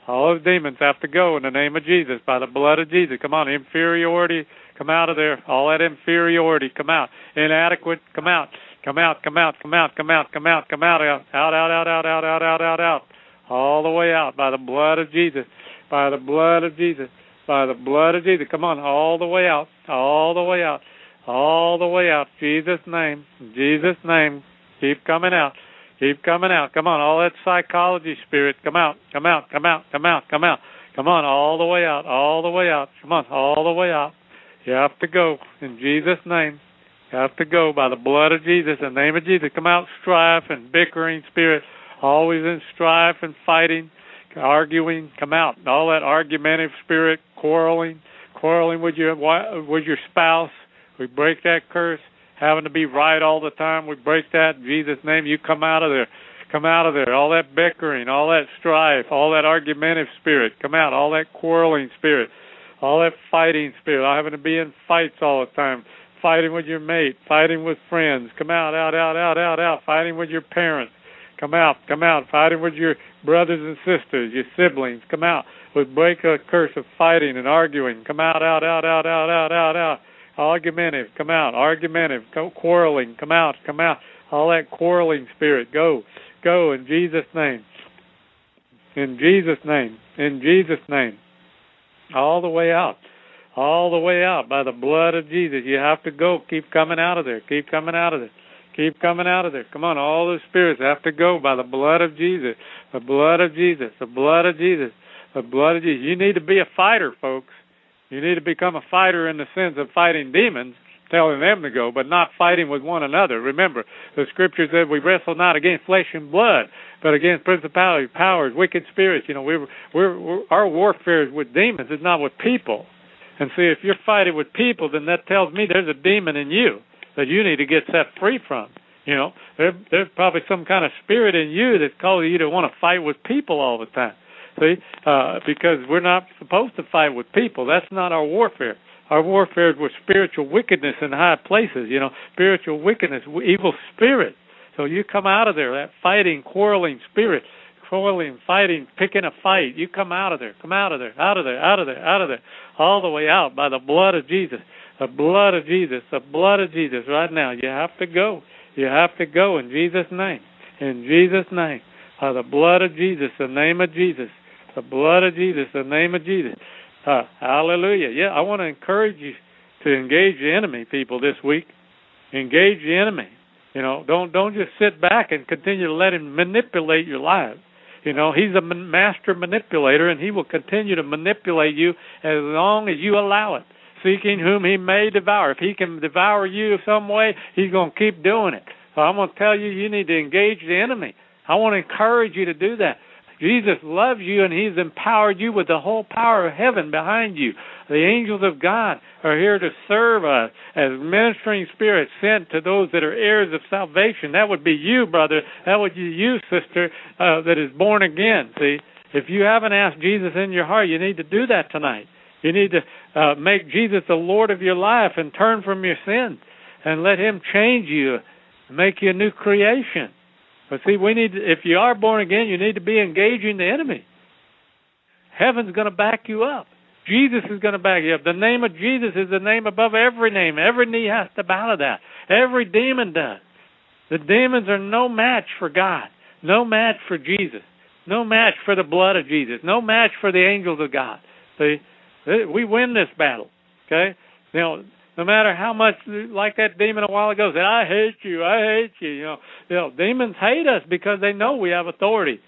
All those demons have to go in the name of Jesus, by the blood of Jesus. Come on, inferiority, come out of there. All that inferiority, come out. Inadequate, come out. Come out, come out, come out, come out, come out, come out, out, out, out, out, out, out, out, out, out, all the way out by the blood of Jesus, by the blood of Jesus, by the blood of Jesus. Come on, all the way out, all the way out, all the way out. Jesus' name, Jesus' name. Keep coming out. Keep coming out. Come on, all that psychology spirit, come out, come out, come out, come out, come out. Come on, all the way out, all the way out. Come on, all the way out. You have to go in Jesus' name. Have to go by the blood of Jesus, the name of Jesus. Come out strife and bickering spirit, always in strife and fighting, arguing. Come out. All that argumentative spirit, quarreling, quarreling with your with your spouse. We break that curse. Having to be right all the time. We break that in Jesus' name. You come out of there. Come out of there. All that bickering, all that strife, all that argumentative spirit. Come out. All that quarreling spirit, all that fighting spirit. Having to be in fights all the time fighting with your mate, fighting with friends. Come out, out, out, out, out, out. Fighting with your parents. Come out, come out. Fighting with your brothers and sisters, your siblings. Come out. With break a curse of fighting and arguing. Come out, out, out, out, out, out, out, out. Argumentative. Come out. Argumentative. Go quarreling. Come out, come out. All that quarreling spirit. Go, go in Jesus' name. In Jesus' name. In Jesus' name. All the way out all the way out by the blood of Jesus. You have to go. Keep coming out of there. Keep coming out of there. Keep coming out of there. Come on, all those spirits have to go by the blood of Jesus. The blood of Jesus. The blood of Jesus. The blood of Jesus. You need to be a fighter, folks. You need to become a fighter in the sense of fighting demons, telling them to go, but not fighting with one another. Remember, the scripture said we wrestle not against flesh and blood, but against principalities, powers, wicked spirits. You know, we're, we're, we're our warfare is with demons. It's not with people. And see, if you're fighting with people, then that tells me there's a demon in you that you need to get set free from. You know, there, there's probably some kind of spirit in you that's causing you to want to fight with people all the time. See, uh, because we're not supposed to fight with people. That's not our warfare. Our warfare is with spiritual wickedness in high places. You know, spiritual wickedness, evil spirit. So you come out of there, that fighting, quarreling spirit quarreling, fighting, picking a fight. You come out of there, come out of there, out of there, out of there, out of there, all the way out by the blood of Jesus. The blood of Jesus, the blood of Jesus. Right now, you have to go. You have to go in Jesus' name. In Jesus' name. By the blood of Jesus, the name of Jesus. The blood of Jesus, the name of Jesus. Uh, hallelujah. Yeah, I want to encourage you to engage the enemy, people, this week. Engage the enemy. You know, don't don't just sit back and continue to let him manipulate your lives. You know, he's a master manipulator, and he will continue to manipulate you as long as you allow it. Seeking whom he may devour. If he can devour you some way, he's going to keep doing it. So I'm going to tell you, you need to engage the enemy. I want to encourage you to do that. Jesus loves you and He's empowered you with the whole power of heaven behind you. The angels of God are here to serve us as ministering spirits sent to those that are heirs of salvation. That would be you, brother. That would be you, sister, uh, that is born again. See, if you haven't asked Jesus in your heart, you need to do that tonight. You need to uh, make Jesus the Lord of your life and turn from your sins and let Him change you, make you a new creation. But see, we need if you are born again, you need to be engaging the enemy. Heaven's going to back you up. Jesus is going to back you up. The name of Jesus is the name above every name. Every knee has to bow to that. Every demon does. The demons are no match for God. No match for Jesus. No match for the blood of Jesus. No match for the angels of God. See, we win this battle. Okay? Now, no matter how much, like that demon a while ago said, "I hate you, I hate you." You know, you know, demons hate us because they know we have authority.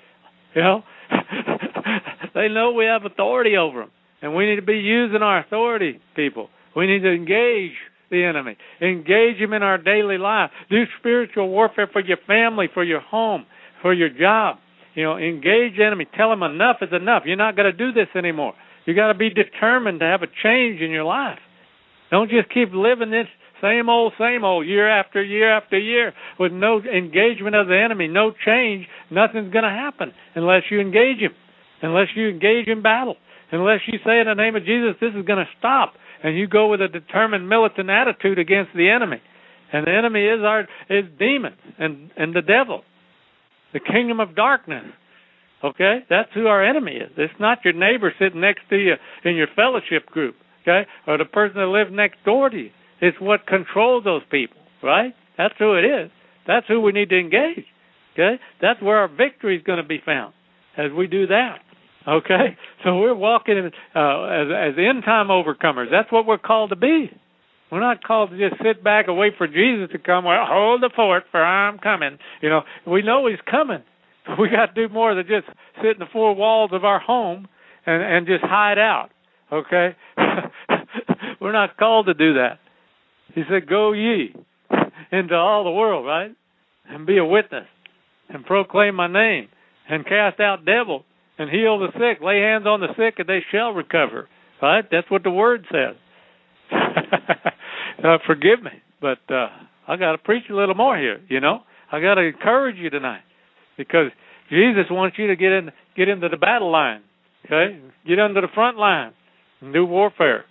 You know, they know we have authority over them. And we need to be using our authority, people. We need to engage the enemy, engage him in our daily life, do spiritual warfare for your family, for your home, for your job. You know, engage the enemy. Tell him enough is enough. You're not going to do this anymore. You got to be determined to have a change in your life. Don't just keep living this same old, same old, year after year after year, with no engagement of the enemy, no change. Nothing's going to happen unless you engage him, unless you engage in battle, unless you say in the name of Jesus, this is going to stop, and you go with a determined militant attitude against the enemy. And the enemy is our is demons and and the devil, the kingdom of darkness. Okay, that's who our enemy is. It's not your neighbor sitting next to you in your fellowship group. Okay, or the person that lives next door to you. It's what controls those people, right? That's who it is. That's who we need to engage. Okay? That's where our victory is going to be found as we do that. Okay? So we're walking in, uh, as, as end time overcomers. That's what we're called to be. We're not called to just sit back and wait for Jesus to come. Well, hold the fort, for I'm coming. You know, we know He's coming. We got to do more than just sit in the four walls of our home and and just hide out. Okay, we're not called to do that. He said, Go ye into all the world, right? And be a witness and proclaim my name and cast out devils and heal the sick. Lay hands on the sick and they shall recover. Right? That's what the word says. uh, forgive me, but uh, I got to preach a little more here. You know, I got to encourage you tonight because Jesus wants you to get in, get into the battle line. Okay, get under the front line do warfare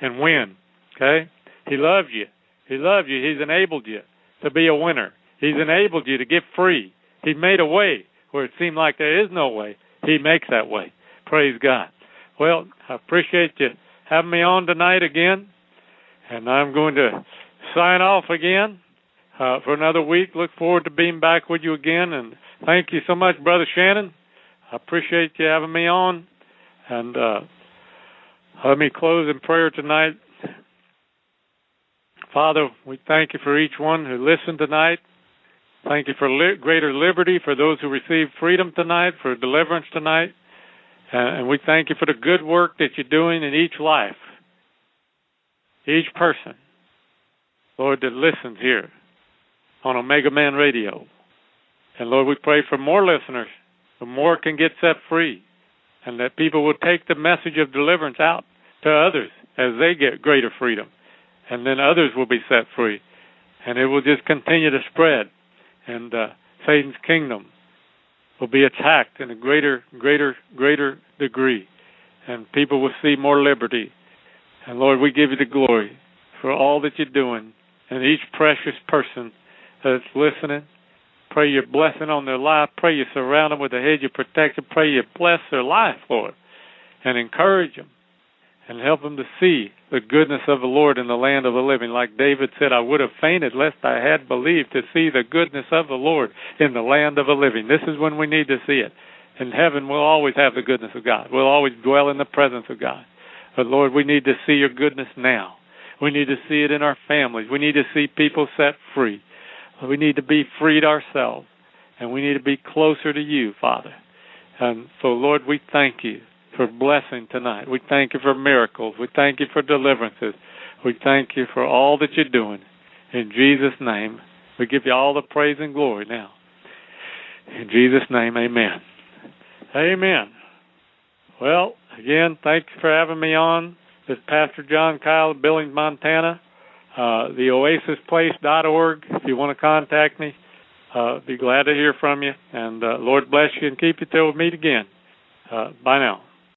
and win. Okay, he loves you. He loves you. He's enabled you to be a winner. He's enabled you to get free. He made a way where it seemed like there is no way. He makes that way. Praise God. Well, I appreciate you having me on tonight again, and I'm going to sign off again uh, for another week. Look forward to being back with you again, and thank you so much, Brother Shannon. I appreciate you having me on, and uh, let me close in prayer tonight. Father, we thank you for each one who listened tonight. Thank you for li- greater liberty for those who received freedom tonight, for deliverance tonight. Uh, and we thank you for the good work that you're doing in each life, each person, Lord, that listens here on Omegaman Radio. And Lord, we pray for more listeners, so more can get set free, and that people will take the message of deliverance out to others as they get greater freedom and then others will be set free, and it will just continue to spread, and uh, Satan's kingdom will be attacked in a greater, greater, greater degree, and people will see more liberty. And Lord, we give you the glory for all that you're doing, and each precious person that's listening. Pray your blessing on their life. Pray you surround them with a hedge of protection. Pray you bless their life, Lord, and encourage them and help them to see the goodness of the Lord in the land of the living. Like David said, I would have fainted lest I had believed to see the goodness of the Lord in the land of the living. This is when we need to see it. In heaven, we'll always have the goodness of God. We'll always dwell in the presence of God. But Lord, we need to see your goodness now. We need to see it in our families. We need to see people set free. We need to be freed ourselves. And we need to be closer to you, Father. And so, Lord, we thank you for blessing tonight. We thank you for miracles. We thank you for deliverances. We thank you for all that you're doing. In Jesus' name, we give you all the praise and glory now. In Jesus' name, amen. Amen. Well, again, thank you for having me on. This is Pastor John Kyle of Billings, Montana. Uh, the. If you want to contact me, uh, be glad to hear from you. And uh, Lord bless you and keep you till we meet again. Uh, bye now.